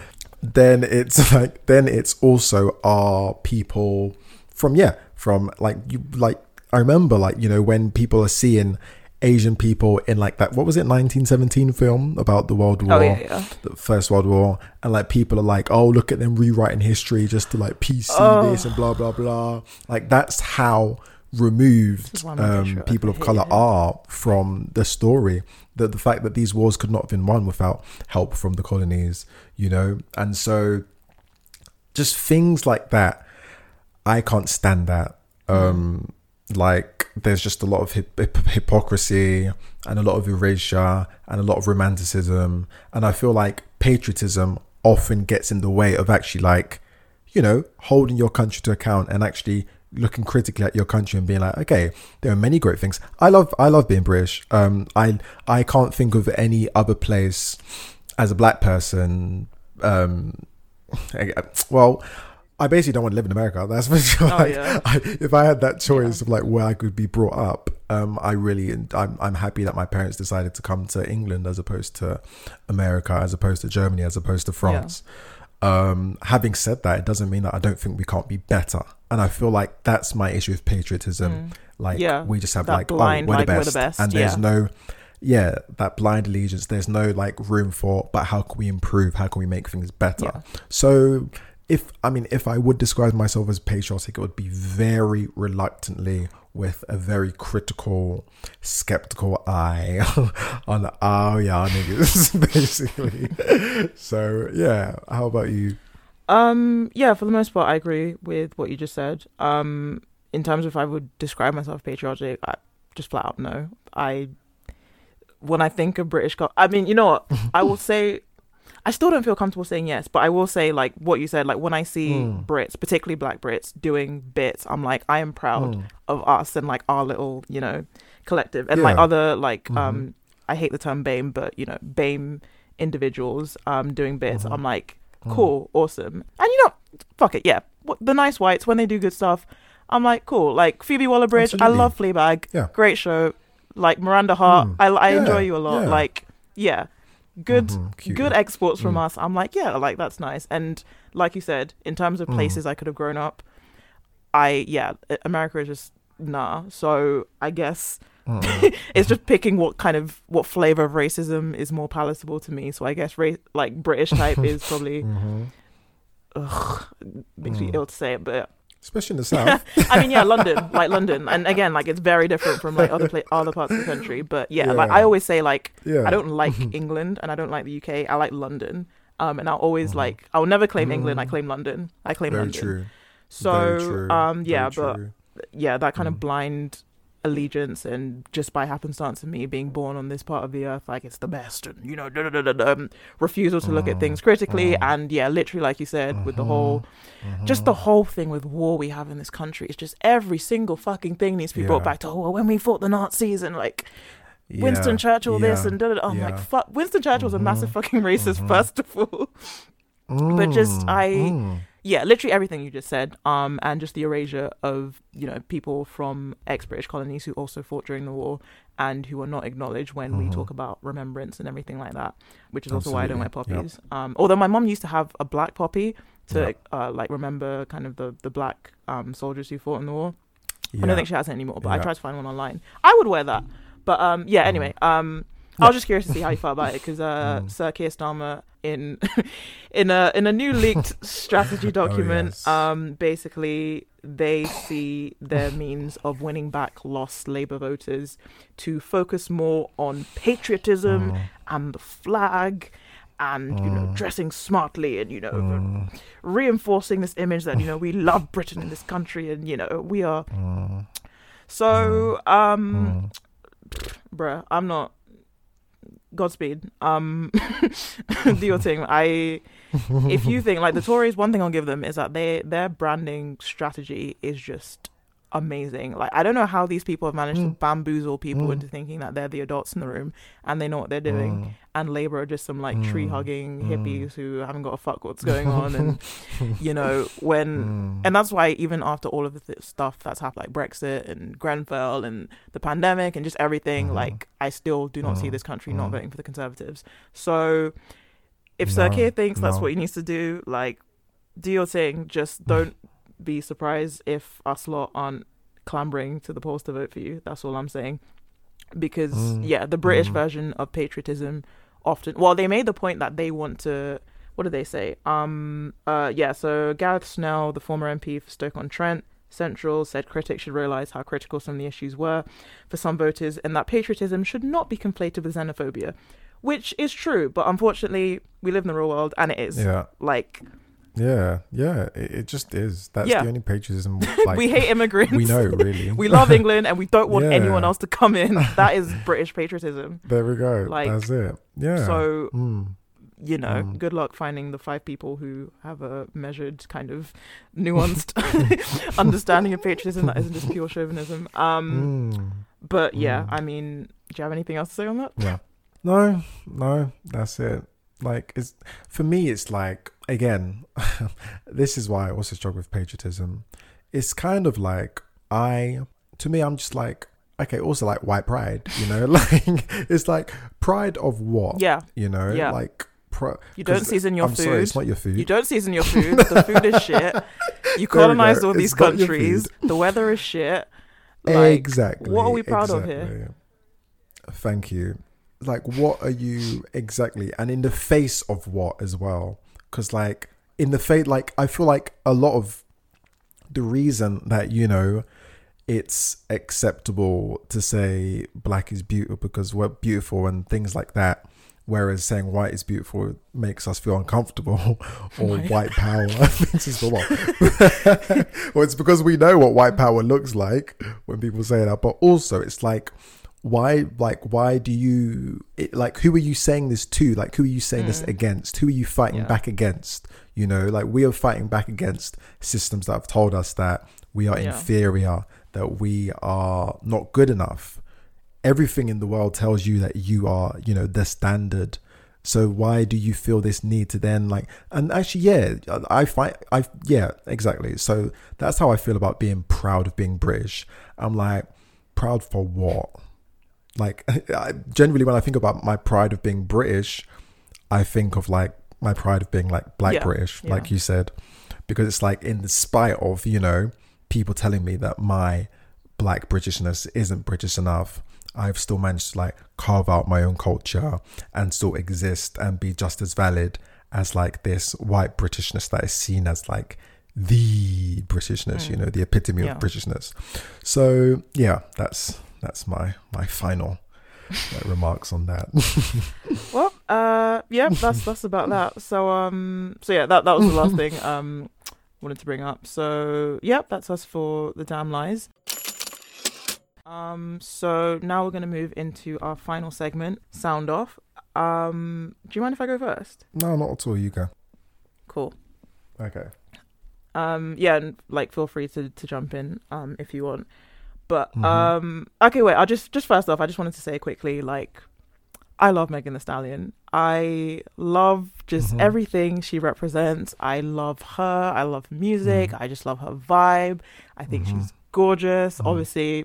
then it's [laughs] like then it's also our people from yeah from like you like I remember like you know when people are seeing Asian people in like that what was it 1917 film about the World War Oh yeah, yeah. the First World War, and like people are like, oh, look at them rewriting history just to like PC Oh. this and blah blah blah. Like that's how removed This is why my um, people of color it. are from the story. That the fact that these wars could not have been won without help from the colonies, you know, and so just things like that. I can't stand that. Um, like there's just a lot of hip- hypocrisy and a lot of erasure and a lot of romanticism, and I feel like patriotism often gets in the way of actually like, you know, holding your country to account and actually looking critically at your country and being like, okay, there are many great things. I love I love being British. Um, I I can't think of any other place as a black person. Um, [laughs] well, I basically don't want to live in America. That's for [laughs] sure. Oh, Like, yeah. I, if I had that choice of like where I could be brought up, um, I really, I'm, I'm happy that my parents decided to come to England as opposed to America, as opposed to Germany, as opposed to France. Um, having said that, it doesn't mean that I don't think we can't be better. And I feel like that's my issue with patriotism. Like Mm. Yeah, we just have like, blind, oh, we're, like, the we're best. the best, and there's yeah. no, yeah, that blind allegiance. There's no like room for, but how can we improve? How can we make things better? Yeah. So if I mean if I would describe myself as patriotic, it would be very reluctantly with a very critical, skeptical eye [laughs] on oh yeah niggas [laughs] basically. so yeah, how about you? Um, yeah, for the most part, I agree with what you just said. Um, in terms of if I would describe myself patriotic, I just flat out no. I when I think of British, co- I mean, you know what? [laughs] I will say, I still don't feel comfortable saying yes, but I will say like what you said. Like when I see Mm. Brits, particularly Black Brits, doing bits, I'm like, I am proud Mm. of us and like our little, you know, collective and like other like Mhm. um, I hate the term BAME, but you know, BAME individuals um doing bits. Mhm. I'm like, Mm. cool, awesome. And you know, fuck it, yeah. What- The nice whites when they do good stuff, I'm like, cool. Like Phoebe Waller-Bridge, I love Fleabag. Yeah. Great show. Like Miranda Hart, Mm. I I enjoy you a lot. yeah. Like, yeah, good Mhm, good exports from Mm. us. I'm like, yeah, like that's nice. And like you said, in terms of Mm. places I could have grown up, I yeah, America is just nah. So I guess Mm. [laughs] it's just picking what kind of what flavor of racism is more palatable to me. So I guess race like British type is probably [laughs] Mhm. ugh, makes me Mm. ill to say it, but Especially in the [laughs] south. I mean, yeah, London, like London, and again, like it's very different from like other pla- other parts of the country. But yeah, like I always say, like Yeah. I don't like [laughs] England and I don't like the UK. I like London, um, and I'll always like I'll never claim England. I Mm. claim London. I claim Very London. true. Very So true. um, yeah, but yeah, that kind Mm. of blind allegiance and just by happenstance of me being born on this part of the earth, like it's the best, and you know, da, da, da, um, refusal to look at Mm. things critically, Mm. and yeah, literally, like you said, with the whole just Mhm. the whole thing with war we have in this country it's just every single fucking thing needs to be brought back to oh well, when we fought the nazis and like winston Yeah, churchill this and da, da, da. i'm like fuck winston churchill's a massive fucking racist first of all but just Mm, I- mm. Yeah literally everything you just said um and just the erasure of you know people from ex-british colonies who also fought during the war and who are not acknowledged when we Mhm. talk about remembrance and everything like that which is also why i don't wear Absolutely, yep. poppies. Um although my mom used to have a black poppy to Yep. uh, like remember kind of the the black um soldiers who fought in the war. I don't think she has it anymore but i tried to find one online. I would wear that but um yeah anyway um I was just curious to see how you felt about it because uh, Mm. Sir Keir Starmer in [laughs] in a in a new leaked [laughs] strategy document, Oh, yes. um, basically they see their means of winning back lost Labour voters to focus more on patriotism Mm, and the flag, and you know Mm. dressing smartly and you know mm, reinforcing this image that you know we love Britain in this country and you know we are. mm, So um, mm. bruh, I'm not. Godspeed. Um, [laughs] do your thing. I, if you think like the Tories, one thing I'll give them is that they their branding strategy is just amazing. Like I don't know how these people have managed to Mm. bamboozle people Mm. into thinking that they're the adults in the room and they know what they're doing, Mm. and Labour are just some like tree Mm. hugging Mm. hippies who haven't got a fuck what's going on, and [laughs] you know when. Mm. And that's why even after all of the th- stuff that's happened, like Brexit and Grenfell and the pandemic and just everything, Mhm. like I still do not see this country not voting for the Conservatives. So if No, Sir Keir thinks that's what he needs to do, like do your thing. Just don't be surprised if us lot aren't clambering to the polls to vote for you. That's all I'm saying. Because Mm. yeah, the British Mm. version of patriotism often well, they made the point that they want to what did they say? Um uh yeah, so Gareth Snell, the former MP for Stoke on Trent, Central said critics should realise how critical some of the issues were for some voters and that patriotism should not be conflated with xenophobia. Which is true, but unfortunately we live in the real world and it is. Yeah, Like yeah, yeah. It, it just is. That's Yeah. the only patriotism. [laughs] Like, we hate immigrants. We know, really. [laughs] we love England and we don't want Yeah. anyone else to come in. [laughs] That is British patriotism. There we go. Like, That's it. Yeah. So, Mm. you know, Mm. good luck finding the five people who have a measured, kind of nuanced understanding of patriotism that isn't just pure chauvinism. Um, Mm. But yeah, Mm. I mean, do you have anything else to say on that? Yeah. No, no, that's it. Like it's for me it's like again, [laughs] this is why I also struggle with patriotism. It's kind of like I to me I'm just like okay, also like white pride, you know? [laughs] like it's like pride of what? Yeah, You know? Yeah. Like pro- you don't season your I'm food. sorry, it's not your food. You don't season your food. the [laughs] food is shit. You go. colonized all It's these countries. The weather is shit. Like, exactly. what are we proud of here? Thank you. Like, what are you exactly? And in the face of what as well? Because, like, in the face, like, I feel like a lot of the reason that, you know, it's acceptable to say black is beautiful because we're beautiful and things like that. Whereas saying white is beautiful makes us feel uncomfortable, [laughs] or oh Right. white power [laughs] makes us feel well. [laughs] well, it's because we know what white power looks like when people say that. But also, it's like, why, like, why do you, it, like, who are you saying this to? Like, who are you saying this Mm. against? Who are you fighting Yeah. back against? You know, like, we are fighting back against systems that have told us that we are Yeah. inferior, that we are not good enough. Everything in the world tells you that you are, you know, the standard. So why do you feel this need to then like? And actually, yeah, I find I yeah exactly. So that's how I feel about being proud of being British. I'm like proud for what? Like [laughs] I, generally, when I think about my pride of being British, I think of like my pride of being like black Yeah, British, yeah. like you said, because it's like in spite of you know people telling me that my black Britishness isn't British enough. I've still managed to like carve out my own culture and still exist and be just as valid as like this white Britishness that is seen as like the Britishness, you Mm. know, the epitome Yeah. of Britishness. So yeah, that's that's my my final remarks on that. [laughs] Well, uh, yeah, that's that's about that. So, um, so yeah, that that was the last thing [laughs] um wanted to bring up. So, yeah, that's us for the damn lies. Um, so now we're gonna move into our final segment, sound off. Um, do you mind if I go first? no, not at all. You go. Cool. Okay. Um, yeah, and like feel free to to jump in um if you want. But Mhm. um, okay, wait. I just just first off, I just wanted to say quickly, like, I love Megan Thee Stallion. I love just Mhm. everything she represents. I love her. I love music. Mhm. I just love her vibe. I think Mhm. she's gorgeous. Mhm. Obviously,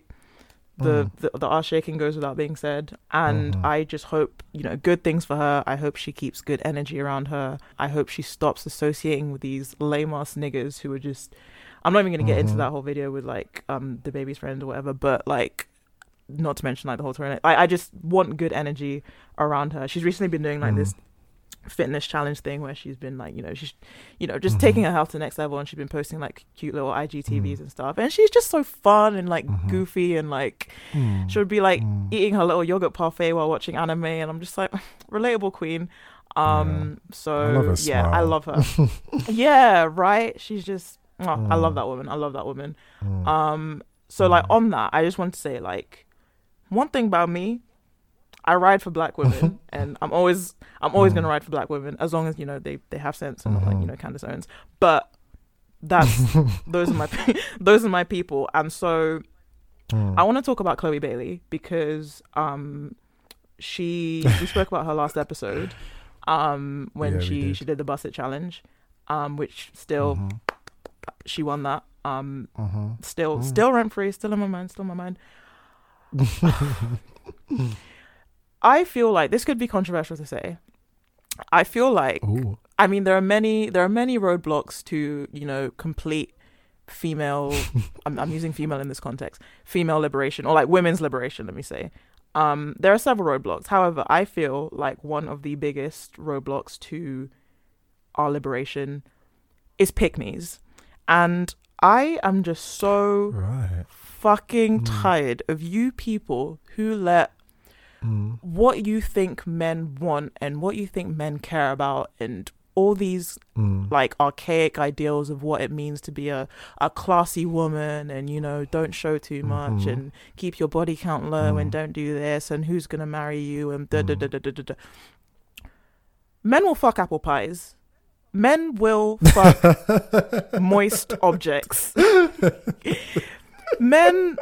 the, Mhm. the the ass shaking goes without being said. And. I just hope you know good things for her. I hope she keeps good energy around her. I hope she stops associating with these lame ass niggas who are just. I'm not even gonna get into Mhm. that whole video with like um DaBaby's friend or whatever, but like. Not to mention like the whole tournament. I, I just want good energy around her. She's recently been doing like Mm. this fitness challenge thing where she's been like, you know, she's, you know, just Mhm. taking her health to the next level, and she's been posting like cute little IGTVs Mm. and stuff, and she's just so fun and like Mhm. goofy and like Mm. she would be like Mm. eating her little yogurt parfait while watching anime, and I'm just like [laughs] relatable queen. Um, so I yeah, I love her. yeah, [laughs] right. She's just, oh, I love Mm. that woman. I love that woman. Mm. Um, so like Mm. on that, I just want to say like one thing about me, I ride for black women, [laughs] and I'm always I'm always Mm. gonna ride for black women as long as you know they they have sense and not like you Mhm. know Candace Owens. But that's [laughs] those are my [laughs] those are my people, and so Mm. I want to talk about Chloe Bailey because um she we spoke about her last episode um when Yeah, she did. she did the Buss It challenge um which still Mhm. She won that um Mhm. still Mm. still rent free still in my mind still in my mind [laughs] I feel like this could be controversial to say I feel like Ooh. I mean, there are many there are many roadblocks to you know complete female. [laughs] I'm I'm using female in this context, female liberation or like women's liberation. Let me say. Um, there are several roadblocks. However, I feel like one of the biggest roadblocks to our liberation is pick-mes, and I am just so Right. fucking Mm. tired of you people who let Mm. what you think men want and what you think men care about and all these Mm. like archaic ideals of what it means to be a, a classy woman and you know don't show too much Mhm. and keep your body count low and Mm. don't do this and who's gonna marry you and da da Mm. da da da da da men will fuck apple pies men will [laughs] fuck moist objects. Men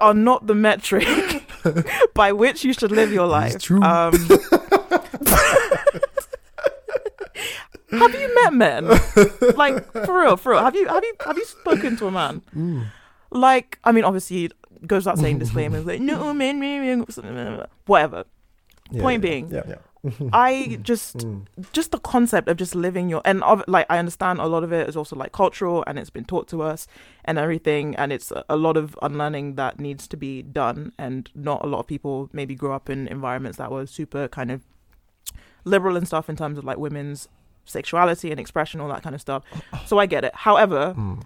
are not the metric [laughs] by which you should live your life. It's true. um [laughs] have you met men? Like for real for real. Have you have you have you spoken to a man? Mm. like i mean obviously goes without saying disclaimers like no men," whatever. Yeah, Point yeah, being, Yeah, yeah. I [laughs] just Mm. just the concept of just living your and of, like i understand a lot of it is also like cultural and it's been taught to us and everything and it's a, a lot of unlearning that needs to be done and not a lot of people maybe grew up in environments that were super kind of liberal and stuff in terms of like women's sexuality and expression all that kind of stuff [coughs] so i get it however Mm.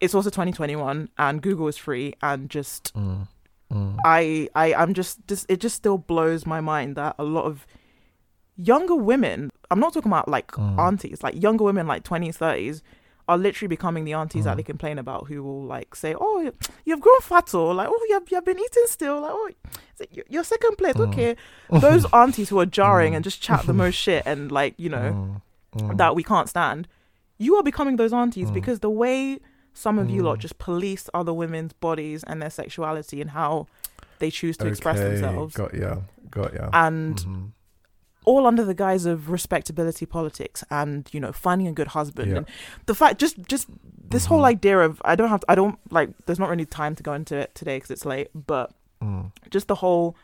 it's also 2021 and google is free and just Mm. Mm. I, I I'm just just it just still blows my mind that a lot of younger women I'm not talking about like Mm. aunties like younger women like 20s 30s are literally becoming the aunties that Mm. they complain about who will like say oh you've grown fat or like oh you've, you've been eating still like oh you're- you're second place Mm. okay [laughs] those aunties who are jarring Mm. and just chat the most shit and like you know Mm. Mm. that we can't stand, you are becoming those aunties because the way some of you lot just police other women's bodies and their sexuality and how they choose to express themselves, Got ya. Got ya. and Mhm. All under the guise of respectability politics and you know finding a good husband Yeah. and the fact just just this whole Mhm. idea of I don't have to, I don't like there's not really time to go into it today because it's late, but Mm. just the whole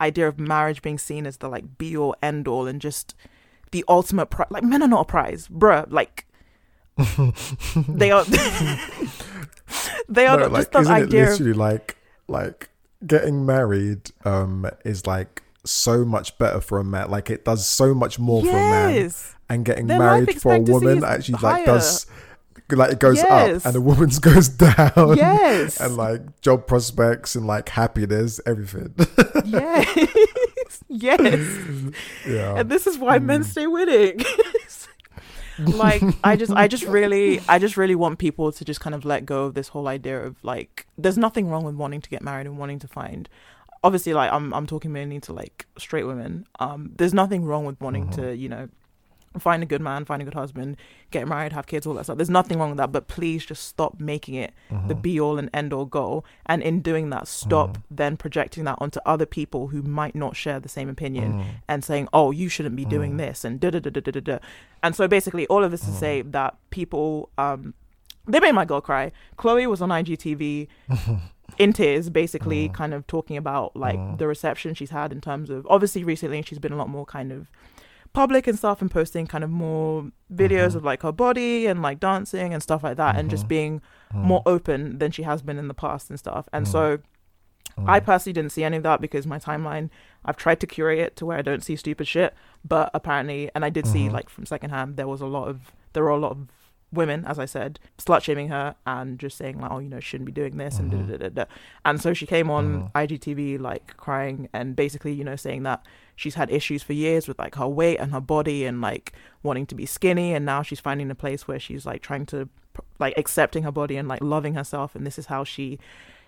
idea of marriage being seen as the like be all end all and just the ultimate pri- like men are not a prize, bruh. Like [laughs] they are. [laughs] they are No, not like, just the isn't it idea. Of, like like getting married um is like so much better for a man like it does so much more for a man and getting Their married for a woman actually higher. like does like it goes Yes. up and a woman's [laughs] goes down yes, and like job prospects and like happiness everything yes, [laughs] yes. yeah And this is why men Mm. stay winning. [laughs] like I just I just really I just really want people to just kind of let go of this whole idea of like there's nothing wrong with wanting to get married and wanting to find obviously like I'm I'm talking mainly to like straight women. Um there's nothing wrong with wanting Mhm. to, you know, find a good man, find a good husband, get married, have kids, all that stuff. There's nothing wrong with that, but please just stop making it the Mhm. be all and end all goal. And in doing that, stop Mm. then projecting that onto other people who might not share the same opinion Mm. and saying, "Oh, you shouldn't be doing Mm. this," and da da da da da da. And so basically, all of this to say that people, um, they made my girl cry. Chloe was on IGTV [laughs] in tears, basically, Mm. kind of talking about like Mm. the reception she's had in terms of obviously recently she's been a lot more kind of public and stuff and posting kind of more videos Mhm. of like her body and like dancing and stuff like that and just Mhm. being Mm. more open than she has been in the past and stuff. And so. I personally didn't see any of that because my timeline, I've tried to curate it to where I don't see stupid shit. But apparently, and I did see Mhm. like from secondhand, there was a lot of there were a lot of women, as I said, slut shaming her and just saying like, oh, you know, shouldn't be doing this and da, da, da, da. And so she came on Mhm. IGTV like crying and basically, you know, saying that she's had issues for years with like her weight and her body and like wanting to be skinny and now she's finding a place where she's like trying to like accepting her body and like loving herself and this is how she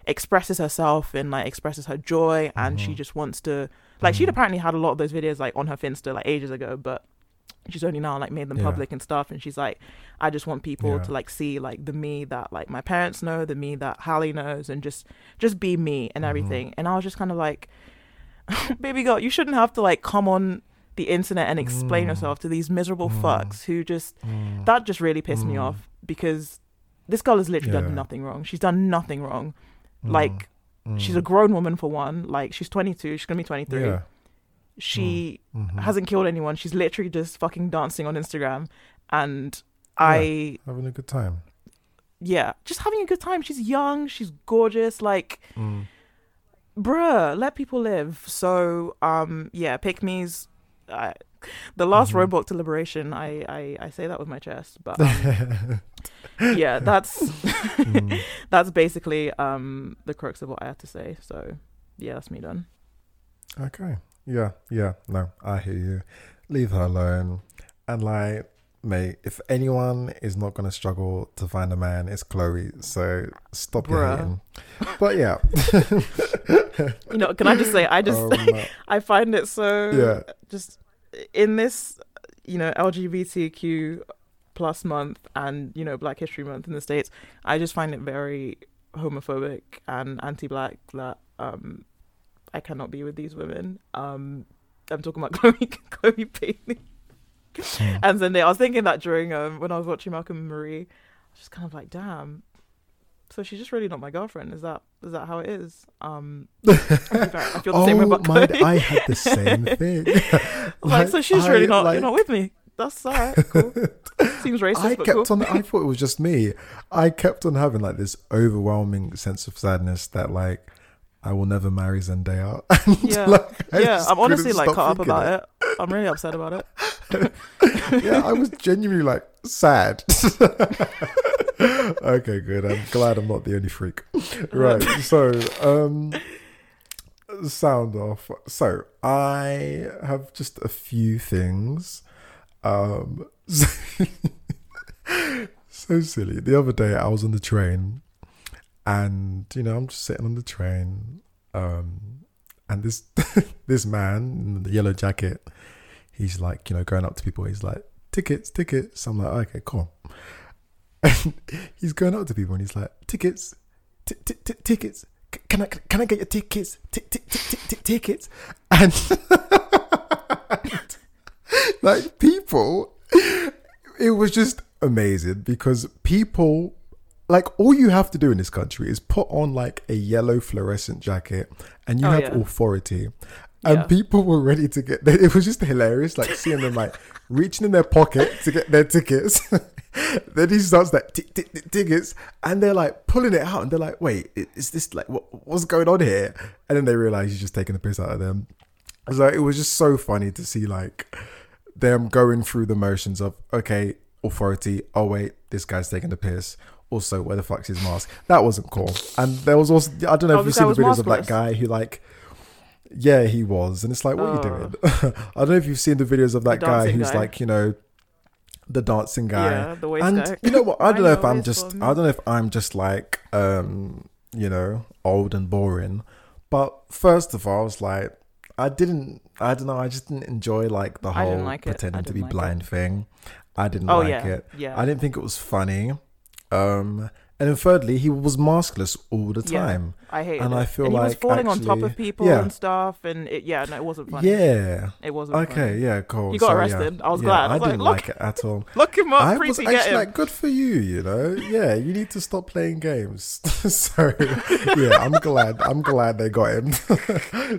expresses herself and like expresses her joy and she Mhm. just wants to like she'd Mhm. apparently had a lot of those videos like on her finsta like ages ago but she's only now like made them Yeah. public and stuff and she's like i just want people Yeah. to like see like the me that like my parents know the me that Halle knows and just just be me and Mhm. everything and i was just kind of like [laughs] baby girl you shouldn't have to like come on the internet and explain Mm. yourself to these miserable Mm. fucks who just Mm. that just really pissed me Mm. off because this girl has literally Yeah. done nothing wrong she's done nothing wrong Mm. like she's a Mm. grown woman for one like she's 22 she's gonna be 23 yeah. She Mhm. hasn't killed anyone. She's literally just fucking dancing on Instagram. And I, having a good time. yeah, just having a good time. She's young, she's gorgeous. Like, Mm. bruh, let people live. So, um, yeah, pick me's. I, the last Mhm. Roblox deliberation, I, I, I say that with my chest, but um, [laughs] yeah, that's Mm. [laughs] that's basically um the crux of what I had to say. So, yeah, that's me done. Okay. Yeah, yeah. No, I hear you. Leave her alone. And like, mate, if anyone is not gonna struggle to find a man, it's Chloe. So stop your Bruh. hating. But yeah. [laughs] You know, can I just say, I just Um, [laughs] I find it so yeah. just in this you know lgbtq plus month and you know black history month in the states i just find it very homophobic and anti-black that um i cannot be with these women um i'm talking about [laughs] chloe chloe Bailey Mm. and Zendaya. i was thinking that during um when i was watching malcolm and marie i was just kind of like damn so she's just really not my girlfriend is that is that how it is um i feel the same way [laughs] oh about my! chloe I had the same [laughs] thing. like, so she's I, really not like- you're not with me. That's alright, cool. Seems racist, I kept cool. on. I thought it was just me. I kept on having like this overwhelming sense of sadness that like I will never marry Zendaya. [laughs] Yeah. like, yeah. I'm honestly like caught up about it. I'm really upset about it. it. [laughs] Yeah, I was genuinely like sad. [laughs] okay, good. I'm glad I'm not the only freak. Right. So, um, sound off. So I have just a few things. Um, so silly. The other day I was on the train, and you know I'm just sitting on the train, um, and this [laughs] this man in the yellow jacket, he's like you know going up to people. He's like tickets, tickets. I'm like okay, cool. [laughs] And he's going up to people and he's like tickets, tickets. C- Can I can I get your tickets? Tickets and [laughs] like people it was just amazing because people like all you have to do in this country is put on like a yellow fluorescent jacket and you Oh, have yeah. authority. And Yeah. people were ready to get it was just hilarious like seeing them like [laughs] reaching in their pocket to get their tickets. [laughs] Then he starts like "Tick, tick, tick, tickets and they're like pulling it out and they're like wait is this like what, what's going on here? And then they realize he's just taking the piss out of them. So it was just so funny to see like them going through the motions of okay authority. Oh wait this guy's taking the piss also where the fuck's his mask. That wasn't cool. And there was also i don't know Oh, if you've seen the videos of that guy who like yeah he was. And it's like what are you Oh. doing? [laughs] I don't know if you've seen the videos of that guy who's guy. like you know the dancing guy. Yeah, the waist and guy. you know what? I [laughs] don't know if i'm just one. i don't know if i'm just like um you know old and boring. But first of all i was like i didn't i don't know i just didn't enjoy like the whole like pretending to be like it. blind thing. I didn't Oh like yeah, it. Yeah. i didn't think it was funny um and then thirdly he was maskless all the Yeah. time I hated and it. I feel and he was like falling on top of people yeah. and stuff, and it, yeah, no, it wasn't funny. yeah it wasn't. okay funny. yeah cool He got So, arrested. yeah. I was Yeah, glad. I i was like, didn't look- like it at all [laughs] Look him up, I was actually like, good for you, you know. Yeah, you need to stop playing games. [laughs] so, yeah, I'm [laughs] glad. I'm glad they got him.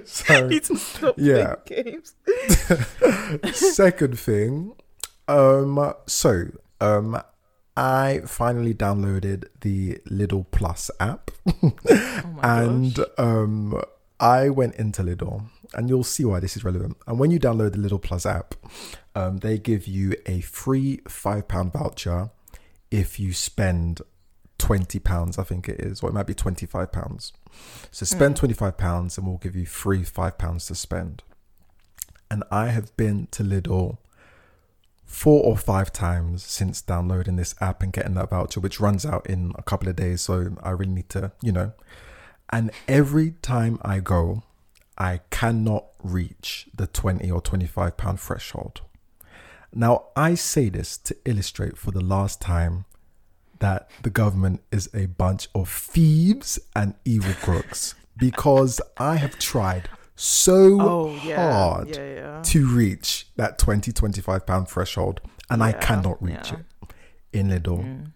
so, Need to stop yeah. playing games. second thing, um, so, um, I finally downloaded the Lidl Plus app, [laughs] Oh and um, I went into Lidl, and you'll see why this is relevant. And when you download the Lidl Plus app, um, they give you a free five pound voucher if you spend twenty pounds. I think it is, or it might be twenty five pounds. So spend Mm. twenty five pounds, and we'll give you free five pounds to spend. And I have been to Lidl four or five times since downloading this app and getting that voucher, which runs out in a couple of days. So I really need to, you know. And every time I go, I cannot reach the 20 or 25 pound threshold. Now, I say this to illustrate for the last time that the government is a bunch of thieves and evil crooks because I have tried so Oh yeah, hard yeah, yeah. to reach that 20 25 pound threshold and I cannot reach. Mm. it in Lidl.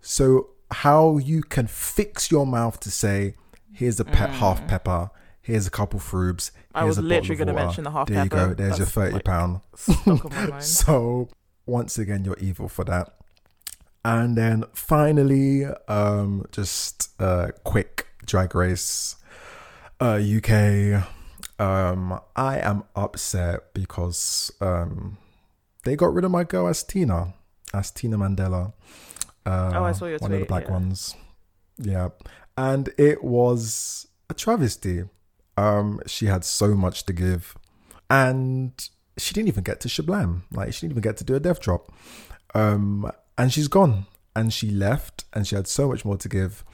So how you can fix your mouth to say here's a pet half pepper, here's a couple frubes, Mm. I was literally of gonna mention the half There you go. There's your 30 like, pound. Stuck on my [laughs] mind. So once again, you're evil for that. And then finally, um, just a quick drag race, uh, UK. Um, I am upset because um, they got rid of my girl Asttina, as Tina Mandela. Uh, Oh, I saw your one of the black yeah. ones. Yeah, and it was a travesty. Um, she had so much to give, and she didn't even get to Shablam. Like she didn't even get to do a death drop. Um, and she's gone, and she left, and she had so much more to give.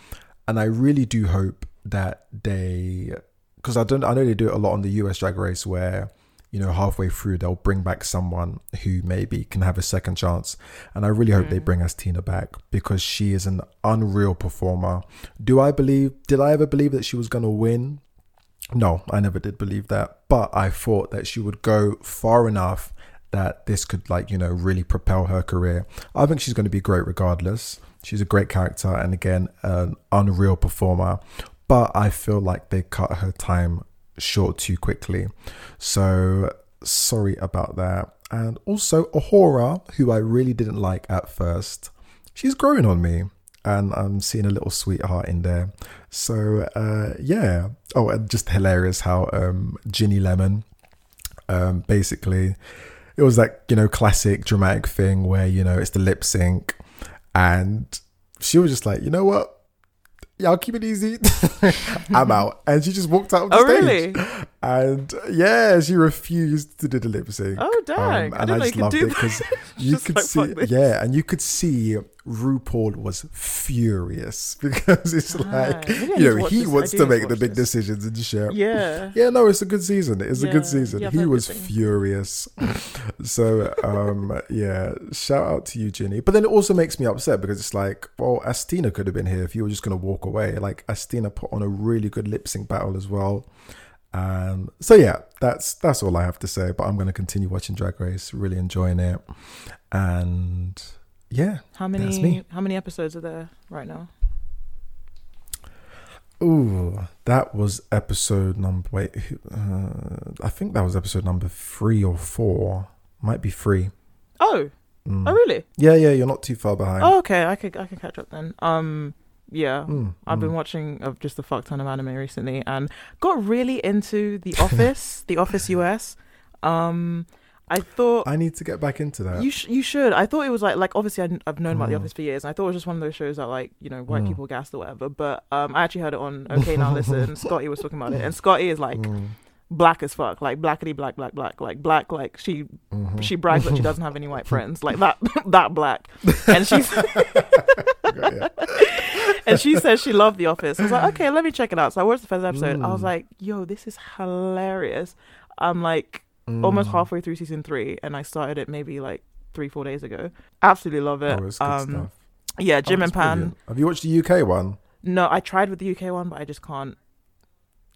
And I really do hope that they, because I don't, I know they do it a lot on the US Drag Race where. You know, halfway through, they'll bring back someone who maybe can have a second chance. And I really hope they mm. bring Asttina back because she is an unreal performer. Do I believe, did I ever believe that she was going to win? No, I never did believe that. But I thought that she would go far enough that this could, like, you know, really propel her career. I think she's going to be great regardless. She's a great character and, again, an unreal performer. But I feel like they cut her time short too quickly. So sorry about that. And also, A'Whora, who I really didn't like at first, she's growing on me and I'm seeing a little sweetheart in there. So uh, yeah. Oh, and just hilarious how um, Ginny Lemon, um, basically, it was that you know classic dramatic thing where you know it's the lip sync, and she was just like, you know what. Yeah, I'll keep it easy. [laughs] I'm out. And she just walked out of the Oh, stage. really? And yeah, she refused to do the lip sync. Oh, dang. I and didn't I just loved it because [laughs] you could like, see, yeah, and you could see RuPaul was furious [laughs] because it's Ah, like you know he this. Wants to make the big this. decisions the show. Yeah. Yeah, no, it's a good season. It's a good season. Yeah, he was furious. [laughs] so, um, yeah, shout out to you, Ginny. But then it also makes me upset because it's like, well, Asttina could have been here if you were just going to walk away. Like, Asttina put on a really good lip sync battle as well. Um, so yeah, that's that's all I have to say. But I'm going to continue watching Drag Race, really enjoying it, and yeah, How That's many me. how many episodes are there right now? Ooh, that was episode number. Wait, uh, I think that was episode number three or four. Might be three. Oh. Mm. Oh really? Yeah, yeah, you're not too far behind. Oh okay, I could I can catch up then. Um yeah. Mm, I've been mm. watching of just a fuck ton of anime recently and got really into The [laughs] Office, The Office US. Um I thought I need to get back into that. You sh- you should. I thought it was like like obviously I, have known about The Mm. Office for years, and I thought it was just one of those shows that like you know white Mm. people gassed or whatever. But um, I actually heard it on Okay Now Listen. [laughs] Scotty was talking about it, and Scotty is like Mm, black as fuck, like blackity black black black, like black like she mhm. she brags that she doesn't have any white [laughs] friends, like that [laughs] that black, and she's [laughs] and she says she loved The Office. I was like, okay, let me check it out. So I watched the first episode. I was Mm. like, yo, this is hilarious. I'm like almost Mm. halfway through season three, and I started it maybe like three four days ago. Absolutely love it. Oh, um, yeah, Oh, Jim that's and Pam. brilliant. Have you watched the UK one? No, I tried with the UK one, but I just can't.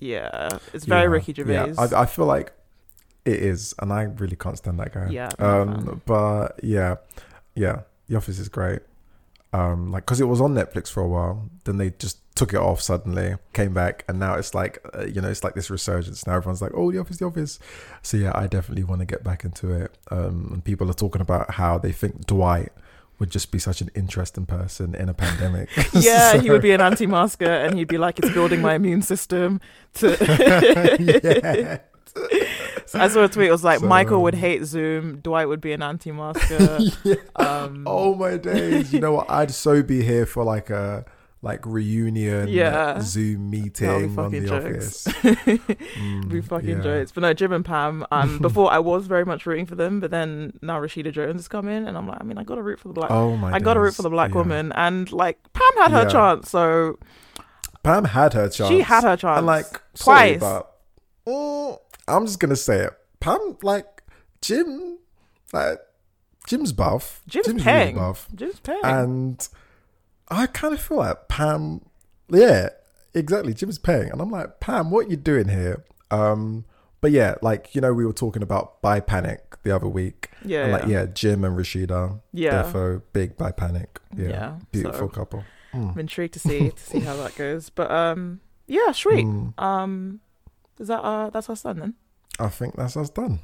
Yeah, it's very Yeah, Ricky Gervais. Yeah, I, I feel like it is, and I really can't stand that guy. Yeah, I'm not a fan. Um, but yeah, yeah, The Office is great. Um, like because it was on Netflix for a while, then they just took it off suddenly, came back, and now it's like uh, you know it's like this resurgence. Now everyone's like, oh, The Office, The Office. So yeah, I definitely want to get back into it. Um, and people are talking about how they think Dwight would just be such an interesting person in a pandemic. [laughs] [laughs] yeah, he would be an anti-masker, and he'd be like, "It's building my immune system." To [laughs] yeah. I saw a tweet. It was like, So- Michael would hate Zoom. Dwight would be an anti-masker. yeah. Um, Oh my days! You know what? I'd so be here for like a like reunion Yeah. Zoom meeting on the jokes. office. [laughs] Mm, be fucking yeah. jokes. But no, Jim and Pam. Um, [laughs] before I was very much rooting for them, but then now Rashida Jones has come in, and I'm like, I mean, I gotta root for the black. Oh my! I gotta root for the black Yeah. woman, and like Pam had her Yeah. chance, so Pam had her chance. she had her chance. and like sorry, twice. but mm, I'm just gonna say it. Pam, like Jim, like Jim's buff. Jim's, really paying. buff. Jim's paying. And I kind of feel like Pam, yeah, exactly. Jim's paying. And I'm like, Pam, what you doing here? Um, but yeah, like, you know, we were talking about By Panic the other week. yeah, and like, yeah. yeah, Jim and Rashida. Yeah. Defo, big By Panic. Yeah. Yeah, Beautiful so- couple. Mm. I'm intrigued to see to see how that goes. But um, yeah, sweet. Mm. Um, is that uh that's us done then? I think that's us done.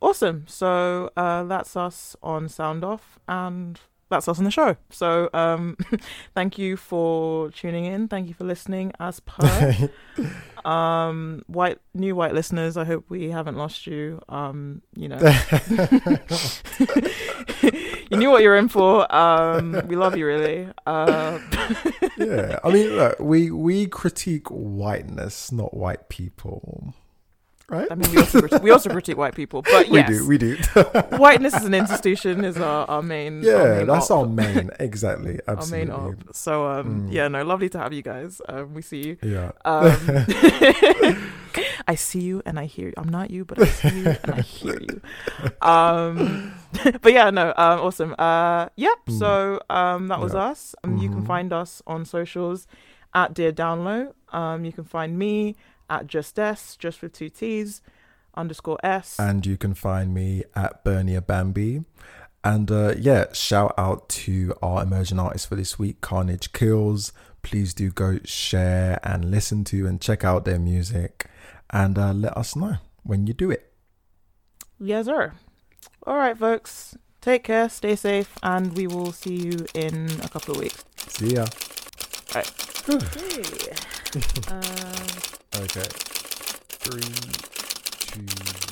Awesome. So uh, that's us on Sound Off, and that's us on the show. So um, [laughs] thank you for tuning in. Thank you for listening. As per, [laughs] um, white new white listeners, I hope we haven't lost you. Um, you know, [laughs] you knew what you're in for. Um, we love you, really. Uh, yeah. I mean, look, we, we critique whiteness, not white people. Right? I mean, we also critique, we also critique white people, but [laughs] yes, We do, we [laughs] do. whiteness as an institution is our, our main. our yeah, main that's op. our main. Exactly. [laughs] our main op. So um, Mm. yeah, no, lovely to have you guys. Um, we see you. Yeah. Um, I see you and I hear you. I'm not you, but I see you and I hear you. Um, but yeah, no, um, awesome. Uh, yep. Mm. So um, that was Yeah. us. Um, You can Mhm. find us on socials at Dear Download. Um, you can find me at Just S, just with two T's, underscore S. and you can find me at Bernia Bambi. And uh, yeah, shout out to our emerging artist for this week, Carnage Kills. Please do go share and listen to and check out their music and uh, let us know when you do it. Yes, sir. All right, folks. Take care, stay safe, and we will see you in a couple of weeks. See ya. [sighs] Okay. [laughs] um, Okay. Three, two.